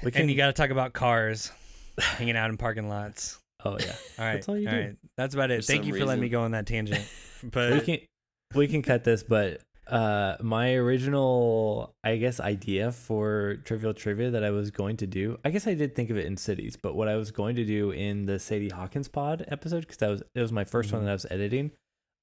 Speaker 3: We
Speaker 1: and you got to talk about cars, <laughs> hanging out in parking lots.
Speaker 3: oh yeah. <laughs>
Speaker 1: All right,
Speaker 3: That's all you do.
Speaker 1: right. That's about it.
Speaker 2: For
Speaker 1: Thank you for letting me go on that tangent. <laughs> But
Speaker 3: we can we can cut this, but uh my original I guess idea for trivial trivia that I was going to do, I guess I did think of it in cities, but what I was going to do in the Sadie Hawkins pod episode because that was it was my 1st one
Speaker 1: Mhm.
Speaker 3: that I was editing,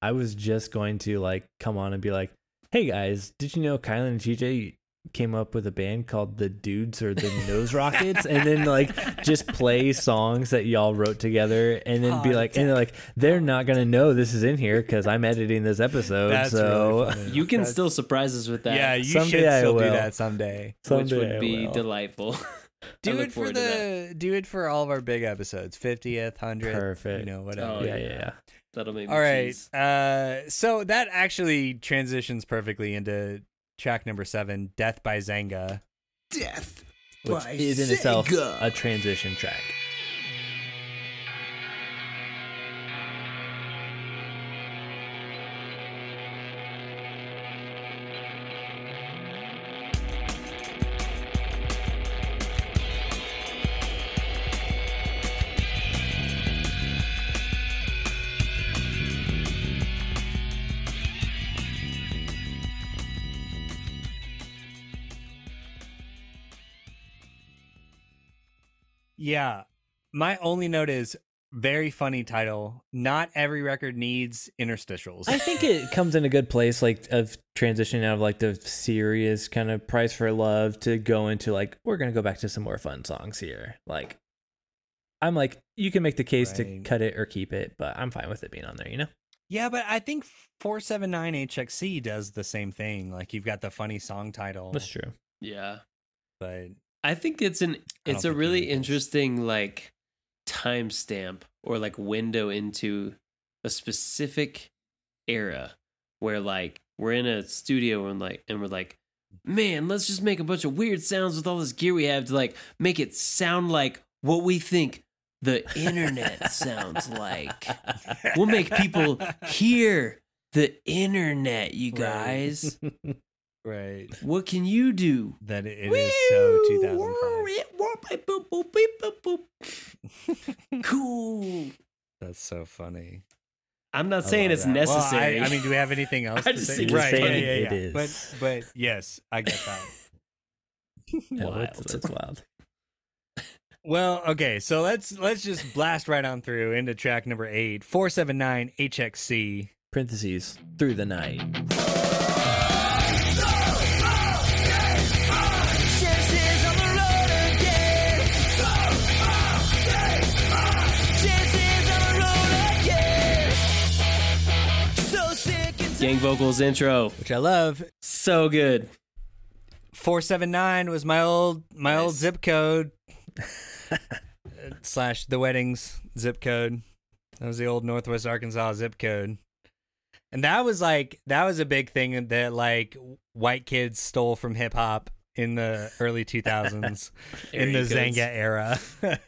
Speaker 3: I was just going to like come on and be like, "Hey guys, did you know Kylan and TJ came up with a band called the Dudes or the Nose Rockets and then like just play songs that y'all wrote together and then be
Speaker 1: Hot
Speaker 3: like and they're like they're not gonna know this is in here because I'm editing this episode
Speaker 1: that's
Speaker 3: so
Speaker 1: really.
Speaker 2: You can
Speaker 1: That's-
Speaker 2: still surprise us with that.
Speaker 1: yeah, you
Speaker 3: Someday
Speaker 1: should
Speaker 3: I
Speaker 1: still do that someday.
Speaker 2: which
Speaker 3: someday
Speaker 2: would
Speaker 3: I
Speaker 2: be
Speaker 3: will.
Speaker 2: delightful. <laughs>
Speaker 1: Do it for
Speaker 2: forward to that.
Speaker 1: the do it for all of our big episodes, fiftieth, hundredth,
Speaker 3: Perfect.
Speaker 1: You know, whatever.
Speaker 2: Oh,
Speaker 3: yeah
Speaker 2: yeah.
Speaker 3: yeah yeah
Speaker 2: That'll make me
Speaker 1: All right. Uh, so that actually transitions perfectly into track number seven, "Death by Xanga."
Speaker 4: Death.
Speaker 3: which
Speaker 4: by
Speaker 3: is in itself a transition track
Speaker 1: Yeah, my only note is very funny title. Not every record needs interstitials.
Speaker 3: I think it <laughs> comes in a good place, like of transitioning out of like the serious kind of price for love to go into like we're gonna go back to some more fun songs here. Like, I'm like, you can make the case to cut it or keep it, but I'm fine with it being on there. You know?
Speaker 1: yeah, but I think four seven nine HXC does the same thing. Like you've got the funny song title,
Speaker 3: That's true.
Speaker 2: Yeah.
Speaker 1: but
Speaker 2: I think it's an it's a really interesting like timestamp or like window into a specific era where like we're in a studio and like and we're like man let's just make a bunch of weird sounds with all this gear we have to like make it sound like what we think the internet <laughs> sounds like. We'll make people hear the internet you guys.
Speaker 1: right <laughs>
Speaker 2: what can you do
Speaker 1: that it, it is so 2005. <laughs>
Speaker 2: cool.
Speaker 1: That's so funny.
Speaker 2: I'm not
Speaker 1: I
Speaker 2: saying it's
Speaker 1: that. Well, I-
Speaker 2: necessary.
Speaker 1: I, mean, do we have anything <laughs> else
Speaker 2: I
Speaker 1: to
Speaker 2: just
Speaker 1: say?
Speaker 2: think it's
Speaker 1: right, yeah, yeah, yeah.
Speaker 3: It is.
Speaker 1: But but yes, I get that. <laughs>
Speaker 3: No, it's,
Speaker 2: Wild.
Speaker 3: that's wild.
Speaker 1: Well, okay, so let's let's just blast right on through into track number eight, four seven nine HXC.
Speaker 3: Parentheses through the night.
Speaker 2: Gang vocals intro.
Speaker 1: which I love.
Speaker 2: So good.
Speaker 1: Four seven nine was my old my old zip code <laughs> slash the weddings zip code. That was the old Northwest Arkansas zip code. And that was like that was a big thing that like white kids stole from hip hop in the early 2000s <laughs> in the
Speaker 2: codes.
Speaker 1: Xanga era. <laughs>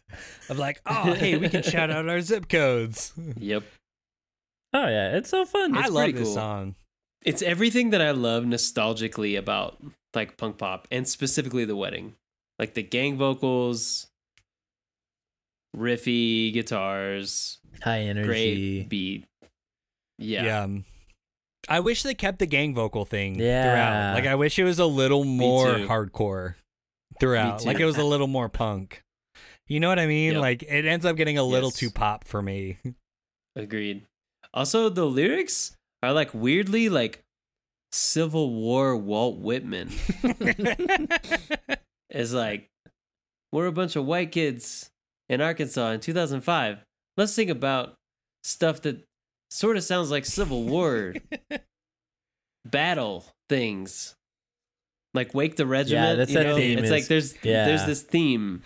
Speaker 1: of like, oh, hey, we can shout out our zip codes.
Speaker 2: Yep.
Speaker 3: Oh yeah, it's so fun.
Speaker 1: I
Speaker 2: It's
Speaker 1: love
Speaker 2: pretty
Speaker 1: this
Speaker 2: cool.
Speaker 1: song.
Speaker 2: It's everything that I love nostalgically about like punk pop and specifically the wedding. Like the gang vocals, riffy guitars,
Speaker 3: High energy.
Speaker 2: great beat. Yeah.
Speaker 1: um, I wish they kept the gang vocal thing
Speaker 3: Yeah.
Speaker 1: throughout. Like I wish it was a little more hardcore throughout. Like it was a little more punk. You know what I mean?
Speaker 2: Yep.
Speaker 1: Like it ends up getting a little
Speaker 2: Yes.
Speaker 1: too pop for me. <laughs>
Speaker 2: Agreed. Also, the lyrics are like weirdly like Civil War Walt Whitman. <laughs> It's like we're a bunch of white kids in Arkansas in 2005. Let's think about stuff that sort of sounds like Civil War <laughs> battle things. Like Wake the Regiment.
Speaker 3: Yeah,
Speaker 2: that's
Speaker 3: that
Speaker 2: know?
Speaker 3: theme
Speaker 2: It's
Speaker 3: is-
Speaker 2: like there's
Speaker 3: yeah.
Speaker 2: there's this theme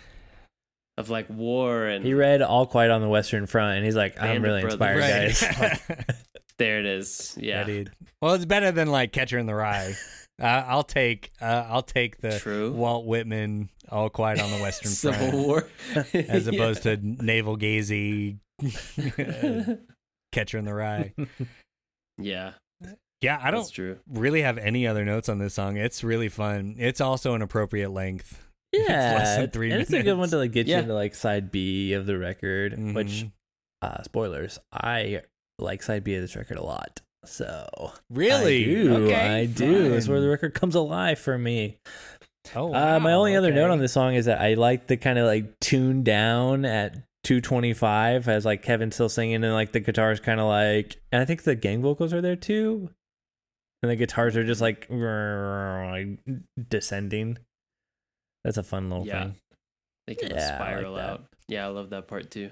Speaker 2: of like war and
Speaker 3: He read All Quiet on the Western Front, and he's like, "I'm
Speaker 2: of
Speaker 3: really
Speaker 2: Brothers.
Speaker 3: inspired, guys." <laughs> <laughs>
Speaker 2: there it is.
Speaker 1: Yeah,
Speaker 2: Yeah.
Speaker 1: dude. Well, it's better than like Catcher in the Rye. <laughs> Uh, I'll take uh, I'll take the
Speaker 2: True.
Speaker 1: Walt Whitman All Quiet on the Western
Speaker 2: Civil
Speaker 1: Front
Speaker 2: War.
Speaker 1: as opposed to Navel Gazy Catcher in the Rye.
Speaker 2: Yeah,
Speaker 1: Yeah, I don't
Speaker 2: true.
Speaker 1: really have any other notes on this song. It's really fun. It's also an appropriate length. <laughs>
Speaker 3: yeah,
Speaker 1: less than three
Speaker 3: and it's a good one to like get
Speaker 2: Yeah.
Speaker 3: you into like side B of the record. Which,
Speaker 1: Mhm.
Speaker 3: uh, spoilers, I like side B of this record a lot. So
Speaker 1: really,
Speaker 3: I do,
Speaker 1: Okay,
Speaker 3: I do. It's where the record comes alive for me.
Speaker 1: Oh,
Speaker 3: Uh, my
Speaker 1: wow,
Speaker 3: only other note on this song is that I like the kind of like tune down at 225 as like Kevin's still singing and like the guitars kind of like, and I think the gang vocals are there too. And the guitars are just like, like <laughs> descending. That's a fun little
Speaker 2: Yeah.
Speaker 3: thing.
Speaker 2: They kind of
Speaker 3: Yeah, I like
Speaker 2: spiral out. Yeah, I love that part too.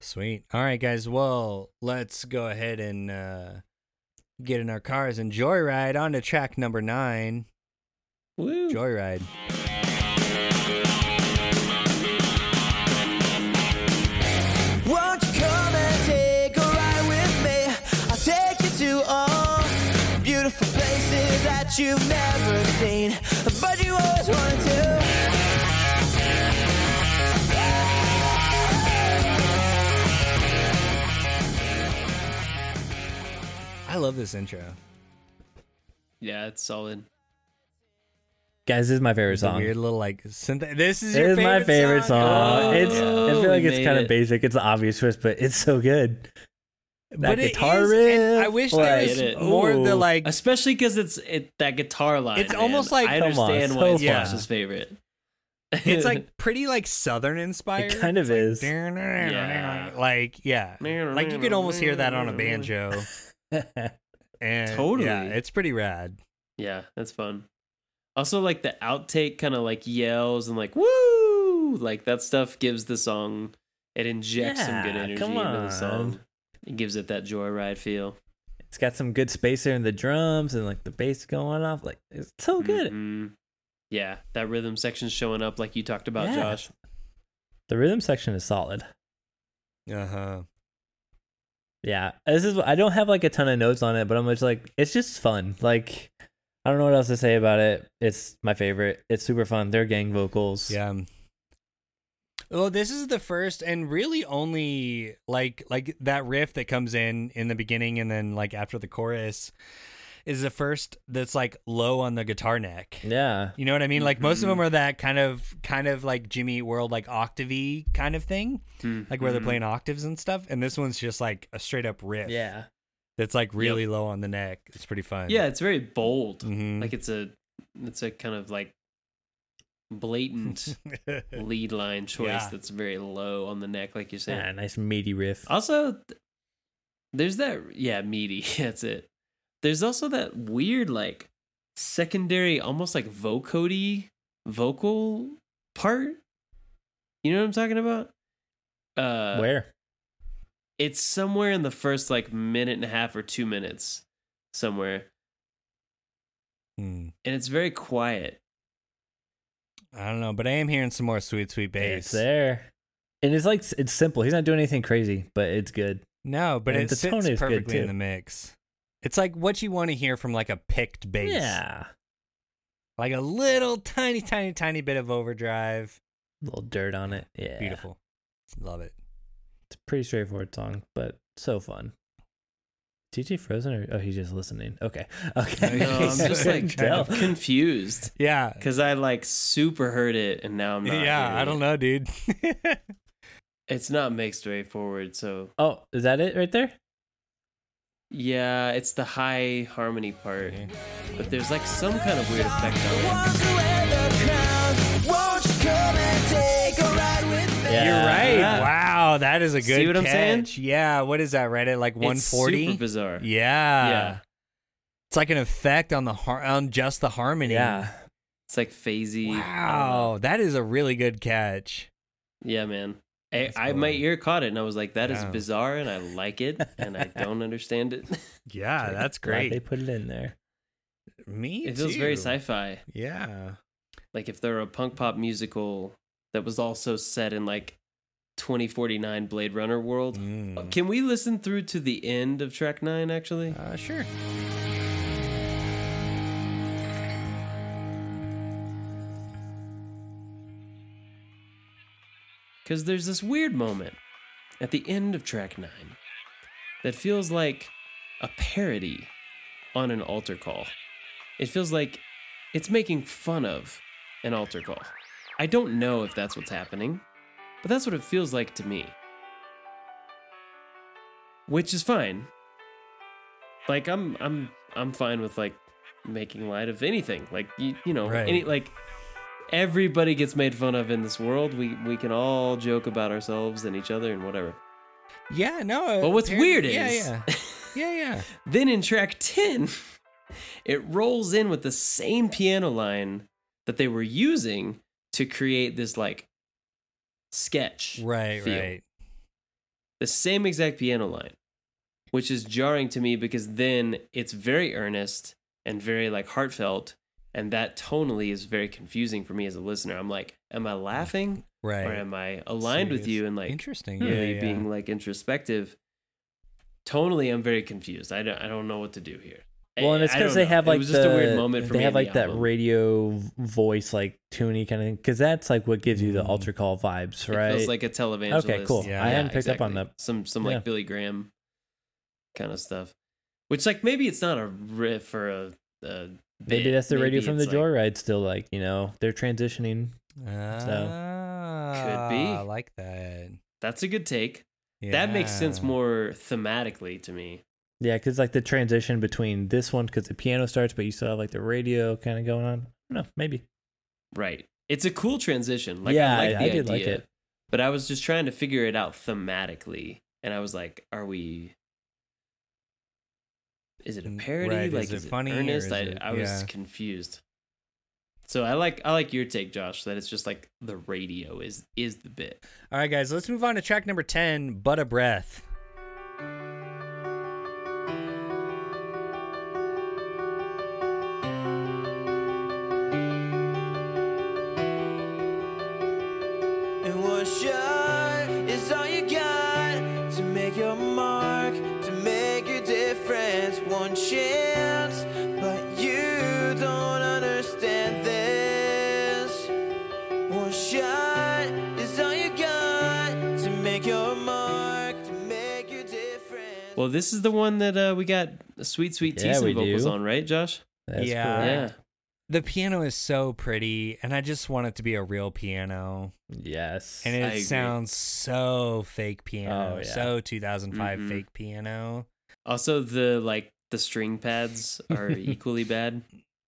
Speaker 1: Sweet. All right, guys. Well, let's go ahead and uh, get in our cars and joyride on to track number nine.
Speaker 2: Woo.
Speaker 1: Joyride.
Speaker 4: You come and take a ride with me? I'll take you to all beautiful places that you've never seen, but you
Speaker 1: I love this intro.
Speaker 2: Yeah, it's solid.
Speaker 3: Guys, this is my favorite song.
Speaker 1: weird little like synth. This is
Speaker 3: It
Speaker 1: your
Speaker 3: is my favorite song.
Speaker 2: Oh,
Speaker 3: it's I feel like oh,
Speaker 2: We
Speaker 3: it's kind of
Speaker 2: it.
Speaker 3: basic. It's the obvious twist, but it's so good. That
Speaker 1: But
Speaker 3: guitar
Speaker 1: is,
Speaker 3: riff.
Speaker 1: and I wish there was more of the like.
Speaker 2: Especially because it's it that guitar line.
Speaker 1: It's
Speaker 2: man.
Speaker 1: almost like-
Speaker 2: I
Speaker 3: Come on,
Speaker 2: understand
Speaker 3: so
Speaker 2: why it's
Speaker 1: fun.
Speaker 2: Josh's favorite.
Speaker 1: It's like <laughs> pretty like southern inspired.
Speaker 3: It kind of is. <laughs>
Speaker 2: Yeah.
Speaker 1: Like yeah, like you could almost hear that on a banjo. <laughs> And
Speaker 2: Totally.
Speaker 1: yeah, it's pretty rad.
Speaker 2: Yeah, that's fun. Also, like the outtake kind of like yells and like woo, like that stuff gives the song. It injects some good energy
Speaker 3: come
Speaker 2: into the song. It gives it that joyride feel.
Speaker 3: it's got some good space there in the drums and like the bass going off. Like it's so good.
Speaker 2: Mhm. Yeah, that rhythm section showing up like you talked about,
Speaker 3: Yeah.
Speaker 2: Josh.
Speaker 3: The rhythm section is solid.
Speaker 1: Uh huh.
Speaker 3: Yeah, this is. I don't have like a ton of notes on it, but I'm just like, it's just fun. Like, I don't know what else to say about it. It's my favorite. It's super fun. They're gang vocals.
Speaker 1: Yeah. Well, this is the first and really only like like that riff that comes in in the beginning and then like after the chorus is the first that's like low on the guitar neck.
Speaker 3: yeah,
Speaker 1: You know what I mean? Like most of
Speaker 2: Mhm.
Speaker 1: them are that kind of kind of like Jimmy World like octavey kind of thing, like where they're
Speaker 2: Mhm.
Speaker 1: playing octaves and stuff. And this one's just like a straight up riff.
Speaker 3: yeah.
Speaker 1: That's like really low on the neck. It's pretty fun.
Speaker 2: Yeah, it's very bold.
Speaker 1: Mhm.
Speaker 2: Like it's a, it's a kind of like blatant <laughs> lead line choice
Speaker 1: Yeah.
Speaker 2: that's very low on the neck, like you said.
Speaker 3: Yeah, nice meaty riff.
Speaker 2: Also, th- there's that yeah, meaty. <laughs> That's it. There's also that weird like secondary, almost like vocody vocal part. You know what I'm talking about? Uh,
Speaker 3: Where?
Speaker 2: It's somewhere in the first like minute and a half or two minutes, somewhere,
Speaker 1: Hmm.
Speaker 2: and it's very quiet.
Speaker 1: I don't know, but I am hearing some more sweet, sweet bass.
Speaker 3: It's there, and it's like it's simple. He's not doing anything crazy, but it's good.
Speaker 1: No, but
Speaker 3: And
Speaker 1: it
Speaker 3: the
Speaker 1: sits
Speaker 3: tone is good,
Speaker 1: perfectly in the mix. It's like what you want to hear from like a picked bass.
Speaker 3: Yeah,
Speaker 1: Like a little tiny, tiny, tiny bit of overdrive.
Speaker 3: A little dirt on it. Yeah,
Speaker 1: Beautiful. Love it.
Speaker 3: It's a pretty straightforward song, but so fun. TJ frozen or oh he's just listening. Okay, <laughs> okay.
Speaker 2: No, I'm <laughs> just like
Speaker 3: Tell.
Speaker 2: confused
Speaker 1: Yeah.
Speaker 2: because I like super heard it, and now I'm not.
Speaker 1: Yeah, I don't
Speaker 2: it.
Speaker 1: know, dude. <laughs>
Speaker 2: It's not mixed very forward, so
Speaker 3: Oh, is that it right there?
Speaker 2: Yeah, it's the high harmony part,
Speaker 1: Okay.
Speaker 2: but there's like some kind of weird effect on it.
Speaker 4: Want to wear the crown? Won't you come and take a ride with me?
Speaker 3: Yeah.
Speaker 1: You're right.
Speaker 2: Yeah.
Speaker 1: Wow, that is a good
Speaker 2: See what I'm
Speaker 1: catch.
Speaker 2: saying?
Speaker 1: Yeah, what is that, right at like
Speaker 2: It's
Speaker 1: 140?
Speaker 2: super bizarre.
Speaker 1: Yeah.
Speaker 2: Yeah.
Speaker 1: It's like an effect on the har- on just the harmony.
Speaker 3: Yeah,
Speaker 2: It's like phasey. I.
Speaker 1: Wow, that is a really good catch.
Speaker 2: Yeah, man. I, I my ear caught it and I was like, that is
Speaker 1: Yeah.
Speaker 2: bizarre and I like it and I <laughs> don't understand it. <laughs>
Speaker 1: Yeah, that's
Speaker 3: Glad
Speaker 1: great.
Speaker 3: they put it in there.
Speaker 1: Me
Speaker 2: it feels very sci-fi.
Speaker 1: Yeah.
Speaker 2: Like if there were a punk pop musical that was also set in like 2049 Blade Runner world.
Speaker 1: Mm.
Speaker 2: Can we listen through to the end of track 9 actually?
Speaker 1: Uh, sure.
Speaker 2: Because there's this weird moment at the end of track 9 that feels like a parody on an altar call. It feels like it's making fun of an altar call. I don't know if that's what's happening, but that's what it feels like to me. Which is fine. Like I'm I'm I'm fine with like making light of anything. Like you, you know,
Speaker 1: Right.
Speaker 2: any like everybody gets made fun of in this world. We we can all joke about ourselves and each other and whatever.
Speaker 1: Yeah, no.
Speaker 2: Uh, but what's weird
Speaker 1: yeah,
Speaker 2: is
Speaker 1: yeah, yeah, yeah. <laughs>
Speaker 2: then in track 10, it rolls in with the same piano line that they were using to create this like sketch.
Speaker 1: Right,
Speaker 2: feel.
Speaker 1: right.
Speaker 2: The same exact piano line, which is jarring to me because then it's very earnest and very like heartfelt. And that tonally is very confusing for me as a listener. I'm like, am I laughing
Speaker 1: Right.
Speaker 2: or am I aligned with you and like
Speaker 1: Interesting.
Speaker 2: really
Speaker 1: yeah, yeah.
Speaker 2: being like introspective. Tonally, I'm very confused. I don't, I don't know what to do here.
Speaker 3: Well, and it's because they
Speaker 2: know.
Speaker 3: have like
Speaker 2: it was
Speaker 3: the,
Speaker 2: just a weird moment for
Speaker 3: they
Speaker 2: me.
Speaker 3: have like
Speaker 2: the
Speaker 3: that
Speaker 2: album.
Speaker 3: radio voice like tuny kind of thing because that's like what gives you the
Speaker 1: Mm.
Speaker 3: altar call vibes,
Speaker 2: It
Speaker 3: right?
Speaker 2: feels like a televangelist.
Speaker 3: Okay, cool.
Speaker 1: Yeah.
Speaker 3: I hadn't picked up on
Speaker 2: exactly.
Speaker 3: that.
Speaker 2: Some some
Speaker 3: Yeah.
Speaker 2: like Billy Graham kind of stuff. Which like maybe it's not a riff or a, a
Speaker 3: Maybe that's the radio from the
Speaker 2: it's, like-
Speaker 3: Joyride. Still, like you know, they're transitioning.
Speaker 1: Ah,
Speaker 2: be.
Speaker 1: I like that.
Speaker 2: That's a good take. That makes sense more thematically to me.
Speaker 3: Yeah, because like the transition between this one, because the piano starts, but you still have like the radio kind of going on. No, maybe.
Speaker 2: Right. It's a cool transition. Like
Speaker 3: Yeah,
Speaker 2: I like
Speaker 3: I-
Speaker 2: the
Speaker 3: I
Speaker 2: idea.
Speaker 3: did like it.
Speaker 2: But I was just trying to figure it out thematically. And I was like, are we is it a parody?
Speaker 1: right, is
Speaker 2: Like
Speaker 1: it
Speaker 2: is it
Speaker 1: funny, or
Speaker 2: earnest?
Speaker 1: is
Speaker 2: I,
Speaker 1: it-
Speaker 2: I was
Speaker 1: yeah.
Speaker 2: confused. So I like I like your take, Josh, that it's just like the radio is is the bit.
Speaker 1: All right, guys, let's move on to track number 10, But a Breath.
Speaker 4: And one shot
Speaker 2: Well, this is the one that uh, we got sweet sweet
Speaker 3: Yeah, we
Speaker 2: vocals
Speaker 3: do.
Speaker 2: on, right, Josh?
Speaker 3: That's
Speaker 1: Yeah.
Speaker 3: correct.
Speaker 2: Yeah.
Speaker 1: The piano is so pretty, and I just want it to be a real piano.
Speaker 3: Yes.
Speaker 1: And
Speaker 2: I
Speaker 1: it
Speaker 2: agree.
Speaker 1: sounds so fake piano,
Speaker 3: Oh, yeah.
Speaker 1: so 2005
Speaker 2: Mhm.
Speaker 1: fake piano.
Speaker 2: Also, the like the string pads are <laughs> equally bad,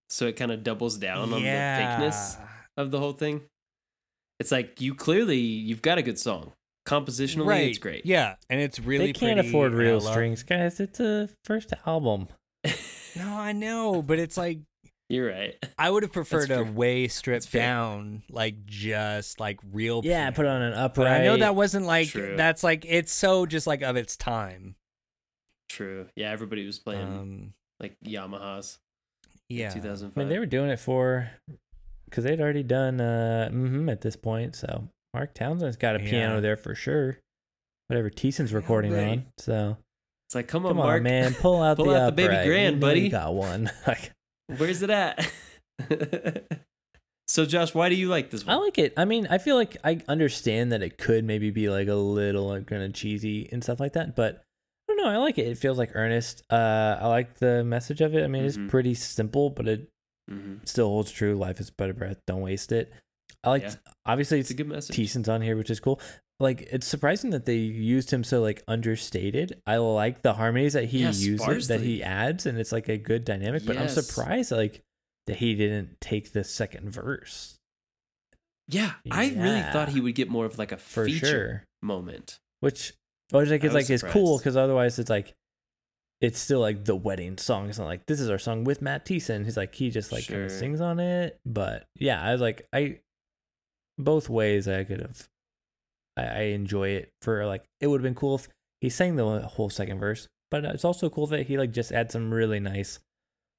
Speaker 2: so it kind of doubles down on the fakeness of the whole thing. It's like you clearly you've got a good song. Compositionally,
Speaker 1: right.
Speaker 2: it's great.
Speaker 1: Yeah, and it's really
Speaker 3: they can't
Speaker 1: pretty,
Speaker 3: afford real strings, guys. It's a first album. <laughs>
Speaker 1: No, I know, but it's like
Speaker 2: You're right.
Speaker 1: I would have preferred a way stripped down, like just like real.
Speaker 3: Yeah,
Speaker 1: piano.
Speaker 3: put on an
Speaker 1: But
Speaker 3: upright.
Speaker 1: I know that wasn't like
Speaker 2: True.
Speaker 1: that's like it's so just like of its time.
Speaker 2: True. Yeah, everybody was playing
Speaker 1: Um,
Speaker 2: like Yamahas.
Speaker 1: yeah,
Speaker 2: 2005.
Speaker 3: I mean, they were doing it for because they'd already done uh mm at this point. So Mark Townsend's got a
Speaker 1: Yeah.
Speaker 3: piano there for sure. Whatever Thiessen's recording
Speaker 2: right.
Speaker 3: on. So
Speaker 2: It's like, come on,
Speaker 3: come on,
Speaker 2: Mark,
Speaker 3: man, pull <laughs> out
Speaker 2: Pull
Speaker 3: the
Speaker 2: out the baby grand,
Speaker 3: you
Speaker 2: buddy.
Speaker 3: Got one. <laughs> Like,
Speaker 2: where's it at? <laughs> so, Josh, why do you like this one?
Speaker 3: I like it. I mean, I feel like I understand that it could maybe be like a little like, kind of cheesy and stuff like that, but I don't know. I like it. It feels like earnest. Uh, I like the message of it. I mean,
Speaker 2: Mhm.
Speaker 3: it's pretty simple, but it
Speaker 2: Mhm.
Speaker 3: still holds true. Life is but a breath. Don't waste it. I like.
Speaker 2: Yeah.
Speaker 3: Obviously,
Speaker 2: It's
Speaker 3: it's
Speaker 2: a good message.
Speaker 3: Thiessen's on here, which is cool. Like, it's surprising that they used him so like understated. I like the harmonies that he
Speaker 2: Yeah,
Speaker 3: uses, that he adds, and it's like a good dynamic. But I'm surprised like that he didn't take the second verse
Speaker 2: Yeah, I really thought he would get more of like a
Speaker 3: for
Speaker 2: feature
Speaker 3: sure.
Speaker 2: moment.
Speaker 3: Which, which like is like is cool because otherwise it's like. It's still like the wedding song. It's not like this is our song with Matt Thiessen. He's like he just like kind of sings on it. But yeah, I was like I both ways I could have I, I enjoy it for like it would have been cool if he sang the whole second verse, but it's also cool that he like just had some really nice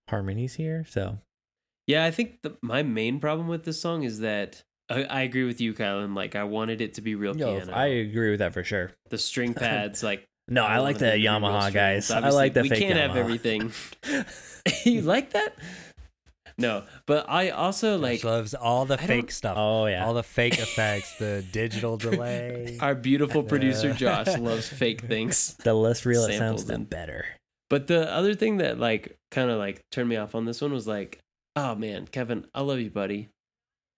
Speaker 3: harmonies here. So
Speaker 2: Yeah, I think the, my main problem with this song is that I, I agree with you, Kylan. Like, I wanted it to be real
Speaker 3: Yo,
Speaker 2: piano.
Speaker 3: I agree with that for sure.
Speaker 2: the string <laughs> pads, like
Speaker 3: No, I, like the
Speaker 2: them to be real
Speaker 3: Yamaha guys. I like the
Speaker 2: we
Speaker 3: fake
Speaker 2: can't have everything. <laughs> <laughs> you like that? No, but I also like
Speaker 1: Josh loves all the
Speaker 2: I
Speaker 1: fake stuff.
Speaker 3: Oh yeah.
Speaker 1: All the fake effects, the digital <laughs> delay.
Speaker 2: our beautiful producer Josh loves fake things. <laughs>
Speaker 3: the less real it sounds, the better.
Speaker 2: But the other thing that like kind of like turned me off on this one was like, oh man, Kevin, I love you, buddy.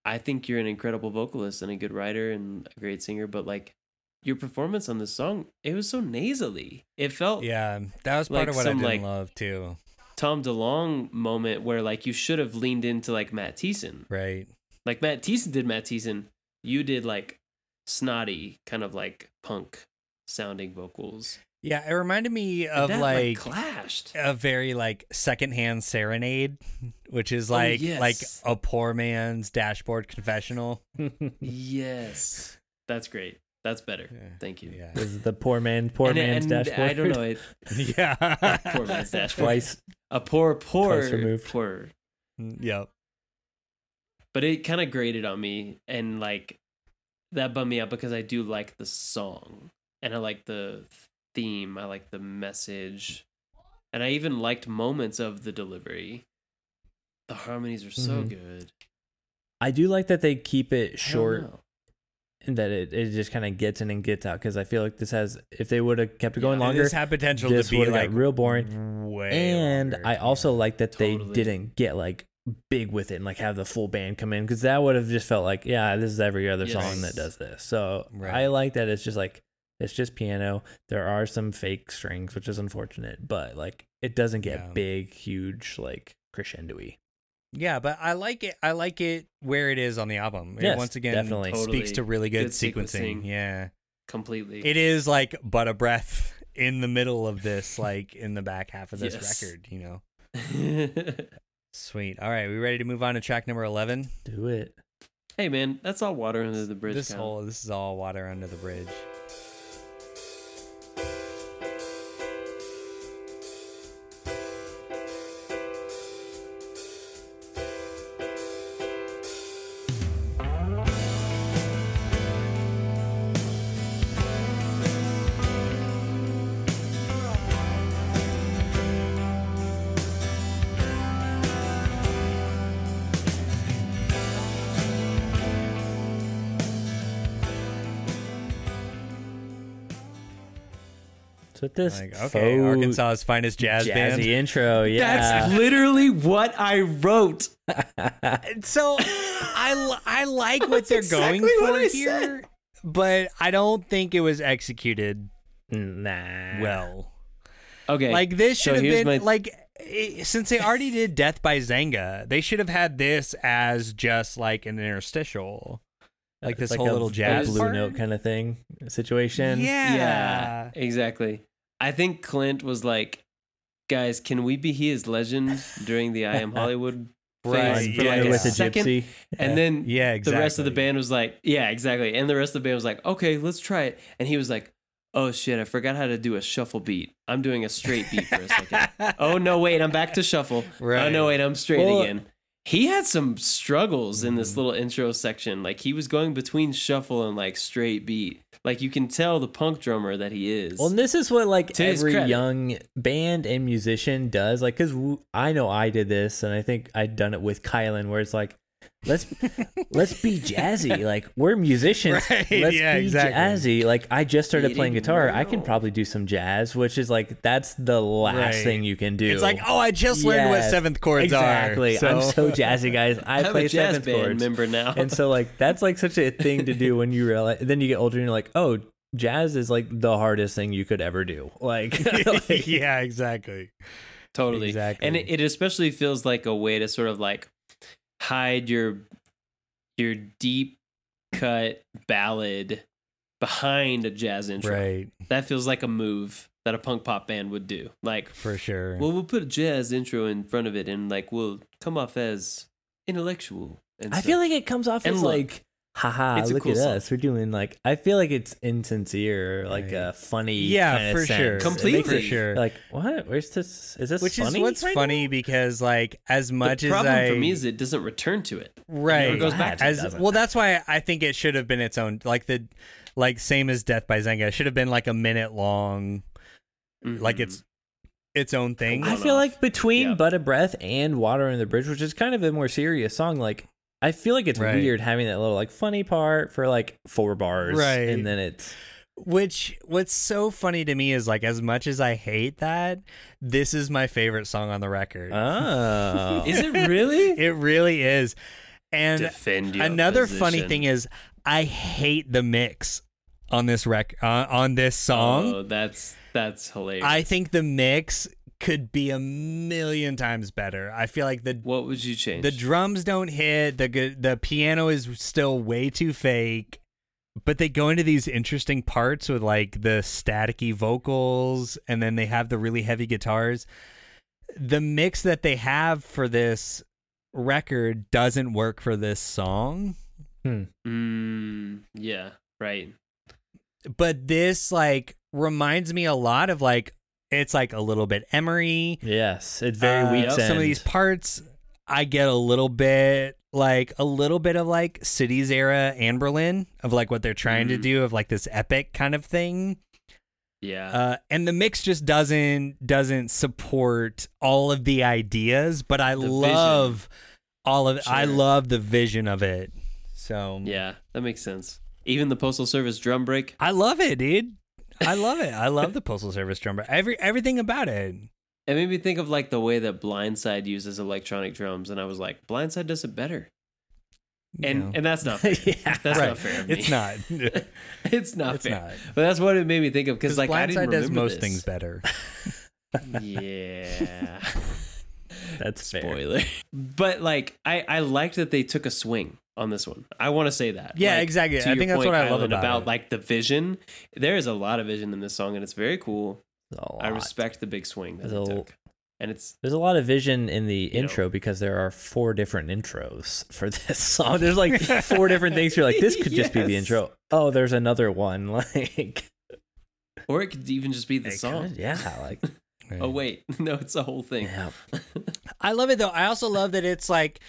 Speaker 2: I think you're an incredible vocalist and a good writer and a great singer, but like your performance on this song, it was so nasally. It felt
Speaker 1: yeah, that was part
Speaker 2: Like
Speaker 1: of what
Speaker 2: some,
Speaker 1: I didn't
Speaker 2: like-
Speaker 1: love too.
Speaker 2: Tom DeLonge moment where like you should have leaned into like Matt Thiessen.
Speaker 1: Right.
Speaker 2: Like Matt Thiessen did Matt Thiessen. You did like snotty, kind of like punk sounding vocals.
Speaker 1: Yeah, it reminded me of
Speaker 2: that,
Speaker 1: like,
Speaker 2: clashed.
Speaker 1: a very like secondhand serenade, <laughs> which is
Speaker 2: Oh,
Speaker 1: like like a poor man's dashboard confessional. <laughs>
Speaker 2: Yes. That's great. That's better.
Speaker 1: Yeah.
Speaker 2: Thank you.
Speaker 1: Yeah.
Speaker 3: This is the poor man, poor
Speaker 2: and,
Speaker 3: man's
Speaker 2: and
Speaker 3: dashboard.
Speaker 2: I don't know. It, <laughs>
Speaker 1: yeah. <laughs>
Speaker 2: poor man's dashboard.
Speaker 3: Twice.
Speaker 2: A poor, poor,
Speaker 3: Twice removed.
Speaker 2: poor.
Speaker 1: yep.
Speaker 2: But it kind of grated on me, and like that bummed me out because I do like the song, and I like the theme. I like the message, and I even liked moments of the delivery. The harmonies are so
Speaker 3: Mhm.
Speaker 2: good.
Speaker 3: I do like that they keep it short that it, it just kind of gets in and gets out because I feel like this has if they would have kept it going
Speaker 2: Yeah.
Speaker 3: longer
Speaker 1: this had potential
Speaker 3: this
Speaker 1: to be like
Speaker 3: real boring.
Speaker 1: Way
Speaker 3: and
Speaker 1: longer,
Speaker 3: I
Speaker 1: yeah.
Speaker 3: also like that they didn't get like big with it and like have the full band come in because that would have just felt like yeah this is every other song that does this so
Speaker 1: Right.
Speaker 3: I like that it's just like it's just piano there are some fake strings which is unfortunate but like it doesn't get
Speaker 1: Yeah.
Speaker 3: big huge like crescendo-y
Speaker 1: Yeah, but I like it. I like it where it is on the album. It
Speaker 3: Yes,
Speaker 1: once again
Speaker 3: definitely.
Speaker 1: speaks
Speaker 2: Totally.
Speaker 1: to really good,
Speaker 2: Good
Speaker 1: sequencing.
Speaker 2: sequencing.
Speaker 1: Yeah,
Speaker 2: completely.
Speaker 1: it is like but a breath in the middle of this, like in the back half of this
Speaker 2: Yes.
Speaker 1: record. You know, <laughs> sweet. All right, we ready to move on to track number eleven?
Speaker 3: do it
Speaker 2: hey man, that's all water under the bridge.
Speaker 1: This
Speaker 2: count.
Speaker 1: whole this is all water under the bridge.
Speaker 3: So this
Speaker 1: Like, okay,
Speaker 3: faux
Speaker 1: Arkansas's finest jazz
Speaker 3: jazzy
Speaker 1: band.
Speaker 3: intro yeah
Speaker 2: That's literally what I wrote. <laughs>
Speaker 1: So I I like what they're <laughs> going
Speaker 2: exactly what
Speaker 1: for
Speaker 2: I
Speaker 1: here, but I don't think it was executed
Speaker 3: nah
Speaker 1: well.
Speaker 2: Okay,
Speaker 1: Like this
Speaker 2: so
Speaker 1: should have been
Speaker 2: my-
Speaker 1: like since they already did Death by Xanga, they should have had this as just like an interstitial, like
Speaker 3: It's
Speaker 1: this whole
Speaker 3: a-
Speaker 1: little
Speaker 3: a
Speaker 1: jazz
Speaker 3: blue
Speaker 1: part.
Speaker 3: note kind of thing situation
Speaker 1: Yeah,
Speaker 2: Yeah, exactly. I think Clint was like, "Guys, can we be his legend during the I Am <laughs> Hollywood
Speaker 1: Right,
Speaker 2: for
Speaker 1: yeah,
Speaker 2: like
Speaker 1: yeah.
Speaker 3: with a
Speaker 2: second?"
Speaker 3: gypsy
Speaker 2: And then
Speaker 1: yeah, exactly.
Speaker 2: the rest of the band was like, "Yeah, exactly." And the rest of the band was like, "Okay, let's try it." And he was like, "Oh shit, I forgot how to do a shuffle beat. I'm doing a straight beat for a second. <laughs> oh no, wait, I'm back to shuffle. Oh no, wait, I'm straight
Speaker 3: Well-
Speaker 2: again." He had some struggles in
Speaker 1: Mm-hmm.
Speaker 2: this little intro section. Like he was going between shuffle and like straight beat. Like you can tell the punk drummer that he is.
Speaker 3: Well, and this is what like
Speaker 2: To
Speaker 3: every young band and musician does. Like, cause I know I did this, and I think I'd done it with Kylan, where it's like, let's let's be jazzy. <laughs> Like we're musicians.
Speaker 1: Right,
Speaker 3: Let's
Speaker 1: yeah,
Speaker 3: be
Speaker 1: exactly.
Speaker 3: jazzy. Like I just started
Speaker 2: Getting
Speaker 3: playing guitar. I can probably do some jazz, which is like that's the last
Speaker 1: Right.
Speaker 3: thing you can do.
Speaker 1: It's like, oh, I just learned what seventh chords are.
Speaker 3: exactly.
Speaker 1: are.
Speaker 3: I'm so jazzy, guys. I <laughs>
Speaker 2: I'm
Speaker 3: play
Speaker 2: a jazz
Speaker 3: seventh
Speaker 2: band
Speaker 3: chords.
Speaker 2: member now.
Speaker 3: and so like that's like such a thing to do when you realize then you get older and you're like oh jazz is like the hardest thing you could ever do like, <laughs> like
Speaker 1: yeah, exactly.
Speaker 2: totally
Speaker 1: Exactly.
Speaker 2: and it, it especially feels like a way to sort of like hide your your deep cut ballad behind a jazz intro
Speaker 1: Right,
Speaker 2: that feels like a move that a punk pop band would do like
Speaker 1: for sure.
Speaker 2: well we'll put a jazz intro in front of it and like we'll come off as intellectual and
Speaker 3: i feel like it comes off
Speaker 2: And
Speaker 3: as
Speaker 2: look.
Speaker 3: like haha,
Speaker 2: It's
Speaker 3: look
Speaker 2: cool
Speaker 3: at
Speaker 2: song.
Speaker 3: us. We're doing like I feel like it's insincere, like
Speaker 1: Right.
Speaker 3: a funny
Speaker 1: Yeah,
Speaker 3: kinda
Speaker 1: for
Speaker 3: sense.
Speaker 1: sure.
Speaker 3: It makes
Speaker 2: Completely.
Speaker 1: For sure.
Speaker 3: Like what? Where's this? Is this
Speaker 1: Which
Speaker 3: funny
Speaker 1: is what's
Speaker 3: right
Speaker 1: funny
Speaker 3: now?
Speaker 1: because like as much
Speaker 2: the
Speaker 1: as
Speaker 2: problem
Speaker 1: I
Speaker 2: for me is it doesn't return to it.
Speaker 1: right
Speaker 2: never goes back to
Speaker 3: it,
Speaker 1: as well that's why I think it should have been its own like the like same as Death by Xanga it should have been like a minute long like
Speaker 2: Mhm.
Speaker 1: it's its own thing.
Speaker 3: I feel
Speaker 2: off.
Speaker 3: like between
Speaker 2: Yeah.
Speaker 3: But a Breath and Water in the Bridge, which is kind of a more serious song, like I feel like it's
Speaker 1: Right.
Speaker 3: weird having that little like funny part for like four bars,
Speaker 1: Right.
Speaker 3: And then it's
Speaker 1: Which what's so funny to me is like as much as I hate that, this is my favorite song on the record.
Speaker 3: oh,
Speaker 2: Is it <laughs> really?
Speaker 1: it really is. And
Speaker 2: Defend your
Speaker 1: another funny thing is I hate the mix on this rec uh, on this song.
Speaker 2: Oh, that's that's hilarious.
Speaker 1: I think the mix could be a million times better. I feel like the
Speaker 2: what would you change?
Speaker 1: the drums don't hit, the the piano is still way too fake. But they go into these interesting parts with like the staticky vocals and then they have the really heavy guitars. The mix that they have for this record doesn't work for this song.
Speaker 3: Hmm.
Speaker 2: Mm, yeah, right.
Speaker 1: But this like reminds me a lot of like it's like a little bit Emery.
Speaker 3: yes, it's very
Speaker 1: Uh,
Speaker 3: weak.
Speaker 1: Some of these parts, I get a little bit like a little bit of like Cities era Anberlin of like what they're trying to
Speaker 2: Mhm.
Speaker 1: do of like this epic kind of thing.
Speaker 2: Yeah.
Speaker 1: Uh, and the mix just doesn't doesn't support all of the ideas, but I
Speaker 2: The vision.
Speaker 1: love all of I love the vision of it. So
Speaker 2: yeah, that makes sense. Even the postal service drum break.
Speaker 1: I love it, dude. I love it. I love the Postal Service drummer. Every everything about it.
Speaker 2: It made me think of like the way that Blindside uses electronic drums, and I was like, Blindside does it better.
Speaker 1: you
Speaker 2: And
Speaker 1: know.
Speaker 2: and that's not <laughs> fair.
Speaker 3: yeah,
Speaker 2: That's
Speaker 1: Right.
Speaker 2: not fair.
Speaker 1: It's not.
Speaker 2: it's not
Speaker 1: It's
Speaker 2: fair.
Speaker 1: not.
Speaker 2: But that's what it made me think of because like I didn't
Speaker 1: Blindside does most
Speaker 2: this.
Speaker 1: things better. <laughs> <laughs>
Speaker 2: Yeah.
Speaker 3: that's fair.
Speaker 2: Spoiler. But like I I liked that they took a swing on this one. I want to say that.
Speaker 1: Yeah,
Speaker 2: Like,
Speaker 1: exactly. I
Speaker 2: your
Speaker 1: think that's
Speaker 2: point,
Speaker 1: what I love
Speaker 2: Kylan,
Speaker 1: about it.
Speaker 2: like the vision. There is a lot of vision in this song, and it's very cool. I respect the big swing that
Speaker 3: There's
Speaker 2: they
Speaker 3: a-
Speaker 2: took, and it's
Speaker 3: There's a lot of vision in the
Speaker 2: know.
Speaker 3: intro because there are four different intros for <laughs> this song. There's like four different things. You're like, this could just be the <laughs> intro. Oh, there's another one. <laughs> Like,
Speaker 2: or it could even just be the
Speaker 3: it
Speaker 2: song.
Speaker 3: could, yeah, like,
Speaker 2: Oh wait, no, it's the whole thing.
Speaker 3: yeah.
Speaker 1: I love it though. I also love that it's like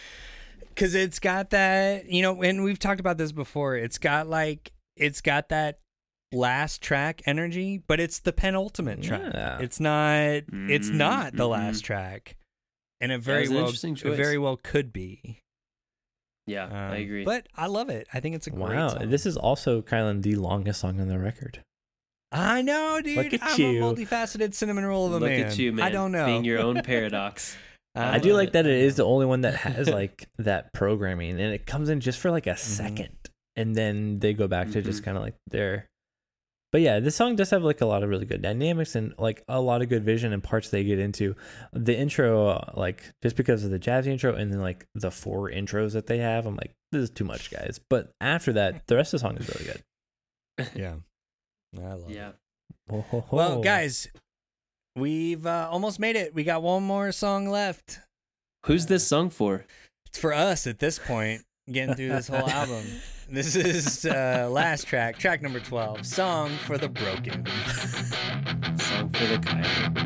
Speaker 1: because it's got that you know, and we've talked about this before. It's got like it's got that last track energy, but it's the penultimate track.
Speaker 3: Yeah.
Speaker 1: It's not. It's
Speaker 2: Mm,
Speaker 1: not the
Speaker 2: mhm.
Speaker 1: last track, and it very well, it very well could be.
Speaker 2: Yeah, I
Speaker 1: Um,
Speaker 2: agree.
Speaker 1: But I love it. I think it's a great
Speaker 3: Wow.
Speaker 1: song.
Speaker 3: This is also Kylan the longest song on the record.
Speaker 1: I know, dude.
Speaker 3: Look at
Speaker 1: I'm
Speaker 3: you.
Speaker 1: a multifaceted cinnamon roll of a
Speaker 2: Look
Speaker 1: man.
Speaker 2: at you, man.
Speaker 1: I don't know.
Speaker 2: Being your own <laughs> paradox.
Speaker 3: I,
Speaker 2: I
Speaker 3: do like
Speaker 2: it.
Speaker 3: that it is the only one that has like <laughs> that programming and it comes in just for like a
Speaker 1: Mm-hmm.
Speaker 3: 2nd and then they go back to
Speaker 2: Mm-hmm.
Speaker 3: just kind of like their but yeah this song does have like a lot of really good dynamics and like a lot of good vision and parts they get into the intro uh, like just because of the jazz intro and then like the four intros that they have i'm like this is too much guys but after that <laughs> the rest of the song is really good <laughs>
Speaker 1: Yeah. I love
Speaker 2: yeah.
Speaker 1: it. Well, guys, we've uh, almost made it. We got one more song left.
Speaker 2: Who's this song for?
Speaker 1: It's for us at this point, getting through this whole album. <laughs> This is uh, last track, track number 12, Song for the Broken.
Speaker 2: Song for the Kylie.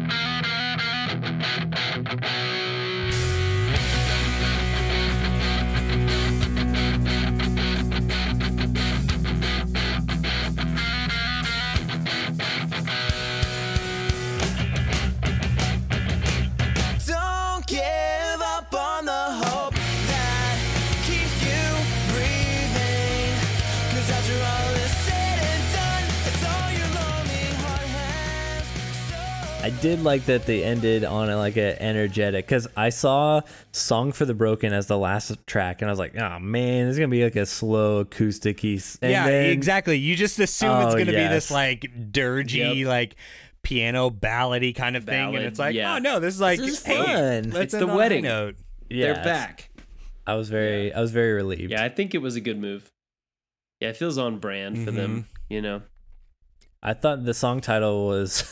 Speaker 3: I did like that they ended on a, like a energetic because I saw "Song for the Broken" as the last track, and I was like, "Oh man, it's gonna be like a slow acoustic piece."
Speaker 1: Yeah,
Speaker 3: then-
Speaker 1: exactly. You just assume it's
Speaker 3: Oh,
Speaker 1: going to be this like dirgy,
Speaker 2: Yep.
Speaker 1: like piano ballady kind of thing, and it's like,
Speaker 2: yeah.
Speaker 1: oh no, this is like,
Speaker 3: This is
Speaker 1: hey,
Speaker 3: fun.
Speaker 2: It's the
Speaker 1: on a high
Speaker 2: wedding.
Speaker 1: note.
Speaker 3: Yes.
Speaker 2: They're back.
Speaker 3: I was very, I was very relieved.
Speaker 2: Yeah, I think it was a good move. Yeah, it feels on brand for them.
Speaker 1: Mm-hmm.
Speaker 2: You know.
Speaker 3: I thought the song title was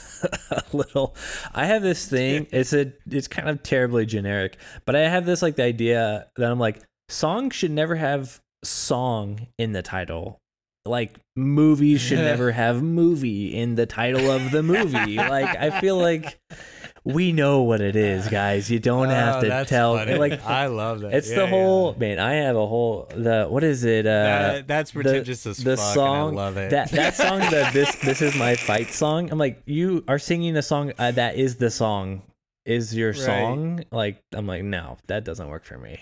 Speaker 3: <laughs> a little. I have this thing. It's a. It's kind of terribly generic, but I have this like the idea that I'm like, song should never have song in the title. Like movies should <laughs> never have movie in the title of the movie. like I feel like <laughs> we know what it is, guys. You don't have
Speaker 1: Oh,
Speaker 3: to
Speaker 1: that's
Speaker 3: tell.
Speaker 1: funny.
Speaker 3: Like
Speaker 1: I love that.
Speaker 3: it's
Speaker 1: Yeah,
Speaker 3: the
Speaker 1: yeah.
Speaker 3: whole man. I have a whole the what is it? Uh,
Speaker 1: That- that's
Speaker 3: the-
Speaker 1: pretentious as
Speaker 3: the
Speaker 1: fuck, and I love it.
Speaker 3: that that <laughs> song that this this is my fight song. I'm like you are singing a song uh, that is the song is your song. Like I'm like no, that doesn't work for me.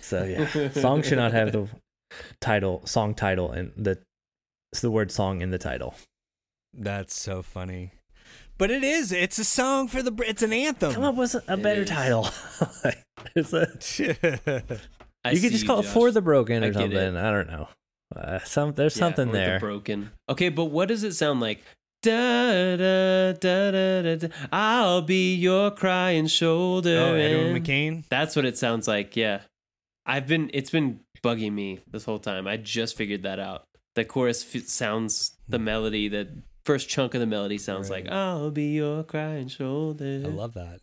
Speaker 3: So yeah, song should not have the title song title and the it's the word song in the title.
Speaker 1: That's so funny. But it is. It's a song for the. It's an anthem.
Speaker 3: Come up with a better
Speaker 2: is.
Speaker 3: title. <laughs> It's a- <laughs>
Speaker 2: I
Speaker 3: you could
Speaker 2: see
Speaker 3: just call it for the broken or
Speaker 2: get
Speaker 3: something.
Speaker 2: it.
Speaker 3: I don't know. Uh, some there's
Speaker 2: Yeah,
Speaker 3: something
Speaker 2: or the
Speaker 3: there.
Speaker 2: broken. Okay, but what does it sound like? Da, da, da, da, da, da. I'll be your crying shoulder.
Speaker 1: oh, Edwin McCain.
Speaker 2: That's what it sounds like. Yeah, I've been. It's been bugging me this whole time. I just figured that out. The chorus f- sounds the melody. The first chunk of the melody sounds
Speaker 1: Right.
Speaker 2: like "I'll be your crying shoulder."
Speaker 1: I love that.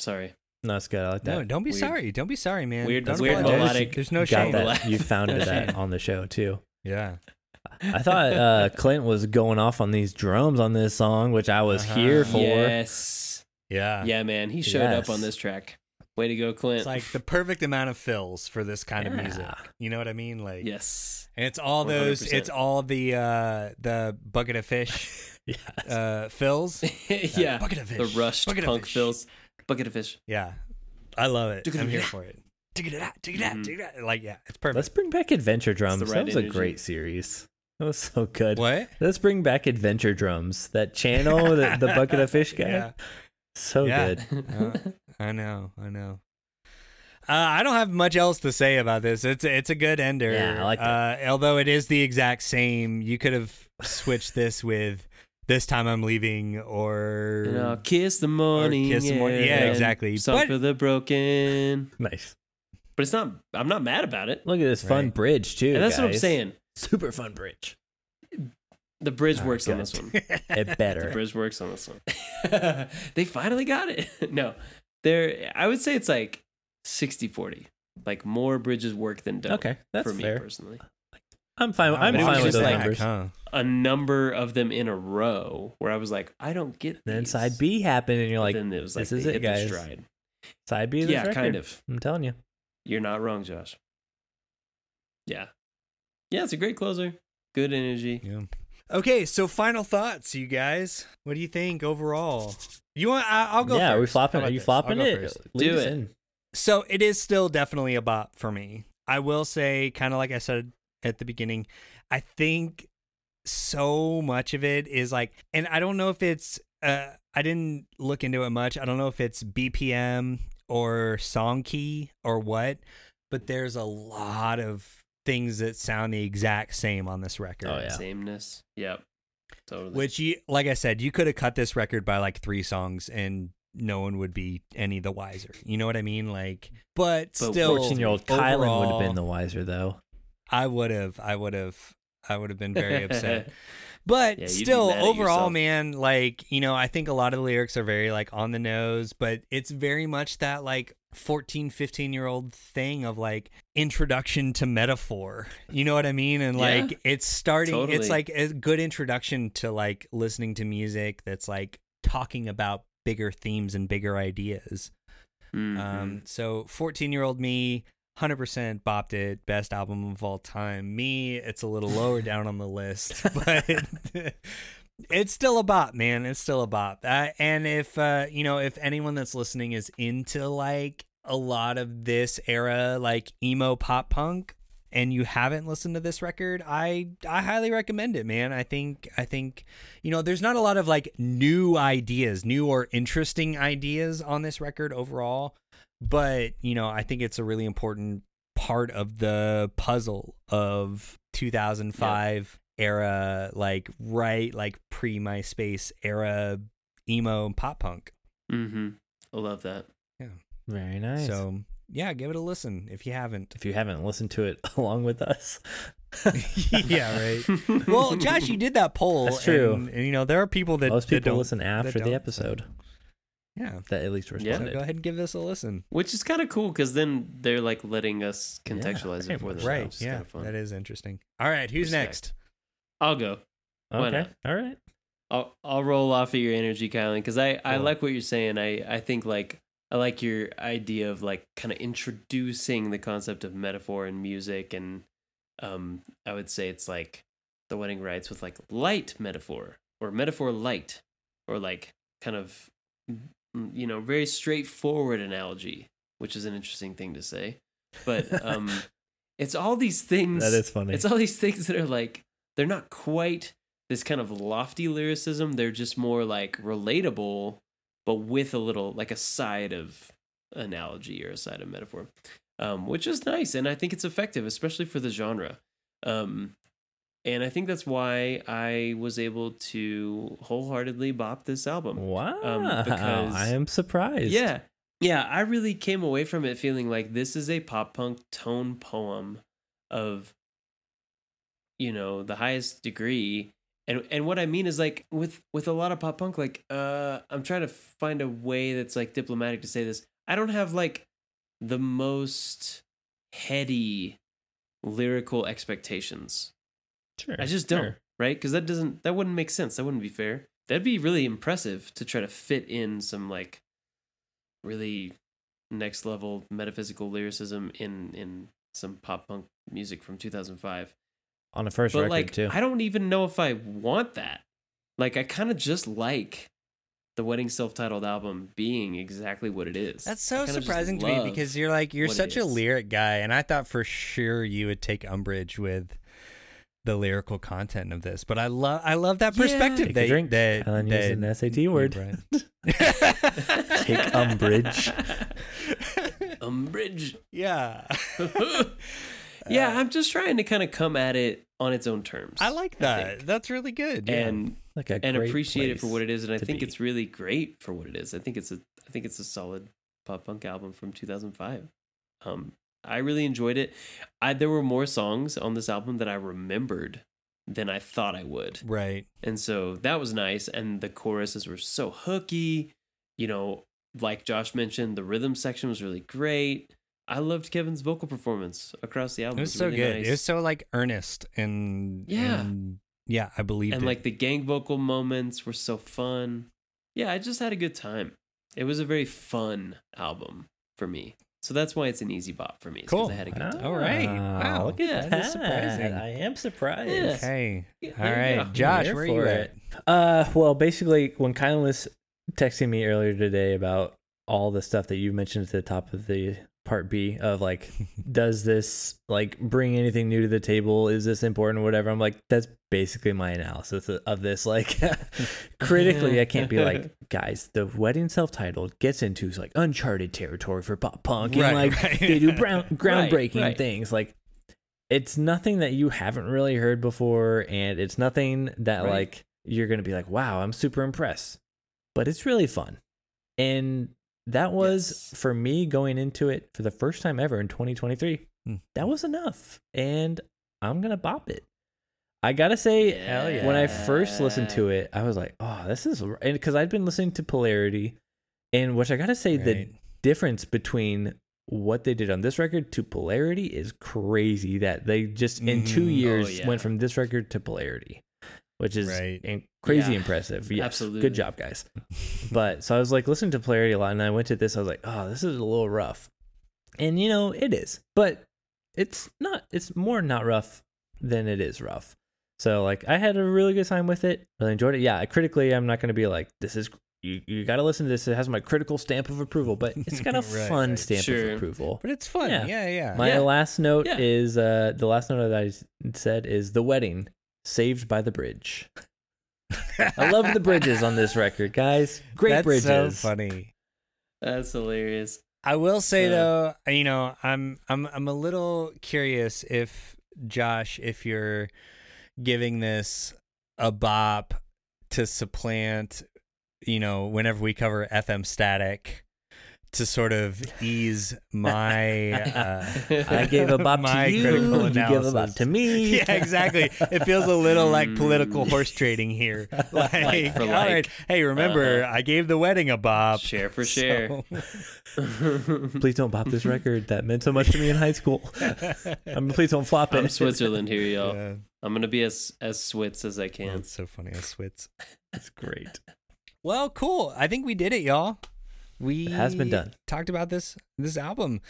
Speaker 2: Sorry.
Speaker 3: No, it's good. I like that.
Speaker 1: No, don't be
Speaker 2: Weird.
Speaker 1: sorry. Don't be sorry, man.
Speaker 2: Weird-
Speaker 1: Don't
Speaker 2: weird
Speaker 1: apologize.
Speaker 2: melodic-
Speaker 1: There's no
Speaker 3: Got
Speaker 1: shame.
Speaker 3: that. You found <laughs> that on the show too.
Speaker 1: Yeah.
Speaker 3: I thought uh, <laughs> Clint was going off on these drums on this song, which I was here
Speaker 1: Uh-huh.
Speaker 3: for.
Speaker 2: Yes.
Speaker 1: Yeah.
Speaker 2: Yeah, man. He showed up on this track. Way to go, Clint.
Speaker 1: It's like the perfect amount of fills for this kind of music. You know what I mean? Like
Speaker 2: yes.
Speaker 1: And it's all those
Speaker 2: 100%.
Speaker 1: it's all the uh the bucket of fish <laughs>
Speaker 3: Yes.
Speaker 1: uh fills. <laughs>
Speaker 2: yeah.
Speaker 1: bucket of
Speaker 2: The
Speaker 1: fish.
Speaker 2: rushed
Speaker 1: bucket of
Speaker 2: punk fills. Bucket of fish.
Speaker 1: Yeah. I love it. I'm here for it. Dig it out, dig it out, dig it out. Like yeah, it's perfect.
Speaker 3: Let's bring back Adventure Drums.
Speaker 2: right
Speaker 3: that was a great series. That was so good.
Speaker 1: what?
Speaker 3: Let's bring back Adventure Drums. That channel, the, the bucket of fish <laughs> guy.
Speaker 1: Yeah.
Speaker 3: So
Speaker 1: Yeah.
Speaker 3: good.
Speaker 1: Uh, I know, I know. Uh, I don't have much else to say about this. It's it's a good ender.
Speaker 3: Yeah, I like that.
Speaker 1: Uh, although it is the exact same, you could have switched this with "This Time I'm Leaving" or
Speaker 2: And I'll kiss the morning.
Speaker 1: Kiss the Morning. Yeah,
Speaker 2: air,
Speaker 1: exactly.
Speaker 2: Song
Speaker 1: But-
Speaker 2: for the broken.
Speaker 3: Nice.
Speaker 2: But it's not. I'm not mad about it.
Speaker 3: Look at this fun
Speaker 1: Right.
Speaker 3: bridge too.
Speaker 2: and that's what I'm saying.
Speaker 3: Super fun bridge.
Speaker 2: The bridge
Speaker 3: Oh,
Speaker 2: works on this one. <laughs>
Speaker 3: It better.
Speaker 2: The bridge works on this one. <laughs> they finally got it. <laughs> no, there. I would say it's like 60-40. Like more bridges work than don't.
Speaker 3: Okay, that's
Speaker 2: for me
Speaker 3: fair.
Speaker 2: personally.
Speaker 3: I'm fine. I'm
Speaker 2: But it was
Speaker 3: fine with
Speaker 2: just
Speaker 3: those
Speaker 2: like-
Speaker 3: numbers.
Speaker 1: huh?
Speaker 2: A number of them in a row where I was like, I don't get.
Speaker 3: Then
Speaker 2: these.
Speaker 3: side B happened, and you're like,
Speaker 2: then it was like
Speaker 3: this is
Speaker 2: they
Speaker 3: it,
Speaker 2: hit their
Speaker 3: guys.
Speaker 2: Stride.
Speaker 3: side B. Of this
Speaker 2: Yeah, kind of.
Speaker 3: I'm telling you.
Speaker 2: You're not wrong, Josh. Yeah. Yeah, it's a great closer. Good energy.
Speaker 1: Yeah. Okay, so final thoughts, you guys. What do you think overall? You want? I, I'll go.
Speaker 3: yeah, are we
Speaker 1: first.
Speaker 3: flopping?
Speaker 1: How
Speaker 3: Are you
Speaker 1: this?
Speaker 3: flopping
Speaker 1: I'll go
Speaker 3: it?
Speaker 1: first.
Speaker 3: Lead
Speaker 2: Do
Speaker 3: us
Speaker 2: it.
Speaker 3: in.
Speaker 1: So it is still definitely a bop for me. I will say, kind of like I said at the beginning, I think so much of it is like, and I don't know if it's, uh, I didn't look into it much. I don't know if it's BPM or song key or what, but there's a lot of things that sound the exact same on this record.
Speaker 3: Oh, yeah.
Speaker 2: Sameness. Yep. Totally.
Speaker 1: Which you, like I said, you could have cut this record by like three songs and no one would be any the wiser. You know what I mean? Like, but,
Speaker 2: But
Speaker 1: still,
Speaker 3: 14 year old Kylan would have been the wiser, though.
Speaker 1: I would have. I would have. I would have been very upset. <laughs> But
Speaker 2: Yeah,
Speaker 1: still, overall, man, like, you know, I think a lot of the lyrics are very, like, on the nose, but it's very much that, like, 14, 15 year old thing of, like, introduction to metaphor. You know what I mean? And,
Speaker 2: Yeah.
Speaker 1: like, it's starting,
Speaker 2: Totally.
Speaker 1: it's like a good introduction to, like, listening to music that's, like, talking about bigger themes and bigger ideas.
Speaker 2: Mhm.
Speaker 1: Um, so 14 year old me, 100% bopped it, best album of all time. Me, it's a little lower down on the list, <laughs> but <laughs> it's still a bop, man. It's still a bop. Uh, and if, uh, you know, if anyone that's listening is into like a lot of this era, like emo pop punk, and you haven't listened to this record, I I highly recommend it, man. I think I think you know, there's not a lot of like new ideas, new or interesting ideas on this record overall, but you know, I think it's a really important part of the puzzle of 2005 era like right like pre MySpace era emo and pop punk.
Speaker 2: Mm-hmm. I love that. Yeah.
Speaker 3: Very nice.
Speaker 1: So, yeah, give it a listen if you haven't.
Speaker 3: if you haven't listened to it <laughs> along with us, <laughs>
Speaker 1: yeah, right. <laughs> Well, Josh, you did that poll.
Speaker 3: That's true.
Speaker 1: And, and, you know, there are people that
Speaker 3: most
Speaker 1: that
Speaker 3: people
Speaker 1: don't-
Speaker 3: listen after the
Speaker 1: don't,
Speaker 3: episode.
Speaker 1: Yeah.
Speaker 3: that at least
Speaker 2: Yeah.
Speaker 1: So
Speaker 3: responded.
Speaker 1: go ahead and give this a listen.
Speaker 2: Which is kind of cool because then they're like letting us contextualize
Speaker 3: very
Speaker 2: it for
Speaker 3: much
Speaker 2: them.
Speaker 1: Right.
Speaker 2: Which is
Speaker 1: Yeah.
Speaker 2: kinda fun.
Speaker 1: That is interesting. All right. Who's
Speaker 2: Respect.
Speaker 1: next?
Speaker 2: I'll go. Why
Speaker 3: Okay,
Speaker 2: not?
Speaker 3: all right.
Speaker 2: I'll I'll roll off of your energy, Kylan, because I I
Speaker 1: Cool.
Speaker 2: like what you're saying. I I think like I like your idea of like kind of introducing the concept of metaphor in music, and um I would say it's like the wedding rites with like light metaphor or metaphor light or like kind of you know very straightforward analogy, which is an interesting thing to say, but um <laughs> it's all these things
Speaker 3: That is funny.
Speaker 2: it's all these things that are like they're not quite this kind of lofty lyricism. They're just more like relatable, but with a little like a side of analogy or a side of metaphor, um, which is nice, and I think it's effective, especially for the genre. Um, and I think that's why I was able to wholeheartedly bop this album.
Speaker 3: wow.
Speaker 2: um, because-
Speaker 3: I am surprised.
Speaker 2: Yeah. Yeah, I really came away from it feeling like this is a pop punk tone poem of you know, the highest degree. And and what I mean is like with with a lot of pop punk like uh I'm trying to find a way that's like diplomatic to say this. I don't have like the most heady lyrical expectations.
Speaker 3: sure.
Speaker 2: I just don't,
Speaker 3: sure.
Speaker 2: right? Because that doesn't that wouldn't make sense. That wouldn't be fair. That'd be really impressive to try to fit in some like really next level metaphysical lyricism in in some pop punk music from 2005.
Speaker 3: On a first
Speaker 2: but
Speaker 3: record
Speaker 2: like
Speaker 3: too.
Speaker 2: I don't even know if I want that. Like I kind of just like the wedding self-titled album being exactly what it is.
Speaker 1: That's so surprising to me because you're like you're such a lyric guy, and I thought for sure you would take umbrage with the lyrical content of this. But I love I love that
Speaker 2: Yeah.
Speaker 1: perspective
Speaker 3: Take a
Speaker 1: that,
Speaker 3: drink.
Speaker 1: that,
Speaker 3: Alan
Speaker 1: that
Speaker 3: used an SAT word.
Speaker 1: brought. <laughs> <laughs>
Speaker 3: Take umbrage. <laughs>
Speaker 2: umbrage.
Speaker 1: yeah.
Speaker 2: Yeah,
Speaker 1: Uh,
Speaker 2: I'm just trying to kind of come at it on its own terms.
Speaker 1: I like that.
Speaker 2: think.
Speaker 1: That's really good. Yeah.
Speaker 2: and
Speaker 3: Like a
Speaker 2: and appreciate it for what it is. And I think
Speaker 3: be.
Speaker 2: it's really great for what it is. I think it's a I think it's a solid pop punk album from 2005. Um, I really enjoyed it. I there were more songs on this album that I remembered than I thought I would.
Speaker 1: right.
Speaker 2: And so that was nice. And the choruses were so hooky. You know, like Josh mentioned, the rhythm section was really great. I loved Kevin's vocal performance across the album.
Speaker 1: It was so
Speaker 2: really
Speaker 1: good.
Speaker 2: nice.
Speaker 1: It was so like earnest and
Speaker 2: Yeah.
Speaker 1: and, yeah, I believed it.
Speaker 2: and
Speaker 1: it.
Speaker 2: like the gang vocal moments were so fun. Yeah, I just had a good time. It was a very fun album for me. So that's why it's an easy bop for me. It's 'cause
Speaker 1: Cool.
Speaker 2: I had a good time.
Speaker 1: All right.
Speaker 3: Wow,
Speaker 1: Wow.
Speaker 3: look at
Speaker 2: Yeah,
Speaker 3: that.
Speaker 1: that's surprising.
Speaker 3: I am surprised.
Speaker 2: Yeah.
Speaker 1: okay.
Speaker 2: Yeah,
Speaker 1: All
Speaker 2: there
Speaker 1: right. Josh, where are you at?
Speaker 3: Uh, well, basically, when Kylan was texting me earlier today about all the stuff that you mentioned at the top of the part B of like, <laughs> does this like bring anything new to the table? Is this important or whatever? I'm like, that's basically my analysis of- this. Like, <laughs> critically, I can't be like, <laughs> guys, the wedding self-titled gets into like uncharted territory for pop punk, and
Speaker 1: Right,
Speaker 3: like
Speaker 1: right.
Speaker 3: they do brown, groundbreaking
Speaker 2: right.
Speaker 3: things. Like, it's nothing that you haven't really heard before, and it's nothing that like you're gonna be like, wow, I'm super impressed. But it's really fun. And that was
Speaker 2: Yes.
Speaker 3: for me going into it for the first time ever in 2023.
Speaker 1: Hmm.
Speaker 3: That was enough. And I'm gonna bop it. I gotta say,
Speaker 1: yeah.
Speaker 3: when I first listened to it, I was like, oh, this is and because I'd been listening to Polarity, and which I gotta say, the difference between what they did on this record to Polarity is crazy. That they just in two
Speaker 1: Mhm. Oh,
Speaker 3: years
Speaker 2: yeah.
Speaker 3: went from this record to Polarity, which is
Speaker 1: Right.
Speaker 3: in- crazy
Speaker 2: Yeah,
Speaker 3: impressive. Yes,
Speaker 2: absolutely.
Speaker 3: good job, guys. <laughs> but so I was like listening to Polarity a lot, and I went to this. I was like, oh, this is a little rough, and you know it is, but it's not. It's more not rough than it is rough. So like I had a really good time with it. Really enjoyed it. Yeah, critically, I'm not going to be like this is. You, you got to listen to this. It has my critical stamp of approval, but <laughs> it's got a
Speaker 1: Right,
Speaker 3: fun
Speaker 1: right.
Speaker 3: stamp
Speaker 2: Sure.
Speaker 3: of approval.
Speaker 1: But it's fun.
Speaker 3: Yeah.
Speaker 1: Yeah, yeah.
Speaker 3: My
Speaker 2: Yeah.
Speaker 3: last note
Speaker 2: Yeah.
Speaker 3: is uh the last note that I said is the wedding saved by the bridge. I love the bridges on this record, guys. Great
Speaker 1: That's
Speaker 3: bridges.
Speaker 1: so funny.
Speaker 2: That's hilarious.
Speaker 1: I will say
Speaker 2: Uh,
Speaker 1: though, you know, I'm I'm I'm a little curious if Josh, if you're giving this a bop to supplant, you know, whenever we cover FM static to sort of ease my uh,
Speaker 5: I gave a bop
Speaker 1: my
Speaker 5: to you.
Speaker 1: critical
Speaker 5: You gave a bop
Speaker 1: analysis.
Speaker 5: to me. <laughs>
Speaker 1: yeah, exactly. It feels a little like political horse trading here. <laughs> Like,
Speaker 2: Like for
Speaker 1: all
Speaker 2: like.
Speaker 1: right, hey, remember I gave the wedding a bop.
Speaker 2: Share for <laughs> share.
Speaker 1: So-
Speaker 5: Please don't bop this record that meant so much to me in high school. I mean, please don't flop it.
Speaker 2: I'm Switzerland here, y'all.
Speaker 1: yeah,
Speaker 2: I'm gonna be as as Switz as I can.
Speaker 1: that's so funny. I switz.
Speaker 5: That's great.
Speaker 1: Well, cool. I think we did it, y'all. We
Speaker 5: It has been done.
Speaker 1: Talked about this this album.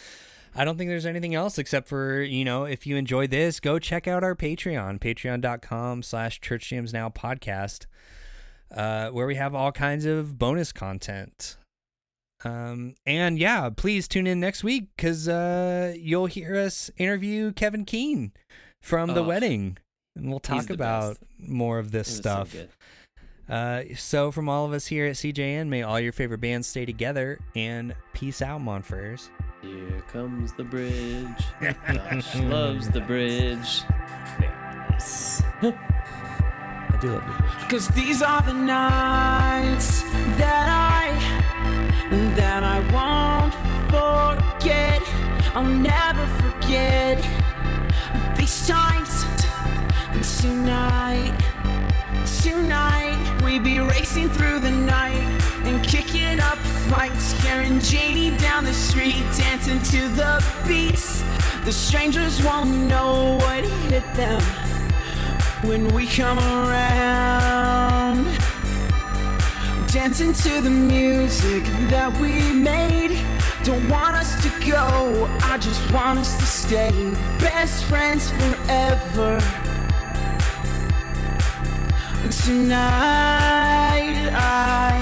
Speaker 1: I don't think there's anything else except for, you know, if you enjoy this, go check out our Patreon, patreon.com slash church jams now podcast, uh, where we have all kinds of bonus content. Um, and yeah, please tune in next week because uh, you'll hear us interview Kevin Kiehn from the wedding. And we'll talk about
Speaker 2: best.
Speaker 1: more of this
Speaker 2: so
Speaker 1: stuff.
Speaker 2: good.
Speaker 1: Uh, so from all of us here at CJN, may all your favorite bands stay together and peace out, Monfers.
Speaker 2: Here comes the bridge. <laughs> Josh loves the bridge. <laughs>
Speaker 5: I do love you.
Speaker 4: Cause these are the nights that I that I won't forget. I'll never forget these times. Tonight, tonight we be racing through the night and kicking up fights, carrying JD down the street, dancing to the beats. The strangers won't know what hit them when we come around. Dancing to the music that we made. Don't want us to go, I just want us to stay. Best friends forever. Tonight, I.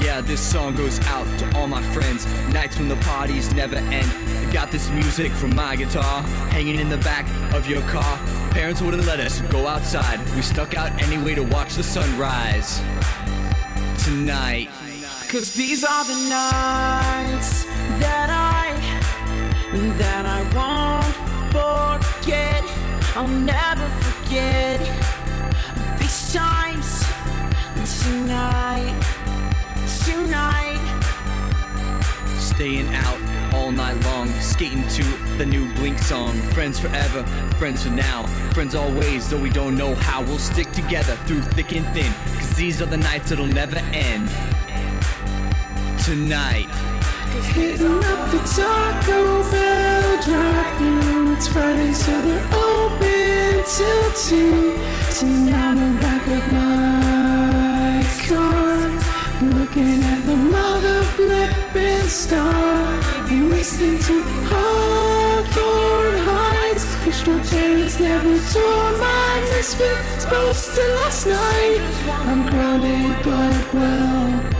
Speaker 6: Yeah, this song goes out to all my friends. Nights when the parties never end. I got this music from my guitar hanging in the back of your car. Parents wouldn't let us go outside. We stuck out anyway to watch the sunrise. Tonight.
Speaker 4: Cause these are the nights that I that I won't forget. I'll never forget times tonight. Tonight.
Speaker 6: Staying out all night long, skating to the new Blink song. Friends forever, friends for now, friends always, though we don't know how. We'll stick together through thick and thin, cause these are the nights that'll never end. Tonight.
Speaker 4: Hitting up the Taco Bell drive-thru. It's Friday, so they're open till two. Sitting on the back of my car, looking at the mother flipping star. And listening to Hawthorne Heights. Wish my parents never tore my misfits posted last night. I'm grounded, but well.